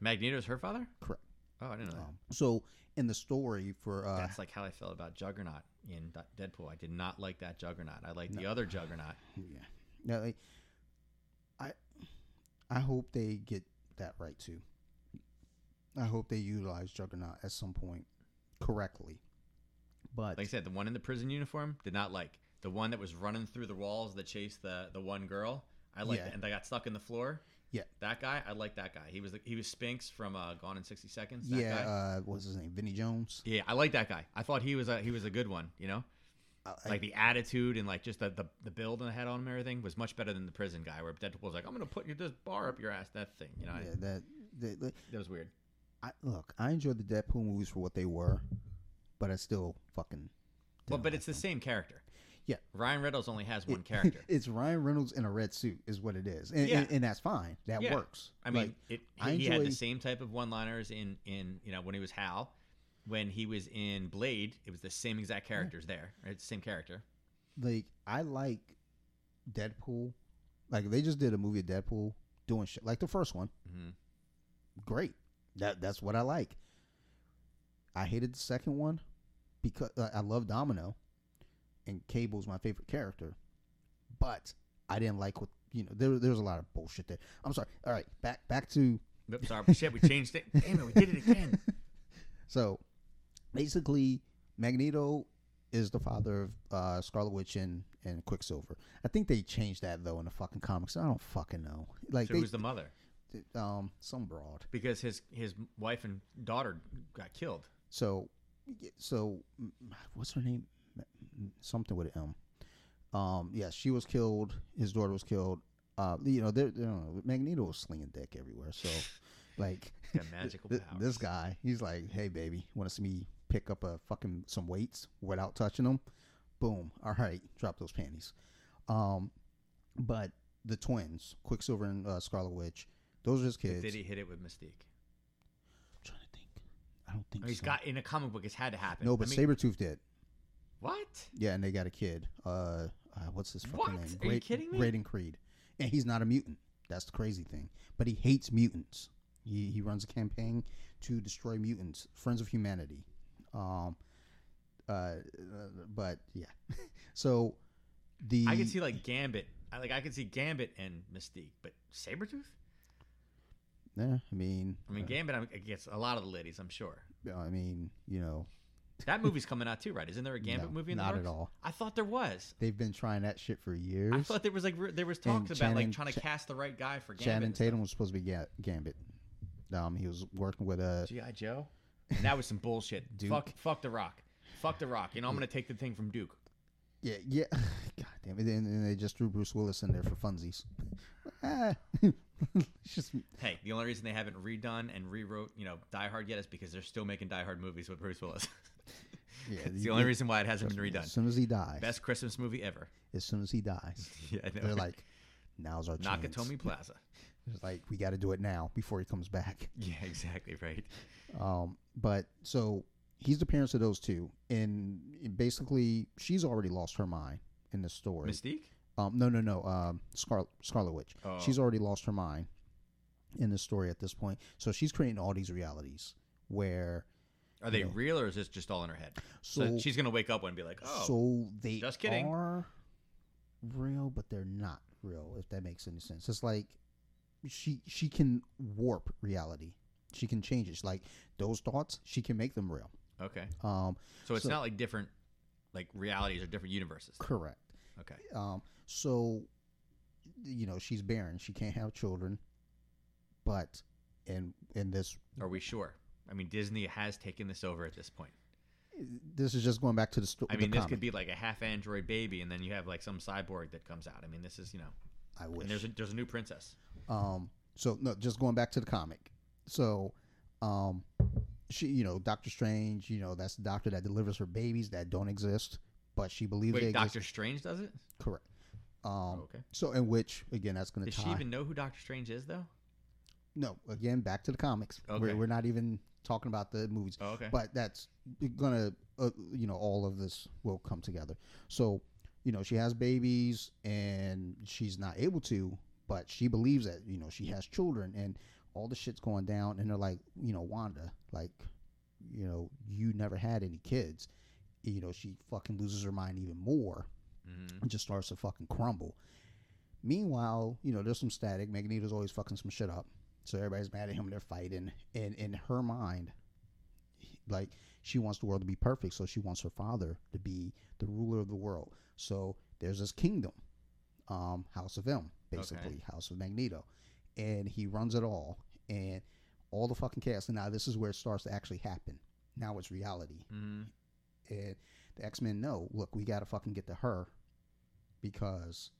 Magneto's her father? correct. Oh, I didn't know. Um, so in the story for uh, That's like how I felt about Juggernaut in D- Deadpool. I did not like that Juggernaut. I like the other Juggernaut. Yeah. Yeah, like, I I hope they get that right too. I hope they utilize Juggernaut at some point correctly. But Like I said, the one in the prison uniform did not like. The one that was running through the walls that chased the the one girl. I liked Yeah. it, and they got stuck in the floor. Yeah. That guy, I like that guy. He was the, he was Sphinx from uh, Gone in sixty seconds. That yeah, guy. uh, what's his name? Vinnie Jones. yeah, I like that guy. I thought he was a he was a good one. You know, I- like the attitude and like just the the, the build and the head on him and everything was much better than the prison guy where Deadpool was like, I'm gonna put you this bar up your ass. That thing, you know, I- yeah, that, that, that that was weird. I, look, I enjoyed the Deadpool movies for what they were, but I still fucking. Well, but it's the same character. Yeah. Ryan Reynolds only has one It- character. it's Ryan Reynolds in a red suit, is what it is, and, Yeah. and, and that's fine. That Yeah. works. I mean, Like, it, I he, had the same type of one-liners in in you know when he was Hal, when he was in Blade, it was the same exact characters there. Right? It's the same character. like I like Deadpool. Like they just did a movie of Deadpool doing shit like the first one. hmm Great. That that's what I like. I hated the second one because uh, I love Domino, and Cable's my favorite character, but I didn't like what you know. There was a lot of bullshit there. I'm sorry. All right, back back to Oops, sorry, shit, we changed it. Damn it, we did it again. So basically, Magneto is the father of uh, Scarlet Witch and, and Quicksilver. I think they changed that though in the fucking comics. I don't fucking know. Like So they, who's the mother? um some broad. Because his his wife and daughter got killed. So so what's her name? Something with an M. Um, yeah, she was killed. His daughter was killed. Uh, you know, there, you know, Magneto was slinging dick everywhere. So, like, magical th- powers. this guy, he's like, "Hey, baby, want to see me pick up a fucking some weights without touching them?" Boom. All right, drop those panties. Um, but the twins, Quicksilver and uh, Scarlet Witch, those are his kids. Did he hit it with Mystique? I'm trying to think. I don't think Oh, he's so. got in a comic book. It's had to happen. no, but I mean, Sabretooth did. What? Yeah, and they got a kid. Uh, uh what's his fucking What? name? Are you kidding me? Graydon Creed, and he's not a mutant. That's the crazy thing. But he hates mutants. He he runs a campaign to destroy mutants, Friends of Humanity. Um, uh, but yeah, so the I can see like Gambit. I like I could see Gambit and Mystique, but Sabretooth? Yeah, I mean, I mean, Gambit I gets a lot of the ladies, I'm sure. uh, I mean, you know, That movie's coming out too, right? Isn't there a Gambit No, movie in the not at all. I thought there was. they've been trying that shit for years. I thought there was like there was talks And about like trying to Ch- cast the right guy for Gambit. Channing and stuff. Tatum was supposed to be Ga- Gambit. Um, he was working with a. GI Joe. And that was some bullshit. Duke. Fuck, fuck the Rock. Fuck the Rock. You know I'm gonna take the thing from Duke. Yeah, yeah. God damn it! And, and they just threw Bruce Willis in there for funsies. Ah. it's just Hey, the only reason they haven't redone and rewrote, you know, Die Hard yet is because they're still making Die Hard movies with Bruce Willis. Yeah. it's the only reason why it hasn't been redone. As soon as he dies, Best Christmas movie ever. as soon as he dies, Yeah, I know. they're like, "Now's our chance." Nakatomi Plaza. It's like we got to do it now before he comes back. Yeah, exactly right. Um, but so he's the parents of those two, and basically she's already lost her mind in the story. Mystique. Um, no, no, no. Um, Scar- Scarlet Witch. Oh. She's already lost her mind in the story at this point. So she's creating all these realities where. Are they real or is this just all in her head? So, So, she's gonna wake up one and be like, "Oh, so they just kidding. are real, but they're not real. If that makes any sense, it's like she she can warp reality. She can change it. Like those thoughts, she can make them real. okay." Um, So it's So- not like different, like realities or different universes. correct. Okay. Um, so, you know, she's barren. She can't have children. But in in this, Are we sure? I mean, Disney has taken this over at this point. this is just going back to the story. I mean, this could be like a half android baby, and then you have like some cyborg that comes out. I mean, this is you know, I wish. and there's a, there's a new princess. Um, so no, just going back to the comic. So, um, she, you know, Doctor Strange, you know, that's the doctor that delivers her babies that don't exist, but she believes they Wait, exist. Doctor Strange does it? Correct. Um, okay. so in which again, that's going to Does tie. she even know who Doctor Strange is though? no, again, back to the comics. Okay. We're, we're not even talking about the movies. Oh, okay. but that's gonna uh, you know all of this will come together. So you know she has babies and she's not able to but she believes that you know she has children and all the shit's going down and they're like you know wanda like you know you never had any kids. You know she fucking loses her mind even more hmm and just starts to fucking crumble. Meanwhile you know there's some static. Magneto's always fucking some shit up so everybody's mad at him they're fighting and in her mind like she wants the world to be perfect so she wants her father to be the ruler of the world so there's this kingdom um house of m basically house of magneto and he runs it all, and all the fucking cast. And now this is where it starts to actually happen. Now it's reality, hmm and the X Men know, look, we got to fucking get to her because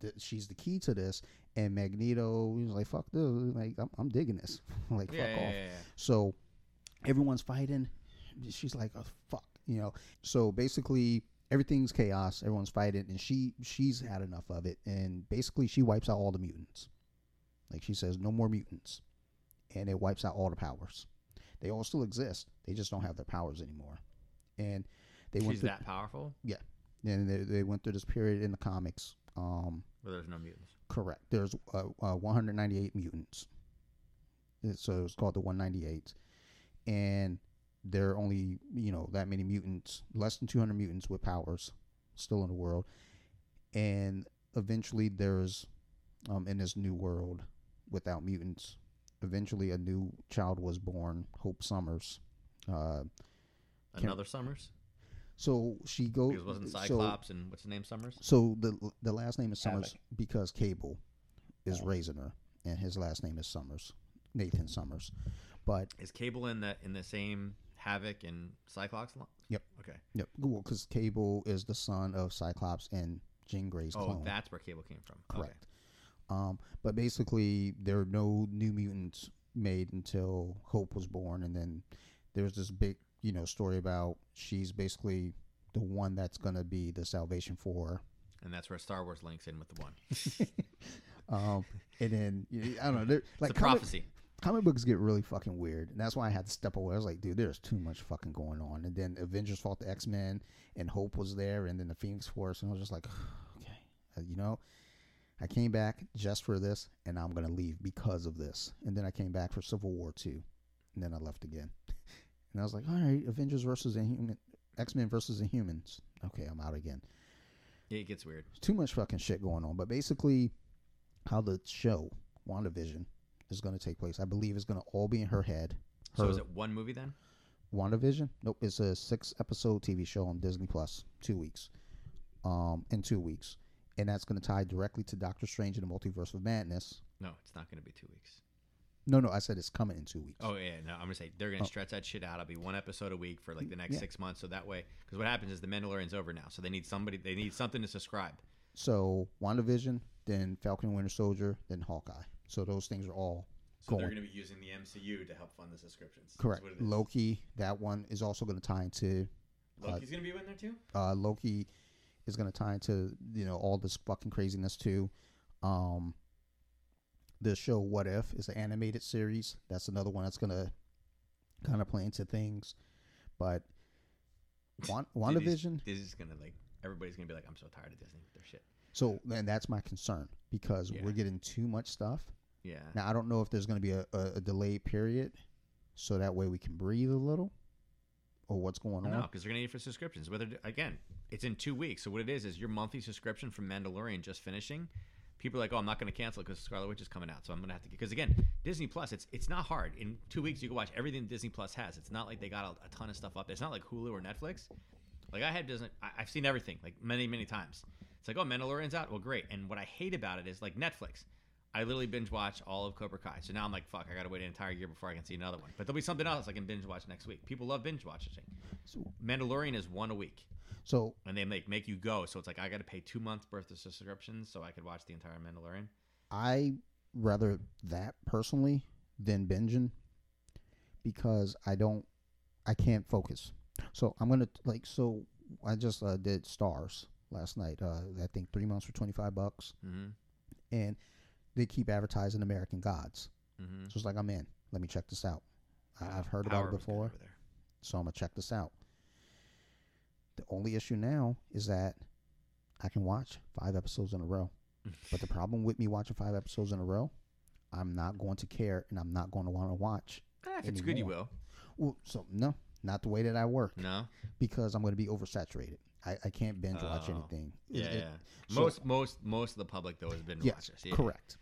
th- she's the key to this. And Magneto, he's like, fuck this, like I'm, I'm digging this, like Yeah, fuck yeah, off. yeah. So everyone's fighting. She's like, oh, fuck, you know. So basically, everything's chaos. Everyone's fighting, and she she's had enough of it. And basically, she wipes out all the mutants. Like she says, no more mutants, and it wipes out all the powers. They all still exist. They just don't have their powers anymore. And they went She's through, that powerful. Yeah, and they, they went through this period in the comics. Um, Where there's no mutants. Correct. There's uh, uh, 198 mutants. So it's called the 198, and there are only you know that many mutants, less than 200 mutants with powers, still in the world, and eventually there's, um, in this new world, without mutants, eventually a new child was born, Hope Summers. Uh, Another Summers. So she goes. Because it wasn't so- Cyclops and what's the name Summers? So the the last name is Summers Havoc. because Cable is Oh. raising her, and his last name is Summers, Nathan Summers. But Is Cable in the in the same Havoc and Cyclops? lo- Yep. Okay. yep, well, because Cable is the son of Cyclops and Jean Grey's Oh, clone. that's where Cable came from. correct. Um, but basically, there are no new mutants made until Hope was born, and then there's this big, you know, story about she's basically the one that's gonna be the salvation for her. And that's where Star Wars links in with the one. Um, and then I don't know, like a comic, prophecy. comic books get really fucking weird, and that's why I had to step away. I was like, dude, there's too much fucking going on. And then Avengers fought the X Men, and Hope was there, and then the Phoenix Force, and I was just like, okay, Uh, you know, I came back just for this, and I'm gonna leave because of this. And then I came back for Civil War two, and then I left again. And I was like, all right, Avengers versus Inhuman, X Men versus Inhumans. Okay, I'm out again it gets weird. too much fucking shit going on. But basically, how the show WandaVision is going to take place, I believe, is going to all be in her head. Her So is it one movie then? WandaVision? Nope, it's a six episode TV show on Disney Plus. Two weeks, um, in two weeks, and that's going to tie directly to Doctor Strange and the Multiverse of Madness. No, it's not going to be two weeks. No, no, I said it's coming in two weeks. Oh yeah, no, I'm gonna say they're gonna Oh. stretch that shit out. It'll be one episode a week for like the next Yeah. six months. So that way, because what happens is the Mandalorian's over now, so they need somebody. They need something to subscribe. So WandaVision, then Falcon and Winter Soldier, then Hawkeye. So those things are all So they're Going. gonna be using the MCU to help fund the subscriptions. Correct. what it is. Loki, that one is also going to tie into Loki's gonna be in there too. uh, Loki is going to tie into you know all this fucking craziness too. Um, the show What If is an animated series. That's another one that's going to kind of play into things. But Wan- WandaVision. is gonna like everybody's gonna be like, I'm so tired of Disney with their shit. So and that's my concern because Yeah. we're getting too much stuff. Yeah. Now I don't know if there's going to be a, a, a delayed period, so that way we can breathe a little, or what's going on. No, because they're gonna need it for subscriptions. Whether again, it's in two weeks. So what it is is your monthly subscription from Mandalorian just finishing. People are like, oh, I'm not gonna cancel because Scarlet Witch is coming out. So I'm gonna have to because again, Disney Plus, it's it's not hard. In two weeks, you can watch everything Disney Plus has. It's not like they got a, a ton of stuff up. It's not like Hulu or Netflix. Like I have Disney, I, I've seen everything like many many times. It's like, oh, Mandalorian's out. Well, great. And what I hate about it is like Netflix. I literally binge watch all of Cobra Kai. So now I'm like, fuck, I gotta wait an entire year before I can see another one. But there'll be something else I can binge watch next week. People love binge watching. So, Mandalorian is one a week, so and they make make you go. So it's like I got to pay two months worth of subscriptions so I could watch the entire Mandalorian. I rather that personally than binging because I don't, I can't focus. So I'm gonna like so I just uh, did Starz last night. Uh, I think three months for twenty five bucks, Mm-hmm. and they keep advertising American Gods. Mm-hmm. So it's like I'm in. Let me check this out. I, I've heard about it before, so I'm gonna check this out. The only issue now is that I can watch five episodes in a row. But the problem with me watching five episodes in a row, I'm not going to care and I'm not going to want to watch. Eh, if it's good, you will. Well, so no, not the way that I work No. because I'm going to be oversaturated. I, I can't binge watch Oh. anything. It- Yeah, it- yeah. so- most most most of the public though has been Yes, watchers. Yeah. correct.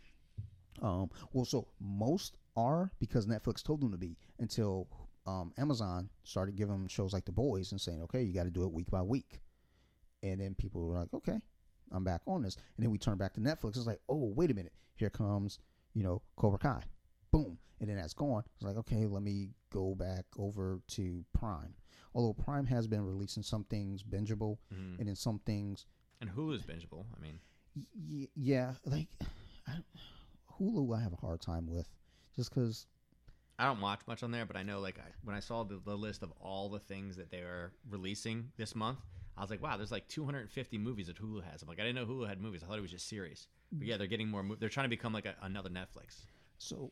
Um, well, so most are because Netflix told them to be until um, Amazon started giving them shows like The Boys and saying, okay, you got to do it week by week. And then people were like, okay, I'm back on this. And then we turn back to Netflix. It's like, oh, wait a minute. Here comes you know, Cobra Kai, boom, and then that's gone. It's like okay, let me go back over to Prime. Although Prime has been releasing some things bingeable, Mhm. and then some things, And Hulu's bingeable. I mean, y- yeah, like I, Hulu, I have a hard time with, just because I don't watch much on there, but I know like I, when I saw the, the list of all the things that they are releasing this month, I was like, wow, there's like 250 movies that Hulu has. I'm like, I didn't know Hulu had movies. I thought it was just series. But yeah, they're getting more. Mo- they're trying to become like a, another Netflix. So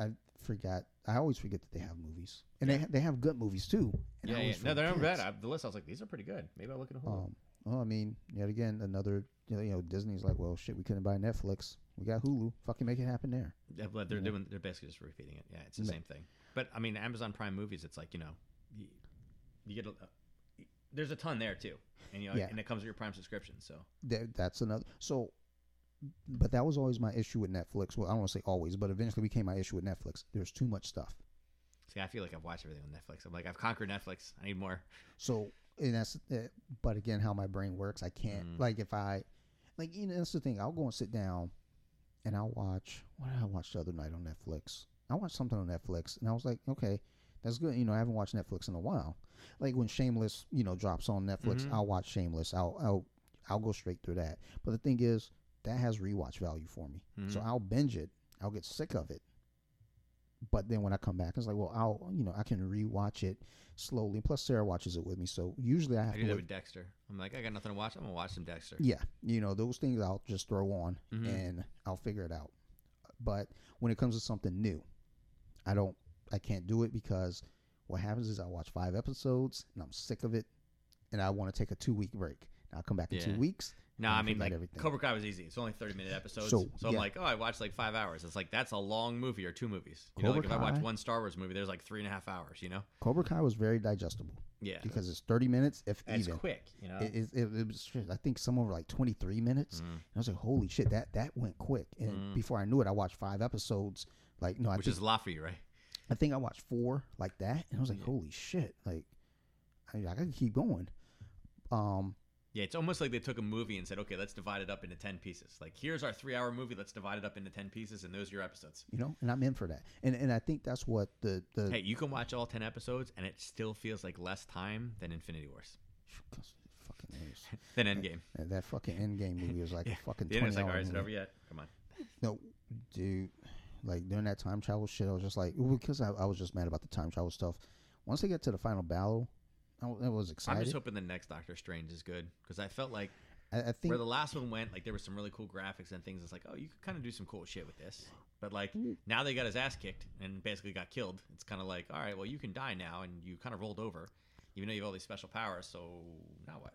I forgot. I always forget that they have movies, and they they have good movies too. Yeah, yeah. No, they're not bad. I, the list, I was like, these are pretty good. Maybe I'll look at Hulu. Um, well, I mean, yet again, another you know, you know, Disney's like, well, shit, we couldn't buy Netflix. We got Hulu. Fucking make it happen there. Yeah, but they're yeah. doing. They're basically just repeating it. Yeah, it's the Yeah. same thing. But I mean, Amazon Prime movies. It's like you know, you, you get a. Uh, there's a ton there too, and you know, Yeah. and it comes with your Prime subscription. So That, that's another. So, but that was always my issue with Netflix. Well, I don't want to say always, but eventually became my issue with Netflix. There's too much stuff. see, I feel like I've watched everything on Netflix. I'm like, I've conquered Netflix. I need more. So, and that's, uh, but again, how my brain works, I can't, Mm. like, if I, like, you know, that's the thing. I'll go and sit down and I'll watch, what did I watch the other night on Netflix? I watched something on Netflix and I was like, okay, that's good. You know, I haven't watched Netflix in a while. Like when Shameless, you know, drops on Netflix, Mhm. I'll watch Shameless. I'll, I'll, I'll go straight through that. But the thing is, that has rewatch value for me. So Mhm. I'll binge it. I'll get sick of it. But then when I come back, it's like, well, I'll, you know, I can rewatch it slowly. Plus, Sarah watches it with me, so usually I have I to. do that with Dexter. I'm like, I got nothing to watch. I'm gonna watch some Dexter. yeah, you know, those things I'll just throw on Mhm. and I'll figure it out. But when it comes to something new, I don't, I can't do it because what happens is I watch five episodes and I'm sick of it, and I want to take a two week break. And I'll come back in two weeks. No, and I mean like everything. Cobra Kai was easy. It's only 30 minute episodes. So, So, I'm yeah. like, oh, I watched like five hours. It's like that's a long movie or two movies. You know, Cobra like if I watch Kai- one Star Wars movie, there's like three and a half hours. You know, Cobra Kai was very digestible yeah, because it's 30 minutes, if it's even. quick. You know, It, it, it, it was, shit, I think some over like 23 minutes. Mm. And I was like, holy shit, that, that went quick. And Mm. before I knew it, I watched five episodes. Like, no, I which think, is a lot for you, right? I think I watched four like that. And I was like, Yeah. holy shit. Like, I, I gotta keep going. Um, Yeah, it's almost like they took a movie and said, okay, let's divide it up into 10 pieces. Like, here's our three hour movie. Let's divide it up into 10 pieces, and those are your episodes. you know, and I'm in for that. And and I think that's what the, the Hey, you can watch all 10 episodes, and it still feels like less time than Infinity Wars, fucking is. than Endgame. And that fucking Endgame movie was like Yeah. a fucking The 20 internet's like, hour all right, is it over yet? Come on. No, dude, like during that time travel shit, I was just like, because I, I was just mad about the time travel stuff. Once they get to the final battle, I, I was I'm just hoping the next Doctor Strange is good because I felt like I, think where the last one went, like there was some really cool graphics and things. It's like, oh, you could kind of do some cool shit with this. But like Mm. now they got his ass kicked and basically got killed. It's kind of like, all right, well, you can die now, and you kind of rolled over, even though you have all these special powers. So now what?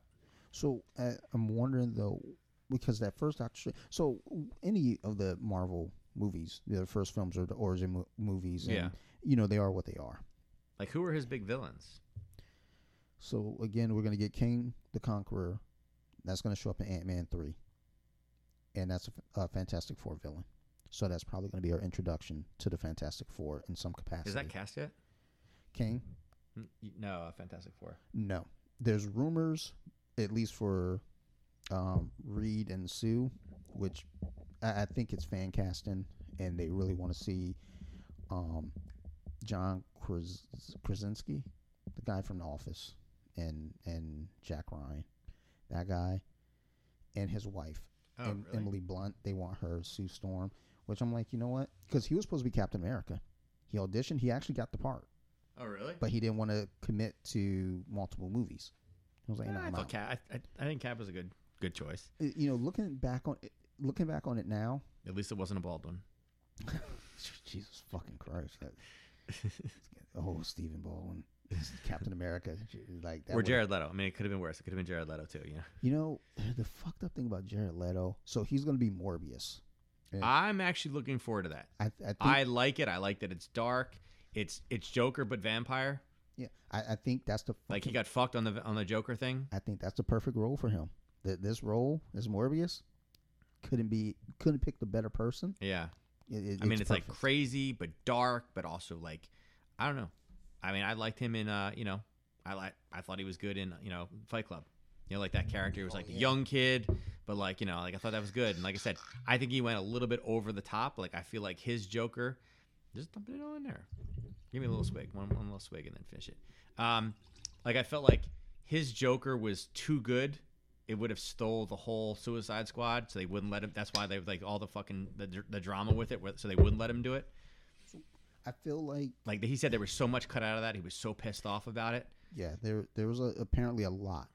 so. Uh, I'm wondering though, because that first Doctor Strange. So any of the Marvel movies, the first films are the origin mo- movies, and Yeah. you know they are what they are. Like, who are his big villains? So again, we're gonna get Kang the Conqueror. That's gonna show up in Ant Man three, and that's a Fantastic Four villain. So that's probably gonna be our introduction to the Fantastic Four in some capacity. Is that cast yet? Kang? No, uh, Fantastic Four. No. There's rumors, at least for um, Reed and Sue, which I, I think it's fan casting, and they really want to see um, John Kras- Krasinski, the guy from The Office, and and Jack Ryan, that guy, and his wife, Oh, and really? Emily Blunt. They want her Sue Storm, which I'm like, you know what? Because he was supposed to be Captain America. He auditioned. He actually got the part Oh, really? but he didn't want to commit to multiple movies. I was like, Yeah, no, I thought. Cap. I, I, I think Cap was a good good choice. Uh, You know, looking back on it, looking back on it now, At least it wasn't a Baldwin. Jesus fucking Christ, that, oh Stephen Baldwin, Captain America, like that. or Jared Leto. I mean, it could have been worse. It could have been Jared Leto too. You know. You know, the fucked up thing about Jared Leto, so he's gonna be Morbius. Yeah. I'm actually looking forward to that. I, I think, I like it. I like that it's dark. It's it's Joker but vampire. yeah, I, I think that's the Like he got fucked on the on the Joker thing. I think that's the perfect role for him. That this role as Morbius couldn't be couldn't pick the better person. Yeah. It- it- I mean, it's, like crazy but dark, but also like I don't know. I mean, I liked him in uh, you know, I like I thought he was good in you know Fight Club. You know, like that character was like Oh, a young kid, But like you know, like I thought that was good, and like I said, I think he went a little bit over the top. Like I feel like his Joker, just dump it all in there. Give me a little swig, one one little swig, and then finish it. Um, like I felt like his Joker was too good. It would have stole the whole Suicide Squad, so they wouldn't let him. That's why they like all the fucking the, the drama with it, so they wouldn't let him do it. I feel like Like he said, there was so much cut out of that. He was so pissed off about it. yeah, there there was a, apparently a lot,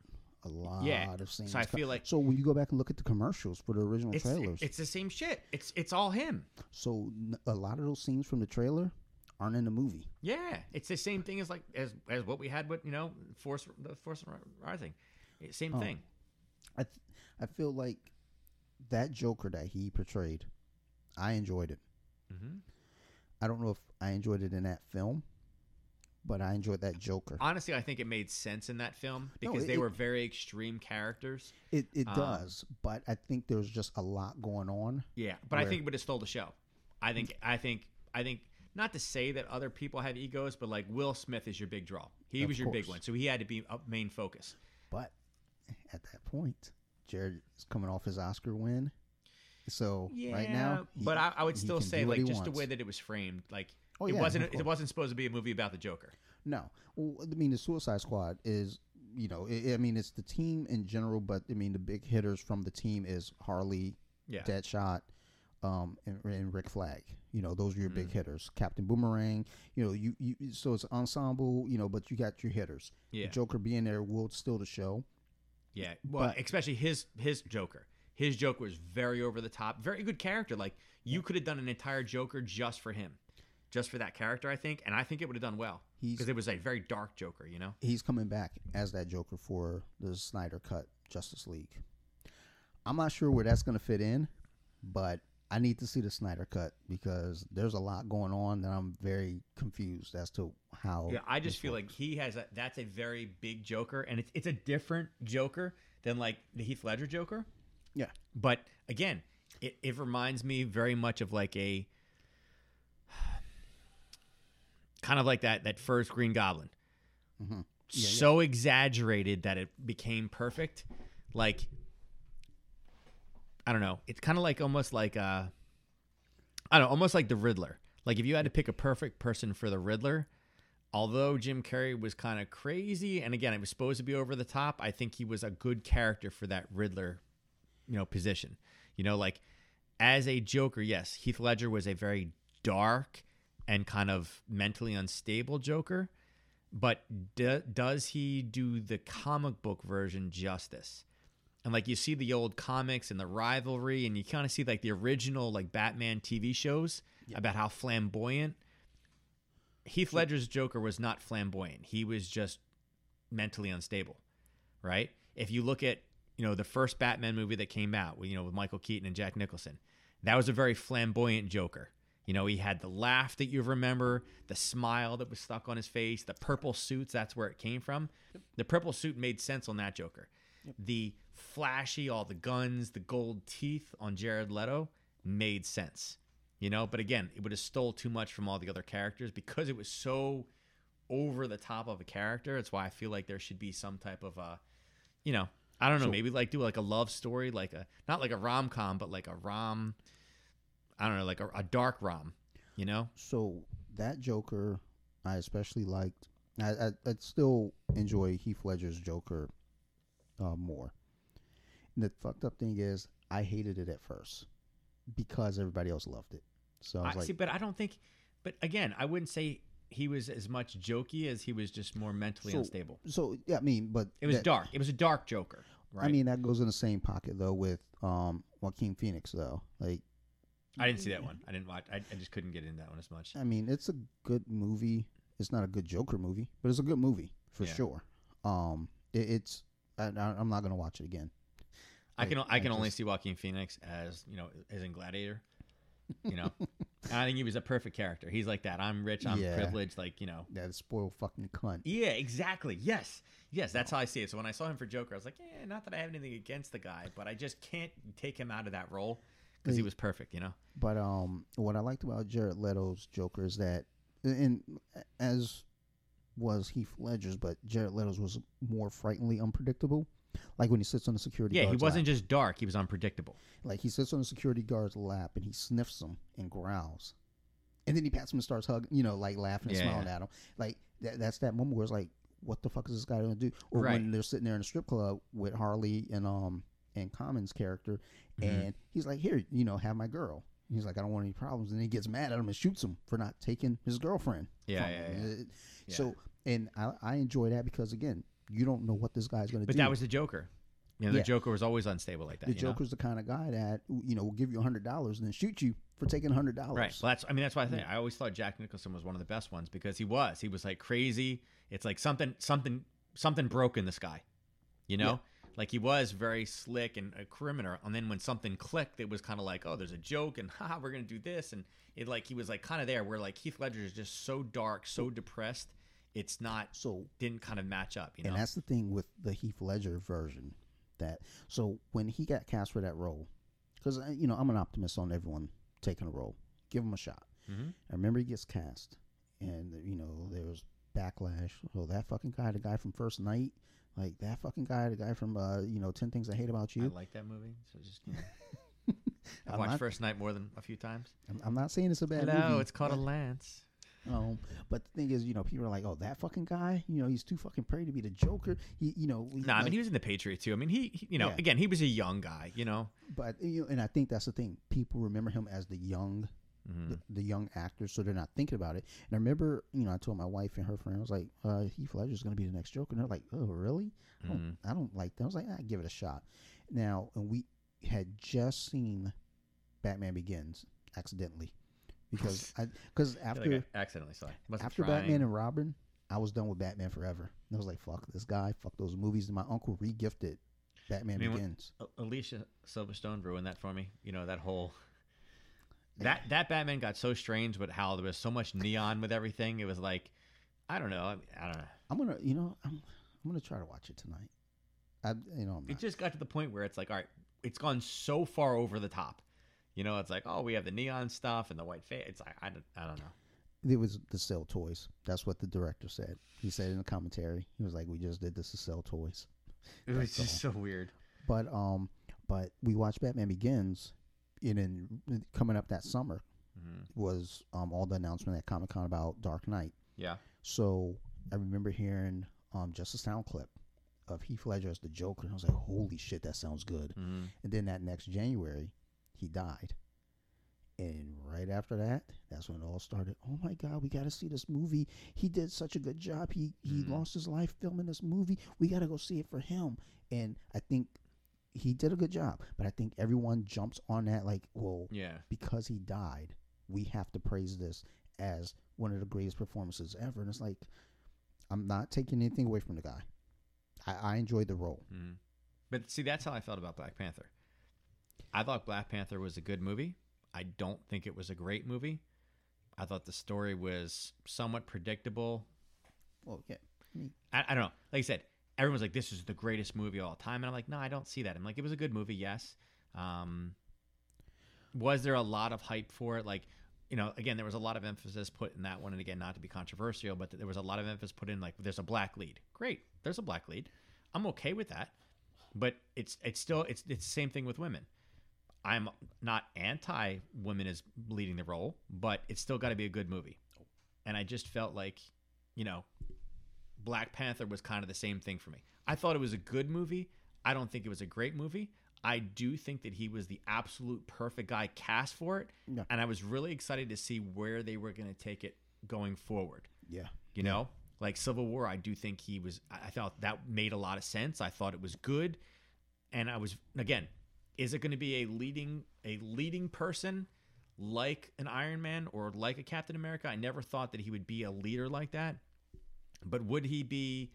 a lot Yeah, of scenes. so I feel like- so when you go back and look at the commercials for the original It's trailers, it's the same shit. It's it's all him. so a lot of those scenes from the trailer aren't in the movie. Yeah, it's the same thing as like as as what we had with you know Force the Force Rising, same Oh. thing. I th- I feel like that Joker that he portrayed, I enjoyed it. hmm I don't know if I enjoyed it in that film, but I enjoyed that Joker. Honestly, I think it made sense in that film No, because it- they it- were very extreme characters. It it Um, does, but I think there's just a lot going on. Yeah, but I think but it stole the show. I think I think I think not to say that other people have egos, but like Will Smith is your big draw. He was your big one, so he had to be a main focus. But at that point, Jared is coming off his Oscar win, so right now, he- but I, I would still say like just the way that it was framed, like Oh, it yeah, wasn't it wasn't supposed to be a movie about the Joker. No, well, I mean the Suicide Squad is, you know, i I mean it's the team in general, but I mean the big hitters from the team is Harley, Yeah, Deadshot, um, and, and Rick Flag. You know, those are your Mm. big hitters. Captain Boomerang. You know, you, you so it's ensemble. You know, but you got your hitters. yeah, The Joker being there will steal the show. yeah. Well, but- especially his his Joker. His Joker was very over the top, very good character. Like you could have done an entire Joker just for him, just for that character. I think, and I think it would have done well He's because it was a very dark Joker. You know. he's coming back as that Joker for the Snyder Cut Justice League. I'm not sure where that's going to fit in, but I need to see the Snyder Cut because there's a lot going on that I'm very confused as to how. Yeah, I just feel like he has a that's a very big Joker, and it's it's a different Joker than like the Heath Ledger Joker. Yeah. But again, it, it reminds me very much of like a kind of like that that first Green Goblin. Mhm. Yeah, so exaggerated that it became perfect. Like I don't know. It's kind of like almost like uh I don't know, almost like the Riddler. Like if you had to pick a perfect person for the Riddler, although Jim Carrey was kind of crazy and again it was supposed to be over the top, I think he was a good character for that Riddler, you know, position. You know, like as a Joker, yes, Heath Ledger was a very dark and kind of mentally unstable Joker, but d- does he do the comic book version justice? And like you see the old comics and the rivalry, and you kind of see like the original like Batman TV shows about how flamboyant. Heath Ledger's Joker was not flamboyant. He was just mentally unstable, right? If you look at you know the first Batman movie that came out, you know with Michael Keaton and Jack Nicholson, that was a very flamboyant Joker. You know, he had the laugh that you remember, the smile that was stuck on his face, the purple suits, that's where it came from. The purple suit made sense on that Joker. The flashy, all the guns, the gold teeth on Jared Leto made sense. You know, but again, it would have stole too much from all the other characters because it was so over the top of a character. That's why I feel like there should be some type of a, you know, I don't know, So- maybe like do like a love story, like a not like a rom com, but like a rom. I don't know, like a, a dark rom. You know, So that Joker, I especially liked. I I I'd still enjoy Heath Ledger's Joker uh, more. And the fucked up thing is, I hated it at first because everybody else loved it. So I I, like, see, but I don't think. But again, I wouldn't say he was as much jokey as he was just more mentally So, unstable. so yeah, I mean, but It was that- dark. It was a dark Joker, right? I mean, that goes in the same pocket though with um Joaquin Phoenix though. Like, I didn't see that one. I didn't watch. I, I just couldn't get into that one as much. I mean, it's a good movie. It's not a good Joker movie, but it's a good movie for Yeah. sure. Um, it, it's I, I- I'm not gonna watch it again. I can I can only just- see Joaquin Phoenix as you know as in Gladiator. You know, and I think he was a perfect character. He's like that. I'm rich. I'm Yeah. privileged. Like you know. that spoiled fucking cunt. Yeah, exactly. Yes, yes. That's how I see it. So when I saw him for Joker, I was like, yeah, not that I have anything against the guy, but I just can't take him out of that role because he was perfect. You know. But um, what I liked about Jared Leto's Joker is that, and as was Heath Ledger's, but Jared Leto's was more frighteningly unpredictable. Like when he sits on the security Yeah, he guard's wasn't lap. just dark; he was unpredictable. like he sits on the security guard's lap and he sniffs him and growls, and then he pats him and starts hugging, you know, like laughing and Yeah, smiling at him. Like that, that's that moment where it's like, what the fuck is this guy gonna do? Or when they're sitting there in a strip club with Harley and um and Common's character, Mhm. and he's like, here, you know, have my girl. He's like, I don't want any problems, and he gets mad at him and shoots him for not taking his girlfriend. Yeah, from yeah, him. yeah. So, and I, I enjoy that because again, you don't know what this guy's gonna do. But that was the Joker. You know, the Yeah. Joker was always unstable like that. the you know? Joker's the kind of guy that you know will give you a hundred dollars and then shoot you for taking a hundred dollars. Right. Well, that's. I mean, that's why I think I always thought Jack Nicholson was one of the best ones because he was. He was like crazy. It's like something, something, something broke in the sky. You know, like he was very slick and a criminal. And then when something clicked, it was kind of like, oh, there's a joke, and haha, we're gonna do this, and it like he was like kind of there. Where like Heath Ledger is just so dark, so depressed. It's not So, didn't kind of match up. You know. and that's the thing with the Heath Ledger version. That so when he got cast for that role, because you know I'm an optimist on everyone taking a role, give him a shot. Mhm. I remember he gets cast, and you know there was backlash. Oh, that fucking guy, the guy from First Night, like that fucking guy, the guy from uh, you know Ten Things I Hate About You. I like that movie. So just. You know, I've watched not- First Night more than a few times. I'm, I'm not saying it's a bad Hello, movie. No, it's called a lance. Um, but the thing is, you know, people are like, "Oh, that fucking guy, you know, he's too fucking pretty to be the Joker." He, you know, he- No, I like- mean he was in the Patriot too. I mean he, he- you know, Yeah. again he was a young guy. You know, but you know, and I think that's the thing. People remember him as the young, Mhm. the, the young actor, so they're not thinking about it. And I remember, you know, I told my wife and her friend, I was like, uh, "Heath Ledger's going to be the next Joker," and they're like, "Oh, really?" I don't, Mhm. I don't like that. I was like, "I give it a shot." Now, and we had just seen Batman Begins accidentally because I because after like I accidentally saw it. After. Batman and Robin, I was done with Batman forever. I was like, fuck this guy, fuck those movies. And my uncle re-gifted Batman I mean, Begins. Alicia Silverstone ruined that for me. You know that whole that that Batman got so strange with how there was so much neon with everything. It was like I don't know. I, mean, I don't know. I'm gonna, you know, I'm, I'm gonna try to watch it tonight. I, you know, I'm It just got to the point where it's like, all right, it's gone so far over the top. You know, it's like, oh, we have the neon stuff and the white face. It's like, I don't, I don't know. It was to sell toys. That's what the director said. He said in the commentary, he was like, "We just did this to sell toys." It was That's just so weird. But um, but we watched Batman Begins, and then coming up that summer hmm was um all the announcement at Comic Con about Dark Knight. Yeah. So I remember hearing um just a sound clip of Heath Ledger as the Joker, and I was like, "Holy shit, that sounds good!" hmm And then that next January, he died, and right after that, that's when it all started. Oh my God, we got to see this movie. He did such a good job. He he Mhm. lost his life filming this movie. We got to go see it for him. And I think he did a good job, but I think everyone jumps on that like, well, Yeah. because he died, we have to praise this as one of the greatest performances ever. And it's like, I'm not taking anything away from the guy. I, I enjoyed the role. hmm But see, that's how I felt about Black Panther. I thought Black Panther was a good movie. I don't think it was a great movie. I thought the story was somewhat predictable. Well, yeah. I I, don't know. Like I said, everyone's like, "This is the greatest movie of all time," and I'm like, "No, I don't see that." I'm like, "It was a good movie, yes." Um, was there a lot of hype for it? Like, you know, again, there was a lot of emphasis put in that one, and again, not to be controversial, but there was a lot of emphasis put in like, "There's a black lead." Great, there's a black lead. I'm okay with that, but it's it's still it's it's the same thing with women. I'm not anti women as leading the role, but it's still got to be a good movie. And I just felt like, you know, Black Panther was kind of the same thing for me. I thought it was a good movie. I don't think it was a great movie. I do think that he was the absolute perfect guy cast for it. Yeah. And I was really excited to see where they were going to take it going forward. yeah. You know, like Civil War, I do think he was. I thought that made a lot of sense. I thought it was good, and I was again. Is it going to be a leading a leading person like an Iron Man or like a Captain America? I never thought that he would be a leader like that. But would he be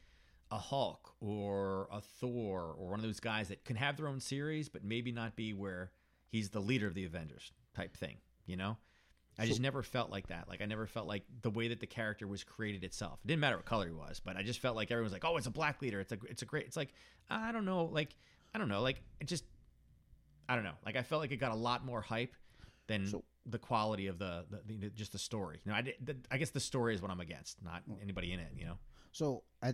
a Hulk or a Thor or one of those guys that can have their own series, but maybe not be where he's the leader of the Avengers type thing? You know, I just never felt like that. Like I never felt like the way that the character was created itself. It didn't matter what color he was, but I just felt like everyone's like, "Oh, it's a black leader. It's a it's a great." It's like I don't know, like I don't know, like it just I don't know. Like I felt like it got a lot more hype than So- the quality of the, the, the just the story. You know, I the, I guess the story is what I'm against, not anybody in it. You know. So I,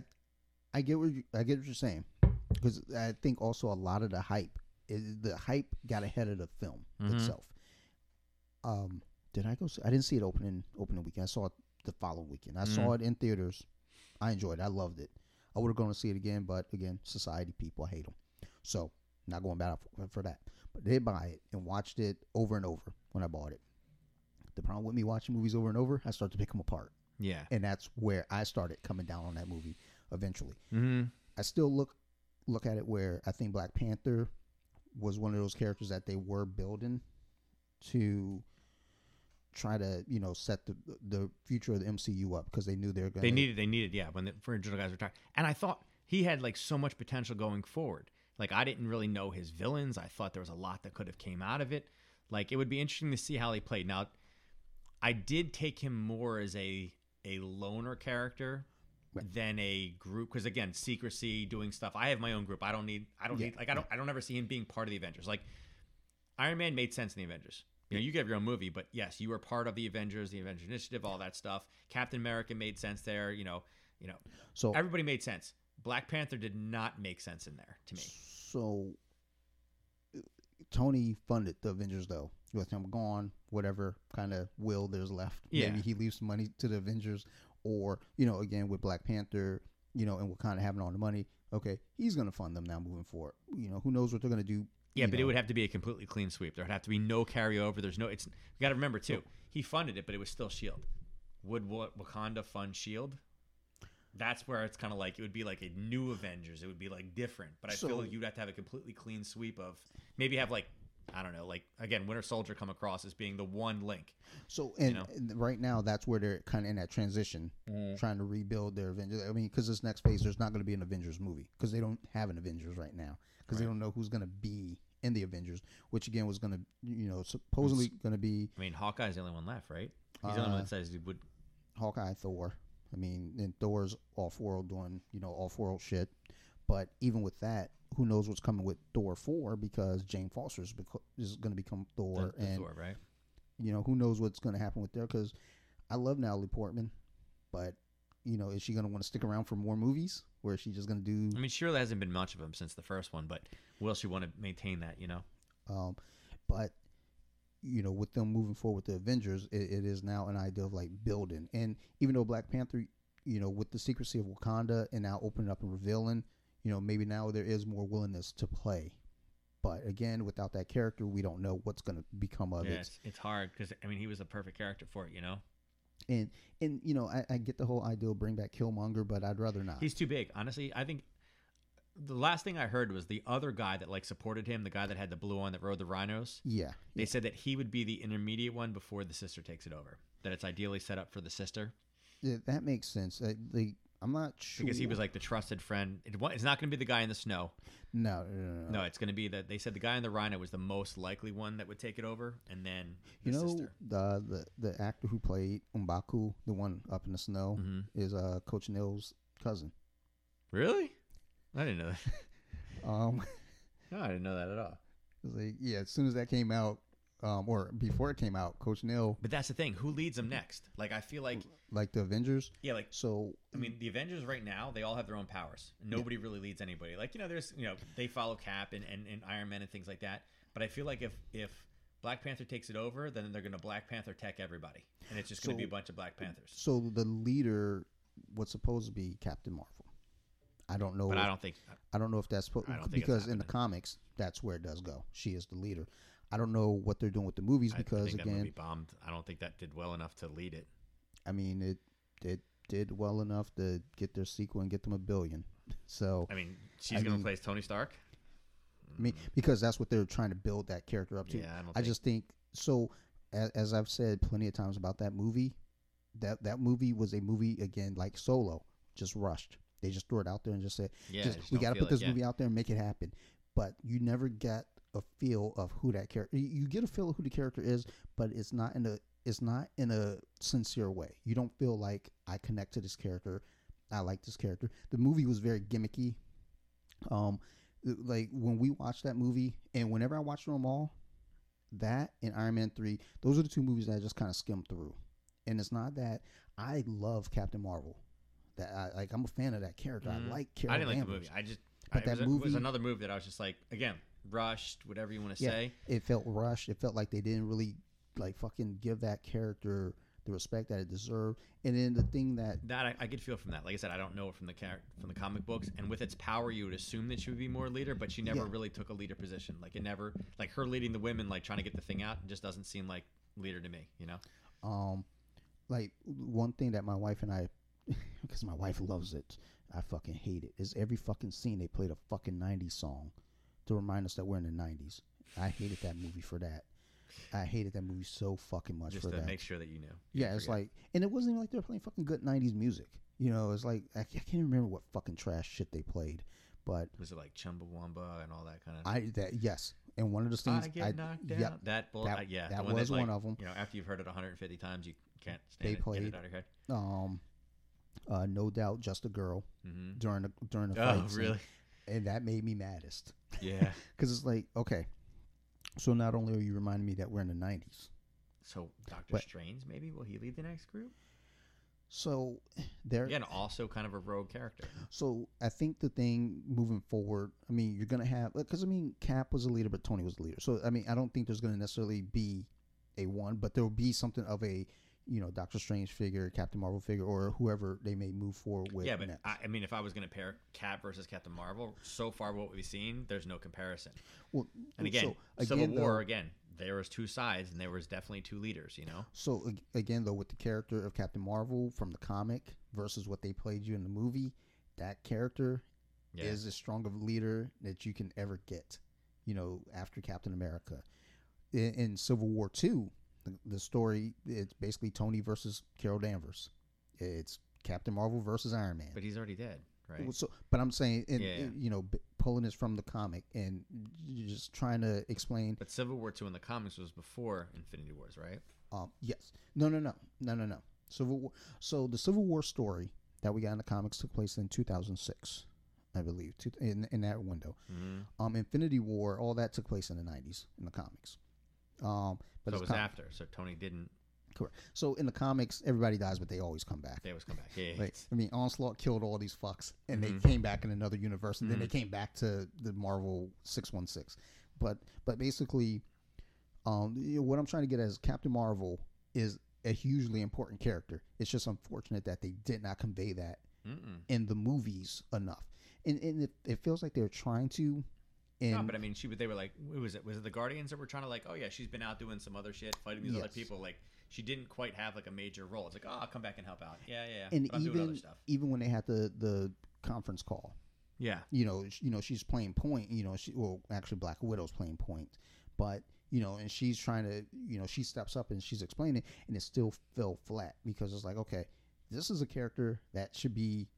I get what you, I get what you're saying, because I think also a lot of the hype, is, the hype got ahead of the film Mhm. itself. Um, did I go? See, I didn't see it opening opening weekend. I saw it the following weekend. I saw it in theaters. I enjoyed. it. I loved it. I would have gone to see it again, but again, society people, I hate them. So not going back for, for that. But did buy it and watched it over and over when I bought it. The problem with me watching movies over and over, I start to pick them apart, Yeah. and that's where I started coming down on that movie eventually. Mm-hmm. I still look look at it where I think Black Panther was one of those characters that they were building to try to you know set the the future of the MCU up because they knew they were going They needed, they needed, yeah, when the original guys retired. And I thought he had like so much potential going forward. Like I didn't really know his villains. I thought there was a lot that could have came out of it. Like it would be interesting to see how he played. Now, I did take him more as a a loner character Right. than a group because again, secrecy, doing stuff. I have my own group. I don't need. I don't Yeah, need. Like I don't. I don't ever see him being part of the Avengers. Like Iron Man made sense in the Avengers. You know, you have your own movie, but yes, you were part of the Avengers, the Avengers Initiative, all that stuff. Captain America made sense there. You know, you know, so everybody made sense. Black Panther did not make sense in there to me. so Tony funded the Avengers though with him gone whatever kind of will there's left Yeah. maybe he leaves money to the Avengers or you know again with Black Panther you know and we're kind of having all the money okay he's going to fund them now moving forward you know who knows what they're going to do Yeah, but it would have to be a completely clean sweep. There would have to be no carryover. There's no. It's you got to remember too. He funded it, but it was still Shield. Would Wakanda fund Shield? That's where it's kind of like it would be like a new Avengers. It would be like different. But I So- feel like you'd have to have a completely clean sweep of maybe have like I don't know, like again, Winter Soldier come across as being the one link. So and, know? and right now, that's where they're kind of in that transition, trying to rebuild their Avengers. I mean, because this next phase, there's not going to be an Avengers movie because they don't have an Avengers right now because they don't know who's going to be in the Avengers, which again was going to, you know, supposedly going to be I mean, Hawkeye's the only one left, right? He's the only one Uh, that says he would. Hawkeye, Thor. I mean, and Thor's off world doing, you know, off world shit. But even with that, who knows what's coming with Thor four because Jane Foster is, beco- is going to become Thor, the- the and Thor, right? you know, who knows what's going to happen with there? Because I love Natalie Portman, but you know, is she going to want to stick around for more movies, or is she just going to do? I mean, sure, there hasn't been much of them since the first one, but will she want to maintain that? You know? Um, but you know, with them moving forward with the Avengers, it, it is now an idea of like building. And even though Black Panther, you know, with the secrecy of Wakanda and now opening up and revealing, you know, maybe now there is more willingness to play. But again, without that character, we don't know what's going to become of Yeah, it. it's, it's hard because I mean, he was a perfect character for it. You know? And and you know, I, I get the whole idea of bring back Killmonger, but I'd rather not. He's too big. Honestly, I think the last thing I heard was the other guy that like supported him, the guy that had the blue on that rode the rhinos. yeah, They said that he would be the intermediate one before the sister takes it over. That it's ideally set up for the sister yeah, that makes sense. I, like, I'm not sure because he was like the trusted friend. It, it's not going to be the guy in the snow. no, no, no, no. No, it's going to be that they said the guy in the rhino was the most likely one that would take it over, and then the You know sister. the the the actor who played M'Baku, the one up in the snow, Mhm. is uh Coach Neil's cousin. Really? I didn't know that. Um, No, I didn't know that at all. it was like, yeah, as soon as that came out, um, or before it came out, Coach Neil, But that's the thing. Who leads them next? Like I feel like like the Avengers. yeah, like So I mean, the Avengers right now, they all have their own powers. Nobody really leads anybody. Like, you know, there's, you know, they follow Cap and, and, and Iron Man and things like that. But I feel like if, if Black Panther takes it over, then they're going to Black Panther tech everybody. And it's just going to be a bunch of Black Panthers. so the leader was supposed to be Captain Marvel. I don't know. But if, I don't think, I don't know if that's supposed I don't think it's because in the comics that's where it does go. She is the leader. I don't know what they're doing with the movies because that movie again, bombed. I don't think that did well enough to lead it. I mean it it did well enough to get their sequel and get them a billion. So I mean, she's I going to mean- replace Tony Stark. I mean, because that's what they're trying to build that character up to. Yeah, I don't I think- just think so. As, as I've said plenty of times about that movie, that that movie was a movie again like Solo, just rushed. They just throw it out there and just say, Yeah, just, just "We got to put it, this yeah. movie out there and make it happen." But you never get a feel of who that character. You get a feel of who the character is, but it's not in a it's not in a sincere way. You don't feel like I connect to this character. I like this character. The movie was very gimmicky. Um, like when we watched that movie, and whenever I watch them all, that and Iron Man three, those are the two movies that I just kind of skimmed through. And it's not that I love Captain Marvel. That I like. I'm a fan of that character. Mhm. I like Carol I didn't like the movie. I just, But it that was, movie, was another movie that I was just like, again, rushed, whatever you want to yeah, say. it felt rushed. It felt like they didn't really like fucking give that character the respect that it deserved. And then the thing that That I, I could feel from that. Like I said, I don't know it from the char- from the comic books, and with its power, you would assume that she would be more leader, but she never Yeah. really took a leader position. Like it never, like her leading the women, like trying to get the thing out, just doesn't seem like leader to me. You know? um like one thing that my wife and I because my wife loves it I fucking hate it is every fucking scene they played a fucking 90s song to remind us that we're in the 90s I hated that movie for that I hated that movie so fucking much Just for to that make sure that you knew. yeah it's like and it wasn't even like they were playing fucking good 90s music you know it's like I, I can't remember what fucking trash shit they played but was it like Chumbawamba and all that kind of? I that yes and one of the things I get knocked down. yep, that bull, that- uh, yeah, that the one was like, one of 'em. You know, after you've heard it 150 times, you can't stand They it. Played- it out of your head. um uh no doubt just a girl hmm during the during the Oh, fight scene. really? and that made me maddest Yeah. because it's like okay so not only are you reminding me that we're in the 90s So Doctor But- Strange, maybe will he lead the next group? so there Again, also kind of a rogue character. so i think the thing moving forward i mean you're gonna have because i mean cap was a leader but tony was a leader so i mean i don't think there's gonna necessarily be a one but there will be something of a you know doctor strange figure captain marvel figure or whoever they may move forward with yeah, but next. I, I mean, if I was going to pair Cap versus Captain Marvel, so far what we've seen, there's no comparison. well, And again, so, Civil again, War, though- again, there was two sides, and there was definitely two leaders. You know, So again, though, with the character of Captain Marvel from the comic versus what they played you in the movie, that character yeah. is as strong of a leader that you can ever get. You know, after Captain America, in, in Civil War Two, the, the story it's basically Tony versus Carol Danvers. It's Captain Marvel versus Iron Man. but he's already dead, right? So, but I'm saying, and, Yeah, yeah. you know, pulling this from the comic and just trying to explain But Civil War two in the comics was before Infinity Wars, right? Um, yes. No, no, no, no, no, no. Civil War. So the Civil War story that we got in the comics took place in 2006, I believe, in in that window. Mm-hmm. Um, Infinity War, all that took place in the 90s in the comics. Um, but So it was com- after. So Tony didn't. correct. So in the comics, everybody dies, but they always come back. They always come back. Yeah, Like, I mean, Onslaught killed all these fucks, and Mhm. they came back in another universe, and then they Mm-hmm. came back to the Marvel six one six. But but basically, um, what I'm trying to get at is Captain Marvel is a hugely important character. It's just unfortunate that they did not convey that Mm-mm. in the movies enough, and and it, it feels like they're trying to. And No, but I mean, she. They were like, who was it? Was it the Guardians that were trying to like? Oh yeah, she's been out doing some other shit, fighting these other people. Like she didn't quite have like a major role. It's like, oh, I'll come back and help out. Yeah, yeah. yeah. and but even even when they had the the conference call, Yeah, you know, you know, she's playing point. You know, she well, actually, Black Widow's playing point, but you know, and she's trying to, you know, she steps up and she's explaining, and it still fell flat because it's like, okay, this is a character that should be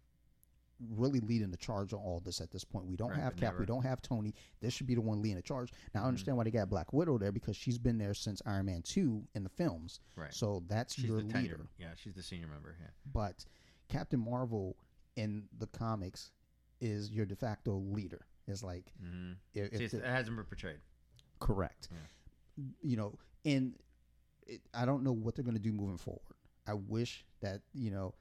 really leading the charge on all this at this point. We don't Right, have Cap, we don't have Tony. This should be the one leading the charge. Now I understand why they got Black Widow there because she's been there since Iron Man two in the films. right. So that's she's your the leader. tenure. Yeah, she's the senior member. Yeah. But Captain Marvel in the comics is your de facto leader. It's like Mm-hmm. if, if the- it hasn't been portrayed. correct, you know, and it, I don't know what they're going to do moving forward. I wish that you know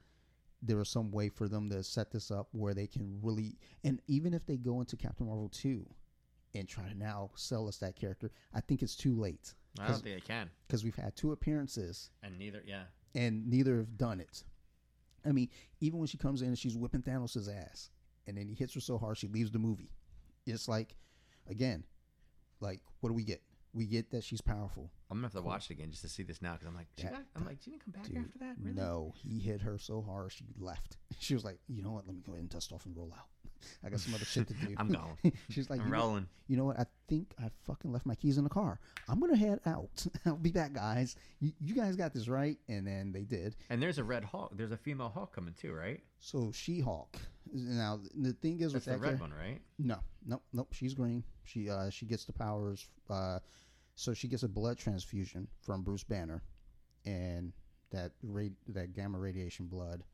there was some way for them to set this up where they can really, and even if they go into Captain Marvel two and try to now sell us that character, I think it's too late I don't think they can, because we've had two appearances and neither. Yeah, and neither have done it. I mean, even when she comes in and she's whipping Thanos' ass, and then he hits her so hard she leaves the movie. It's like, again, like what do we get? We get that she's powerful. I'm gonna have to watch it again just to see this now because I'm like, she That- got, I'm like, she didn't come back Dude, after that. Really? No, he hit her so hard she left. She was like, you know what? Let me go ahead and dust off and roll out. I got some other shit to do. I'm going. she's like, I'm you know, rolling. you know what? I think I fucking left my keys in the car. I'm gonna head out. I'll be back, guys. You, you guys got this right, and then they did. And there's a red Hulk. There's a female Hulk coming too, right? So She-Hulk. Now the thing is That's with the that red one, right? No, nope, nope. She's green. She uh she gets the powers. Uh, so she gets a blood transfusion from Bruce Banner, and that rad- that gamma radiation blood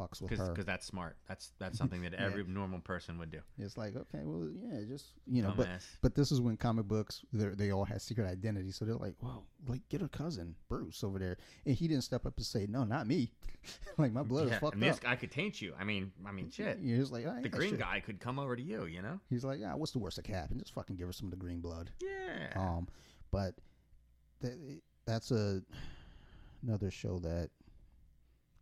fucks with because her. that's smart. That's that's something that every normal person would do. It's like okay, well, yeah, just you know, but Dumbass. but this is when comic books they they all had secret identity, so they're like, well, like get her cousin Bruce over there, and he didn't step up and say, no, not me, like my blood is Yeah, fucked and this up. guy could taint you. I mean, I mean, shit. You're like, "I The green shit." guy could come over to you. You know? He's like, yeah, what's the worst that can happen? Just fucking give her some of the green blood. Yeah. Um, but th- that's a another show that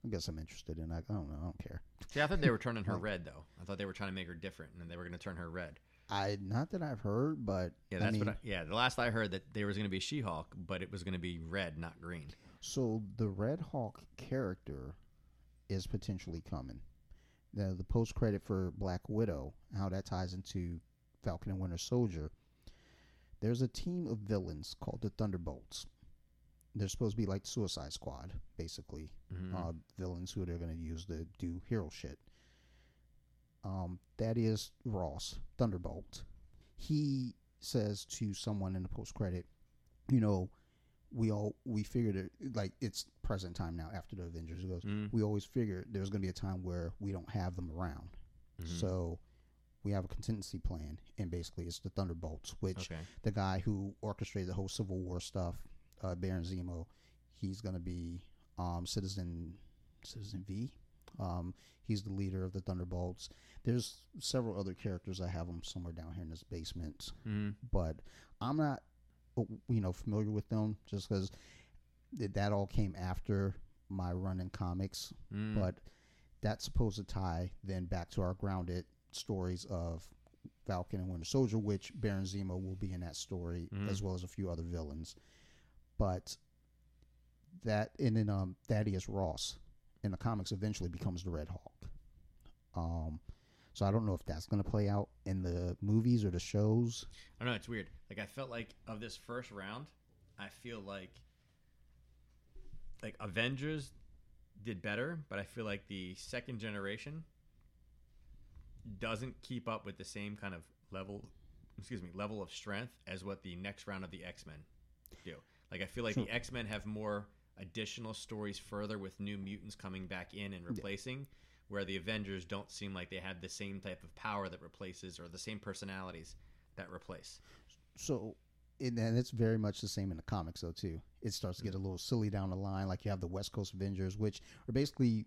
I guess I'm interested in. I, I don't know. I don't care. See, I thought they were turning her red though. I thought they were trying to make her different, and they were going to turn her red. I not that I've heard, but Yeah, I that's mean, what. I, yeah, the last I heard that there was going to be She-Hulk, but it was going to be red, not green. So the Red Hulk character is potentially coming. The the post credit for Black Widow, how that ties into Falcon and Winter Soldier. There's a team of villains called the Thunderbolts. They're supposed to be like Suicide Squad, basically. Mhm. Uh, villains who they're going to use to do hero shit. Um, that is Ross Thunderbolt. He says to someone in the post credit, you know, we all we figured it like it's present time now after the Avengers. He goes, Mm. we always figured there's going to be a time where we don't have them around, Mhm. so we have a contingency plan, and basically it's the Thunderbolts, which Okay. the guy who orchestrated the whole Civil War stuff, uh, Baron Zemo, he's going to be um, Citizen Citizen V. Um, he's the leader of the Thunderbolts. There's several other characters. I have them somewhere down here in this basement, Mhm. but I'm not, uh, you know, familiar with them just because that all came after my run in comics. Mm. But that's supposed to tie then back to our grounded stories of Falcon and Winter Soldier, which Baron Zemo will be in that story Mhm. as well as a few other villains. But that and then um Thaddeus Ross in the comics eventually becomes the Red Hulk. Um so I don't know if that's gonna play out in the movies or the shows. I don't know. It's weird. Like I felt like of this first round, I feel like like Avengers did better, but I feel like the second generation doesn't keep up with the same kind of level excuse me, level of strength as what the next round of the X-Men do. Like I feel like Sure. the X-Men have more additional stories further with new mutants coming back in and replacing where the Avengers don't seem like they have the same type of power that replaces or the same personalities that replace. So and it's very much the same in the comics though too. It starts to get hmm. a little silly down the line. Like you have the West Coast Avengers, which are basically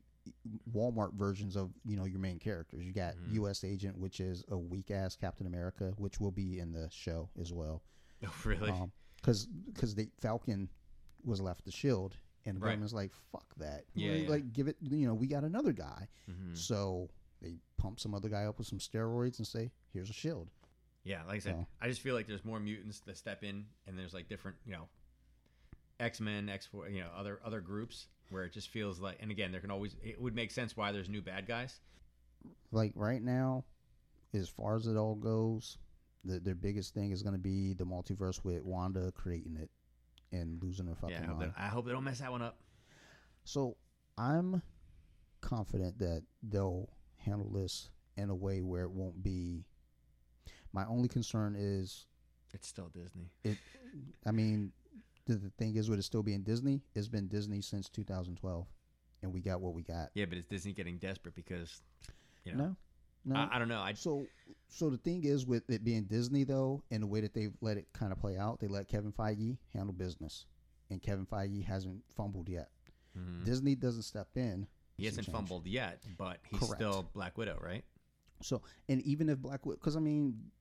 Walmart versions of you know your main characters. You got Mhm. U.S. Agent, which is a weak ass Captain America, which will be in the show as well. Oh, really? Um, Because because the Falcon was left the Shield, and Right. government's like fuck that. Yeah, Like, yeah. like give it. You know we got another guy, Mhm. so they pump some other guy up with some steroids and say here's a Shield. Yeah, like I said, So- I just feel like there's more mutants that step in, and there's like different, you know, X Men, X four, you know, other other groups where it just feels like. And again, there can always it would make sense why there's new bad guys. like right now, as far as it all goes, the, their biggest thing is going to be the multiverse with Wanda creating it and losing her fucking yeah, I hope, mind. that, I hope they don't mess that one up. So I'm confident that they'll handle this in a way where it won't be. My only concern is, It's still Disney. It, I mean, the, the thing is with it still being Disney, it's been Disney since 2012, and we got what we got. Yeah, but it's Disney getting desperate because, you know, No, no. I, I don't know. I So, so the thing is with it being Disney though, and the way that they've let it kind of play out, they let Kevin Feige handle business, and Kevin Feige hasn't fumbled yet. Mhm. Disney doesn't step in. he hasn't change. fumbled yet, but he's Correct. still Black Widow, right? So, and even if Black Widow, because I mean,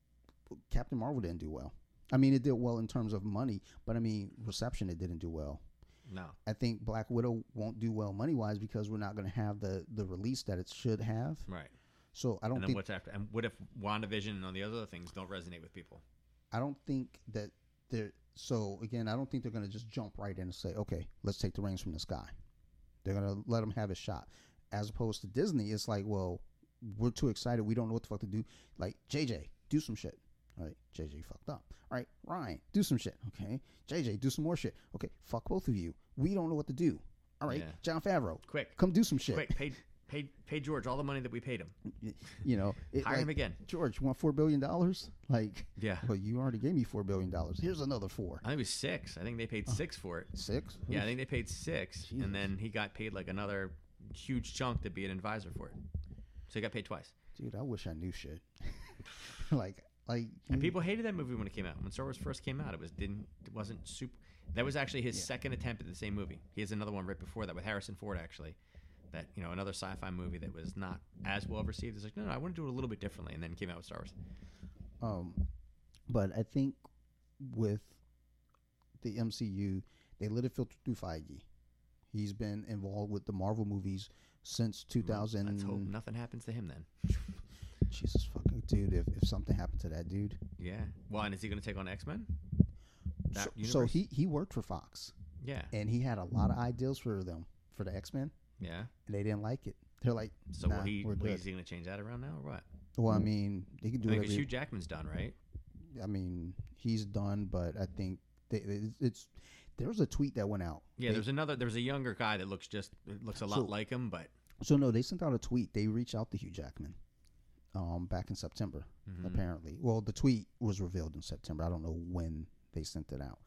Captain Marvel didn't do well. I mean, it did well in terms of money, but I mean, reception it didn't do well. No. I think Black Widow won't do well money wise because we're not going to have the the release that it should have. Right. So I don't And then think what's after? And what if WandaVision and all the other things don't resonate with people? I don't think that they're so again. I don't think they're going to just jump right in and say, "Okay, let's take the reins from this guy." They're going to let him have his shot, as opposed to Disney. It's like, well, we're too excited. We don't know what the fuck to do. Like JJ, do some shit. All right, JJ fucked up. All right, Ryan, do some shit. Okay, JJ, do some more shit. Okay, fuck both of you. We don't know what to do. All right, Yeah. Jon Favreau, Quick, come do some shit. quick, pay, pay, pay George all the money that we paid him. You know, it, Hire like, him again. George, you want four billion dollars? Like, Yeah. well, you already gave me four billion dollars. Here's another four. I think it was six. I think they paid uh, six for it. Six. Yeah, I think they paid six, Jesus. and then he got paid like another huge chunk to be an advisor for it. So he got paid twice. Dude, I wish I knew shit. like, like And people hated that movie when it came out. When Star Wars first came out, it was didn't it wasn't super. That was actually his second attempt at the same movie. He has another one right before that with Harrison Ford, actually. That you know another sci-fi movie that was not as well received. It's like no, no, I want to do it a little bit differently, and then came out with Star Wars. Um, but I think with the MCU, they let it filter through Feige. He's been involved with the Marvel movies since 2000. Let's hope nothing happens to him then. Jesus fucking dude! If, if something happened to that dude, Yeah. Well, and is he going to take on X Men? So, so he he worked for Fox, Yeah. and he had a lot of ideas for them for the X Men, Yeah. and they didn't like it. They're like, So nah, he? we're good. is he going to change that around now or what? Well, I mean, they can do I think. Hugh Jackman's done, right? I mean, he's done, but I think they, it's, it's there was a tweet that went out. Yeah. They- There's another. There's a younger guy that looks just looks a lot So- like him, but So no, they sent out a tweet. They reached out to Hugh Jackman, um, back in September. Mm-hmm. Apparently, well, the tweet was revealed in September. I don't know when they sent it out,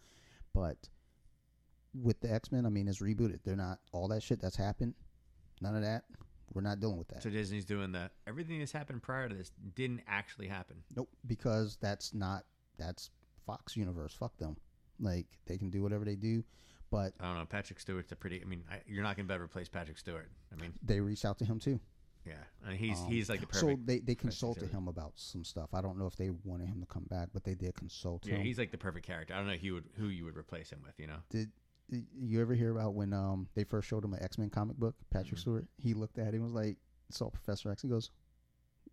but with the X Men, I mean, it's rebooted. They're not all that shit that's happened. None of that. We're not dealing with that. so Disney's doing that. Everything that's happened prior to this didn't actually happen. Nope, because that's not that's Fox universe. Fuck them. Like they can do whatever they do, but I don't know. Patrick Stewart's a pretty. I mean, I, you're not going to be able to replace Patrick Stewart. I mean, they reached out to him too. yeah, I mean, he's Um, he's like the So they, they consulted him about some stuff. I don't know if they wanted him to come back, but they did consult yeah, him. he's like the perfect character. I don't know who you would who you would replace him with. You know. Did you ever hear about when um they first showed him an X Men comic book, Patrick Mhm. Stewart? He looked at it and was like, saw Professor X. He goes,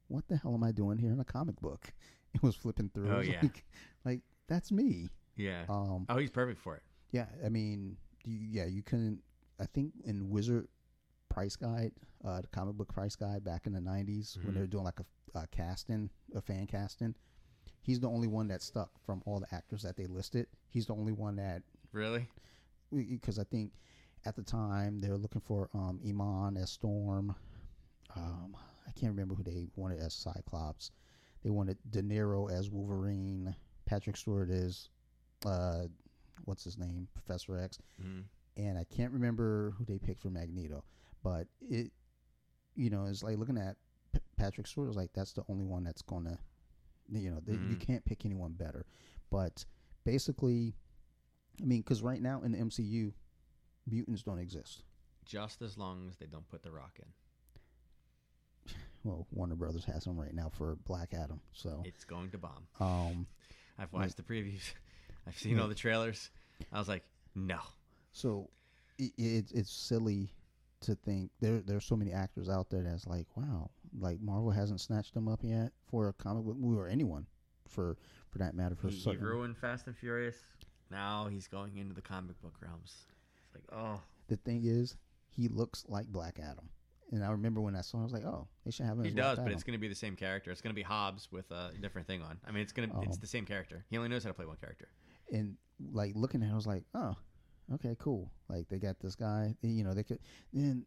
"What the hell am I doing here in a comic book?" It was flipping through. Oh, yeah. like, like that's me. Yeah. Um, oh, he's perfect for it. yeah. I mean, you, yeah, you couldn't. I think in Wizard Price Guide, uh, the comic book price guide back in the '90s when Mhm. they were doing like a, a casting, a fan casting. He's the only one that stuck from all the actors that they listed. He's the only one that Really? Because I think at the time they were looking for um, Iman as Storm. Um, I can't remember who they wanted as Cyclops. They wanted De Niro as Wolverine. Patrick Stewart is, uh, what's his name, Professor X, Mhm. and I can't remember who they picked for Magneto. But it, you know, it's like looking at P- Patrick Stewart. It's like that's the only one that's gonna, you know, they, you can't pick anyone better. But basically, I mean, because right now in the MCU, mutants don't exist. Just as long as they don't put the Rock in, Well, Warner Brothers has them right now for Black Adam. So, it's going to bomb. um, I've watched the previews. I've seen all the trailers. I was like, no. so it, it, it's silly to think there there's so many actors out there that's like, wow, like Marvel hasn't snatched them up yet for a comic book movie or anyone for for that matter for He, he ruined Fast and Furious. Now he's going into the comic book realms. It's like, oh, the thing is, he looks like Black Adam. And I remember when I saw, him, I was like, "Oh, they should have him." he does, but it's going to be the same character. It's going to be Hobbs with a different thing on. I mean, it's going to it's Oh. the same character. He only knows how to play one character. and like looking at it, I was like, oh, okay, cool. Like they got this guy, you know, they could. Then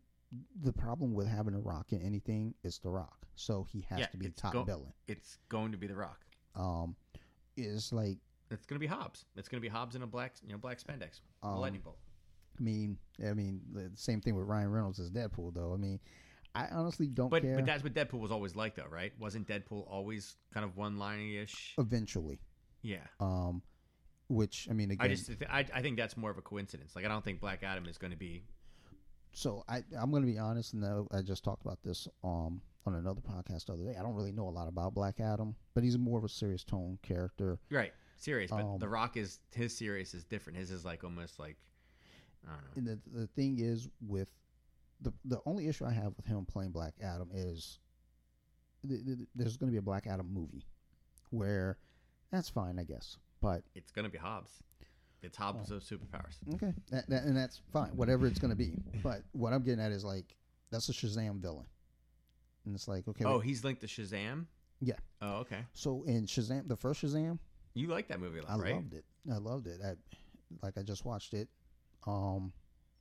the problem with having a Rock in anything is the Rock, so he has Yeah, to be top go- billing. It's going to be the Rock. Um, it's like, It's going to be Hobbs. It's going to be Hobbs in a black, you know, black spandex, a Um, lightning bolt. I mean, I mean, the same thing with Ryan Reynolds as Deadpool, though. I mean, I honestly don't But care. but that's what Deadpool was always like, though, right? Wasn't Deadpool always kind of one liney ish? Eventually, Yeah. um, which I mean, again, I just th- I, I think that's more of a coincidence. Like I don't think Black Adam is going to be. so I I'm going to be honest, and I just talked about this um on another podcast the other day. I don't really know a lot about Black Adam, but he's more of a serious tone character. Right, serious, but Um, The Rock is his serious is different. His is like almost like I don't know. And the the thing is with the the only issue I have with him playing Black Adam is th- th- there's going to be a Black Adam movie where that's fine, I guess. But It's going to be Hobbs. It's Hobbs with superpowers. okay, that, that, and that's fine, whatever it's going to be. But what I'm getting at is like that's a Shazam villain, and it's like okay, Oh, wait, he's linked to Shazam. Yeah. Oh, okay. so in Shazam, the first Shazam, You like that movie a lot, I right? loved it. I loved it. I like I just watched it um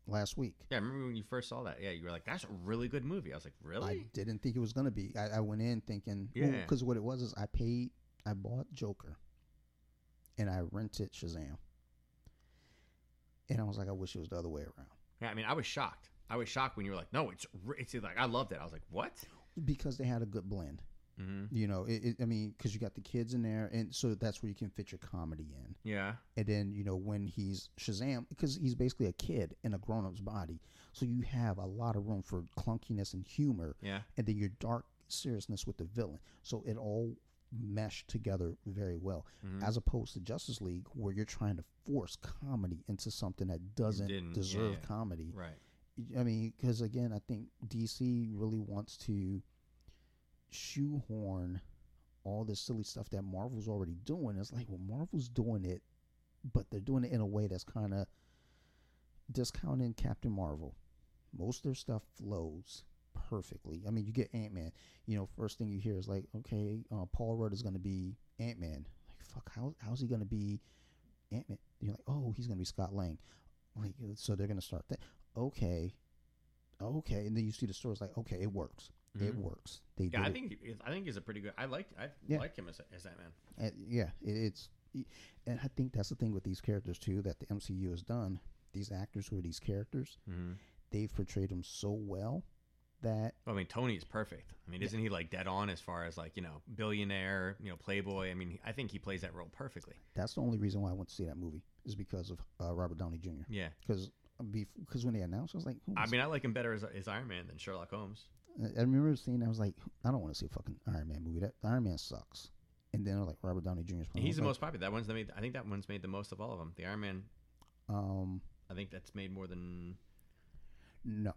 last week. Yeah, I remember when you first saw that. Yeah, you were like, "That's a really good movie." I was like, "Really?" I didn't think it was gonna be. I, I went in thinking, Yeah. because what it was is I paid, I bought Joker, and I rented Shazam, and I was like, I wish it was the other way around. Yeah, I mean, I was shocked. I was shocked when you were like, no, it's it's like I loved it. I was like, what? because they had a good blend. Mm-hmm. You know, it, it, I mean, because you got the kids in there, and so that's where you can fit your comedy in. Yeah. And then you know when he's Shazam, because he's basically a kid in a grown up's body, so you have a lot of room for clunkiness and humor, Yeah. and then your dark seriousness with the villain. So it all meshed together very well, Mhm. as opposed to Justice League, where you're trying to force comedy into something that doesn't deserve yeah. comedy. Right. I mean, because again, I think DC really wants to shoehorn all this silly stuff that Marvel's already doing. It's like, well, Marvel's doing it, but they're doing it in a way that's kind of discounting Captain Marvel. Most of their stuff flows perfectly. I mean, you get Ant Man. You know, first thing you hear is like, okay, uh, Paul Rudd is going to be Ant Man. Like, fuck, how how's he going to be Ant Man? You're like, oh, he's going to be Scott Lang. Like, so they're going to start that. Okay, okay, and then you see the stories like, okay, it works. It Mhm. works. They Yeah, I it. think he- I think he's a pretty good. I like I Yeah. like him as as that man. And, yeah, it, it's, and I think that's the thing with these characters too that the MCU has done. These actors who are these characters, Mm-hmm. they've portrayed them so well that I mean, Tony is perfect. I mean, isn't he like dead on as far as like you know billionaire, you know, playboy? I mean, I think he plays that role perfectly. that's the only reason why I went to see that movie is because of uh, Robert Downey Jr. Yeah. Because because when they announced, I was like, I mean, I like him better as, as Iron Man than Sherlock Holmes. I remember seeing. I was like, I don't want to see a fucking Iron Man movie. That Iron Man sucks. And then like Robert Downey Jr. He's the like, most popular. That one's the made. I think that one's made the most of all of them. The Iron Man. Um, I think that's made more than. no,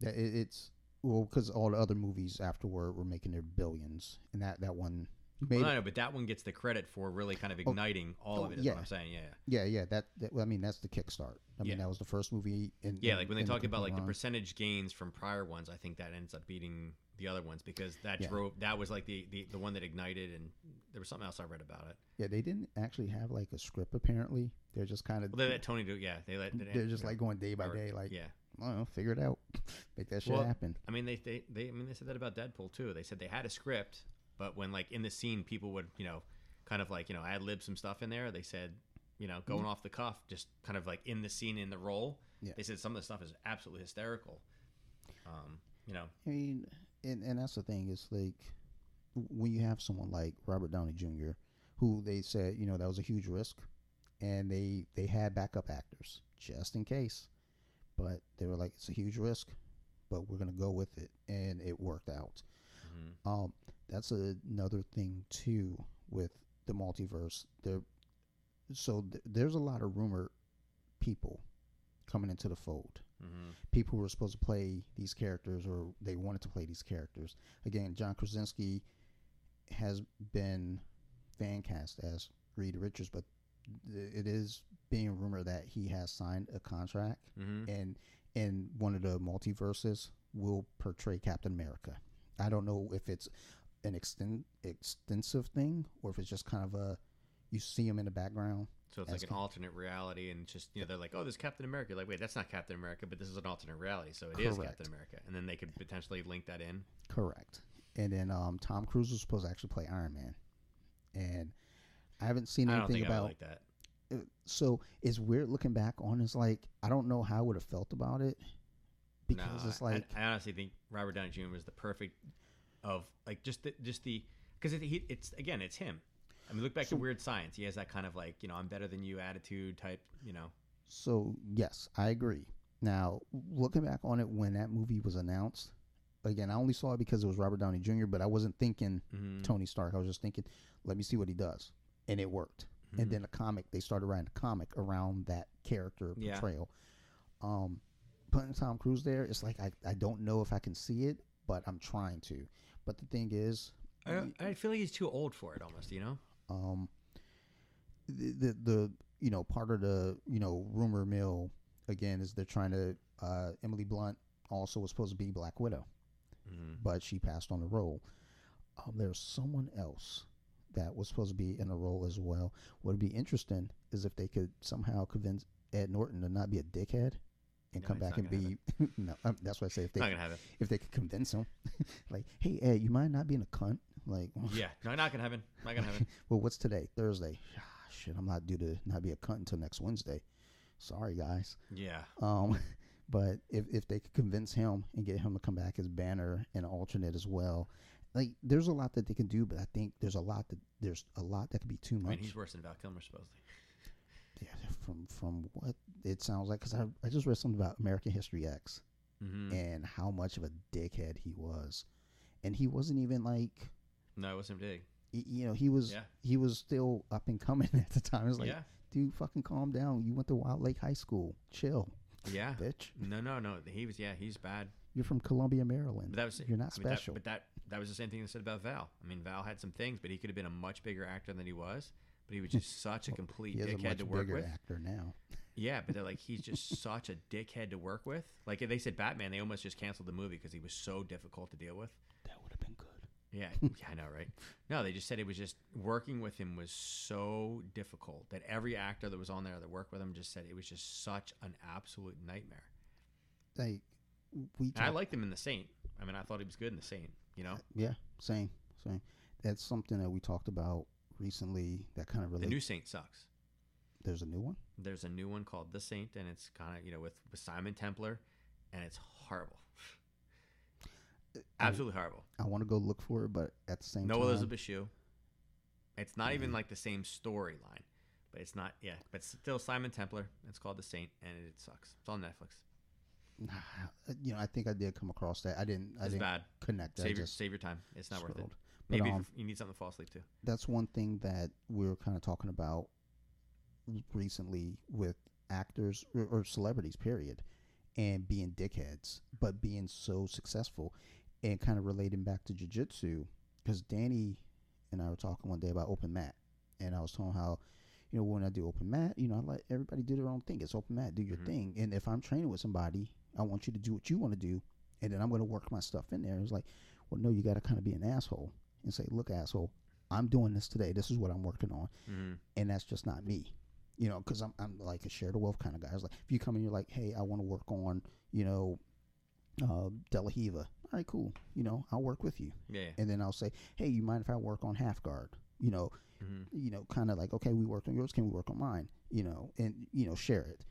That- it, it's well because all the other movies afterward were making their billions, and that that one. Well, no, no, but that one gets the credit for really kind of oh, igniting all Oh, of it. Is yeah. what I'm saying. Yeah. yeah, yeah. That, that well, I mean, that's the kickstart. I mean, Yeah. that was the first movie. In, Yeah, in- like when they talk about like the percentage gains from prior ones, I think that ends up beating the other ones because that Yeah. drove that was like the, the the one that ignited, and there was something else I read about it. Yeah, they didn't actually have like a script. Apparently, they're just kind of Well, they let Tony do. Yeah, they let. They, they're just like going day by or- day. Like, yeah. I don't know, figure it out, make that shit Well, happen. I mean, they, they, they, I mean, they said that about Deadpool too. They said they had a script, but when like in the scene, people would, you know, kind of like you know ad lib some stuff in there. They said, you know, going off the cuff, just kind of like in the scene in the role. Yeah. They said some of the stuff is absolutely hysterical. Um, you know, I mean, and and that's the thing is like when you have someone like Robert Downey Jr., who they said you know that was a huge risk, and they they had backup actors just in case, but they were like it's a huge risk, but we're gonna go with it, and it worked out. Mhm. Um, that's another thing too with the multiverse. There, so th- there's a lot of rumor people coming into the fold Mhm. people who were supposed to play these characters or they wanted to play these characters. Again, John Krasinski has been fan cast as Reed Richards, but th- it is being rumored that he has signed a contract Mhm. and in one of the multiverses will portray Captain America. I don't know if it's an extend, extensive thing or if it's just kind of a you see them in the background. So it's like an alternate reality, and just you know, they're like, "Oh, this Captain America." Like, wait, that's not Captain America, but this is an alternate reality, so it is Correct. Captain America. And then they could potentially link that in. Correct. And then um, Tom Cruise was supposed to actually play Iron Man, and I haven't seen anything about. like that. uh, so it's weird looking back on. It's like I don't know how I would have felt about it because No, it's like I, I honestly think Robert Downey Jr. was the perfect of like just the, just the because it, it's again it's him. I mean, look back So- to Weird Science. He has that kind of like you know I'm better than you attitude type. You know, So yes, I agree. Now looking back on it, when that movie was announced, again I only saw it because it was Robert Downey Jr. But I wasn't thinking Mhm. Tony Stark. I was just thinking, let me see what he does, and it worked. Mm-hmm. And then the comic, they started writing a comic around that character Yeah. portrayal. Um, putting Tom Cruise there, it's like I, I don't know if I can see it, but I'm trying to. But the thing is, I, I feel like he's too old for it almost. You know, um, the, the the you know part of the you know rumor mill again is they're trying to uh, Emily Blunt also was supposed to be Black Widow, Mhm. but she passed on the role. Um, there's someone else that was supposed to be in a role as well. What would be interesting is if they could somehow convince Ed Norton to not be a dickhead and No, come back and be no. Um, that's what I say. If they not gonna have it. if they could convince him, like, hey Ed, you mind not being a cunt? Like, Yeah, no, not gonna happen. Not gonna happen. well, what's today? Thursday. Ah, shit, I'm not due to not be a cunt until next Wednesday. Sorry, guys. Yeah, Um, But if if they could convince him and get him to come back as Banner and alternate as well, like there's a lot that they can do. But I think there's a lot that there's a lot that could be too I much. mean, he's worse than Val Kilmer supposedly. yeah, from from what it sounds like, because I I just read something about American History X Mm-hmm. and how much of a dickhead he was, and he wasn't even like No, it wasn't big. y- you know he was Yeah. he was still up and coming at the time. It was like, yeah, dude, fucking calm down. You went to Wilde Lake High School. Chill, yeah. bitch. No, no, no. He was. Yeah, he's bad. You're from Columbia, Maryland. But that was You're not I mean, that- special. but that that was the same thing they said about Val. I mean, Val had some things, but he could have been a much bigger actor than he was. But he was just such a complete a dickhead much to work bigger with. actor now. Yeah, but they're like he's just such a dickhead to work with. Like if they said Batman, they almost just canceled the movie because he was so difficult to deal with. That would have been good. Yeah, yeah, I know, right? No, they just said it was just working with him was so difficult that every actor that was on there that worked with him just said it was just such an absolute nightmare. Like we. And I talk- liked him in The Saint. I mean, I thought he was good in The Saint. You know, Yeah, same, same. That's something that we talked about recently. That kind of the relates. new Saint sucks. There's a new one. There's a new one called The Saint, and it's kind of you know with, with Simon Templar, and it's horrible, absolutely horrible. I want to go look for it, but at the same No time, Elisabeth Shue. It's not even like the same storyline, but it's not. Yeah, but still Simon Templar. It's called The Saint, and it sucks. It's on Netflix. Nah, you know, I think I did come across that. I didn't. I It's didn't bad. connect. I Save your save your time. It's not worth it. scrolled. But, Maybe um, you need something to fall asleep to. that's one thing that we were kind of talking about recently with actors or, or celebrities, period, and being dickheads, but being so successful, and kind of relating back to jujitsu, because Danny and I were talking one day about open mat, and I was telling how, you know, when I do open mat, you know, I let everybody do their own thing. It's open mat, do your Mhm. thing, and if I'm training with somebody, I want you to do what you want to do, and then I'm going to work my stuff in there. It's like, well, no, you got to kind of be an asshole and say, look, asshole, I'm doing this today. This is what I'm working on, hmm and that's just not me. You know, because I'm I'm like a share the wealth kind of guy. It's like if you come in, you're like, hey, I want to work on, you know, uh, De La Riva. All right, cool. You know, I'll work with you, Yeah. and then I'll say, hey, you mind if I work on half guard? You know, hmm you know, kind of like, okay, we worked on yours, can we work on mine? You know, and you know, share it.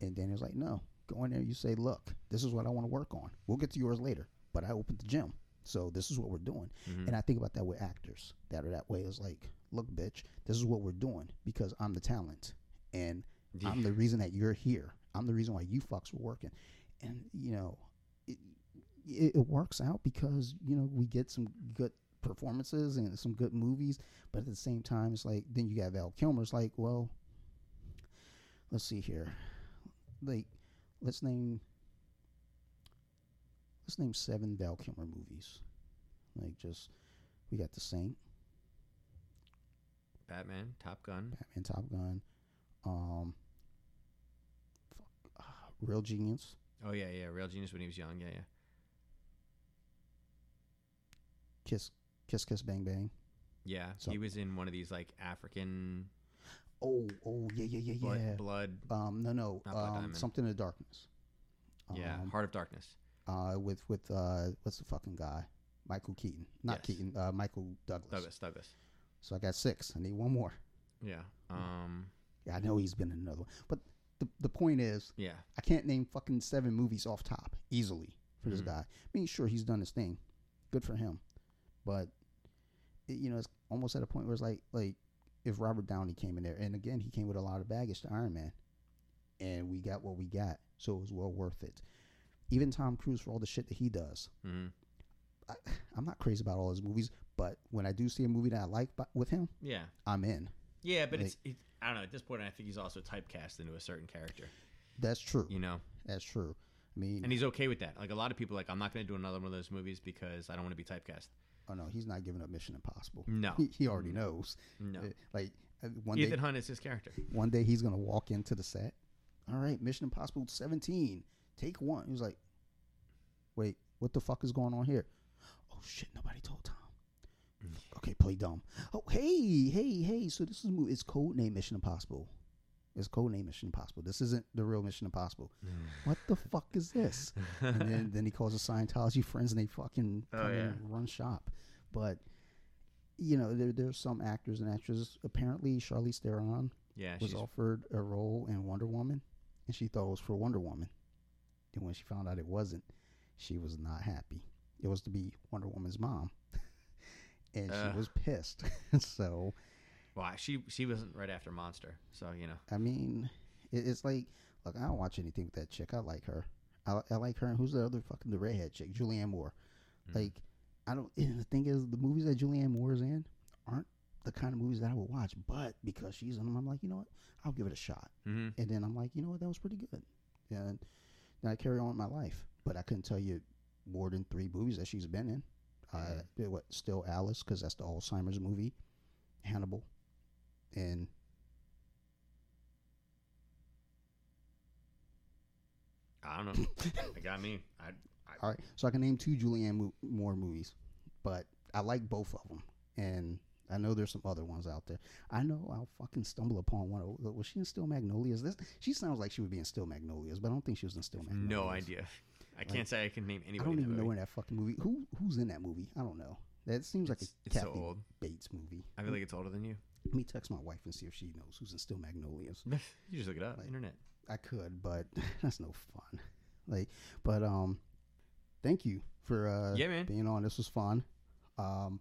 And Daniel's like, no, go in there. You say, look, this is what I want to work on. We'll get to yours later, but I opened the gym, so this is what we're doing. hmm And I think about that with actors that are that way. It's like, look, bitch, this is what we're doing because I'm the talent, and I'm the reason that you're here. I'm the reason why you fucks were working, and you know, it, it, it works out because you know we get some good performances and some good movies, but at the same time, it's like then you got Val Kilmer. It's like, well, let's see here, like let's name let's name seven Val Kilmer movies, like just we got The Saint, Batman, Top Gun. Batman, Top Gun, um, fuck, uh, Real Genius. Oh yeah, yeah. Real Genius when he was young. Yeah, yeah. Kiss, Kiss, Kiss, Bang, Bang. Yeah. So- he was in one of these like African Oh, oh, yeah, yeah, yeah, blood, yeah. blood. Um, no, no, um, something in the darkness. yeah, Um, Heart of Darkness. uh, with with uh, what's the fucking guy? Michael Keaton, not Yes. Keaton. Uh, Michael Douglas. Douglas. Douglas. So I got six. I need one more. Yeah. Um. Yeah, I know he's been in another one, but the the point is, Yeah. I can't name fucking seven movies off top easily for this Mhm. guy. I mean, sure, he's done his thing, good for him, but it, you know, it's almost at a point where it's like like if Robert Downey came in there, and again, he came with a lot of baggage to Iron Man, and we got what we got, so it was well worth it. Even Tom Cruise for all the shit that he does. hmm I, I'm not crazy about all his movies, but when I do see a movie that I like bu- with him, Yeah. I'm in. Yeah, but Like- it's it, I don't know. At this point, I think he's also typecast into a certain character. That's true. You know, That's true. I mean, and he's okay with that. Like a lot of people, like I'm not going to do another one of those movies because I don't want to be typecast. oh no, he's not giving up Mission Impossible. No, He, he already knows. no. Uh, Like uh, one Ethan day, Hunt is his character. one day he's gonna walk into the set. All right, Mission Impossible 17, take one. He was like, "Wait, what the fuck is going on here?" Oh shit, nobody told Tom. Okay, play dumb. Oh hey, hey, hey. So this is movie. It's code name Mission Impossible. It's code name Mission Impossible. This isn't the real Mission Impossible. Mm. What the fuck is this? and then, then he calls the Scientology friends and they fucking Oh, yeah. run shop. But you know, there there's some actors and actresses. Apparently, Charlize Theron yeah, was offered a role in Wonder Woman, and she thought it was for Wonder Woman. And when she found out it wasn't, she was not happy. It was to be Wonder Woman's mom, and Ugh. she was pissed. so Why she she wasn't right after Monster, so you know. I mean, it, it's like, look, I don't watch anything with that chick. I like her. I, I like her. And who's the other fucking the redhead chick? Julianne Moore. Mhm. Like, I don't. The thing is, the movies that Julianne Moore is in aren't the kind of movies that I would watch. But because she's in them, I'm like, you know what? I'll give it a shot. Mm-hmm. And then I'm like, you know what? That was pretty good. And then I carry on with my life. But I couldn't tell you more than three movies that she's been in. Uh, what? Still Alice, because that's the Alzheimer's movie. Hannibal, and I don't know. it got me. I, I All right, so I can name two Julianne Mo- Moore movies, but I like both of them, and I know there's some other ones out there. I know I'll fucking stumble upon one. of- Was she in Steel Magnolias? This she sounds like she would be in Steel Magnolias, but I don't think she was in Steel Magnolias. no idea. I can't say I can name anybody. I don't even know in that fucking movie who who's in that movie. I don't know. That seems like It's, a it's so old. Bates movie. I feel like it's older than you. Let me text my wife and see if she knows who's in Steel Magnolias. you just look it up. Like- Internet. I could, but that's no fun. Like, but um, thank you for uh Yeah, man. being on. This was fun. Um,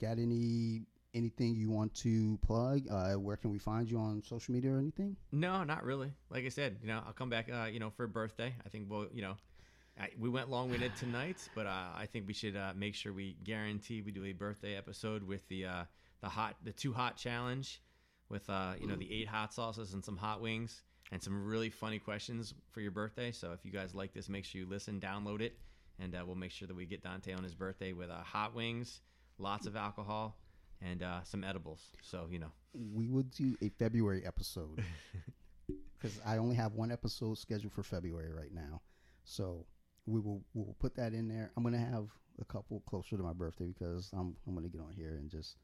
got any anything you want to plug? Uh, where can we find you on social media or anything? No, not really. Like I said, you know, I'll come back. Uh, you know, for a birthday. I think we'll, you know, I, we went long winded tonight, but uh, I think we should uh, make sure we guarantee we do a birthday episode with the uh, the hot the two hot challenge, with uh, you know the eight hot sauces and some hot wings and some really funny questions for your birthday. So if you guys like this, make sure you listen, download it, and uh, we'll make sure that we get Dante on his birthday with uh, hot wings, lots of alcohol, and uh, some edibles. So you know, We would do a February episode because I only have one episode scheduled for February right now. So we will we will put that in there. I'm gonna have a couple closer to my birthday because I'm I'm gonna get on here and just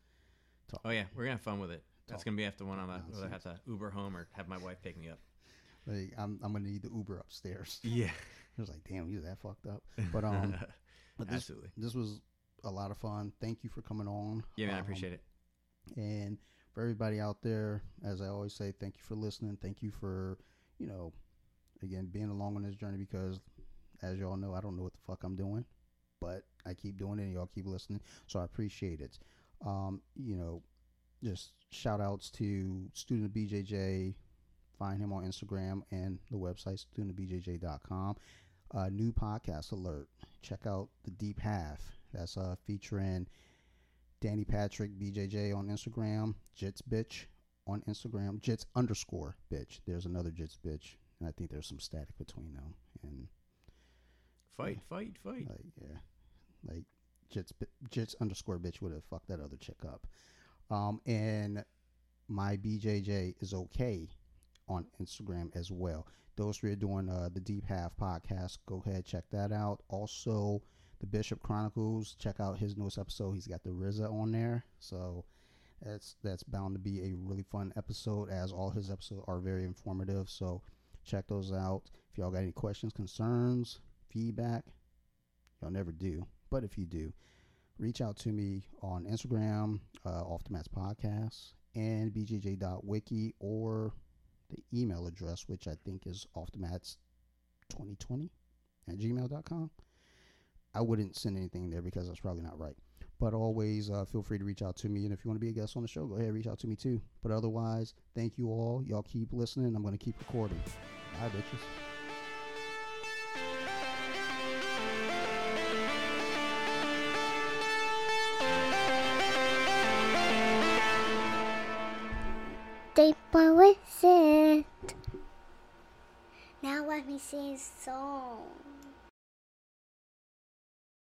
talk. Oh yeah, we're gonna have fun with it. That's gonna be after one I'm gonna have to Uber home or have my wife pick me up. Like, I'm I'm gonna need the Uber upstairs. Yeah, I was like, damn, you that fucked up. But um, but this absolutely. this was a lot of fun. Thank you for coming on. Yeah, man, I Um, appreciate it. And for everybody out there, as I always say, thank you for listening. Thank you for, you know, again, being along on this journey because, as y'all know, I don't know what the fuck I'm doing, but I keep doing it and y'all keep listening. So I appreciate it. Um, you know, just shout outs to Student BJJ. Find him on Instagram and the website, studentbjj.com. Uh, new podcast alert. Check out The Deep Half. That's uh, featuring Danny Patrick BJJ on Instagram, Jits Bitch on Instagram, Jits underscore Bitch. There's another Jits Bitch, and I think there's some static between them. And Fight, fight, fight. like, yeah, like Jits Jits underscore Bitch would have fucked that other chick up. Um, and my BJJ is okay on Instagram as well. Those three are doing uh, the Deep Half podcast. Go ahead, check that out. Also, the Bishop Chronicles. Check out his newest episode. He's got the RZA on there, so that's that's bound to be a really fun episode. As all his episodes are very informative. So check those out. If y'all got any questions, concerns, feedback, y'all never do, but if you do, reach out to me on Instagram, uh, Off the Mats Podcast, and bjj.wiki, or the email address, which I think is off the mats 2020 at gmail.com. I wouldn't send anything there because that's probably not right. But always uh, feel free to reach out to me. And if you want to be a guest on the show, go ahead, reach out to me too. But otherwise, thank you all. Y'all keep listening. I'm going to keep recording. Bye, bitches. Let me sing a song.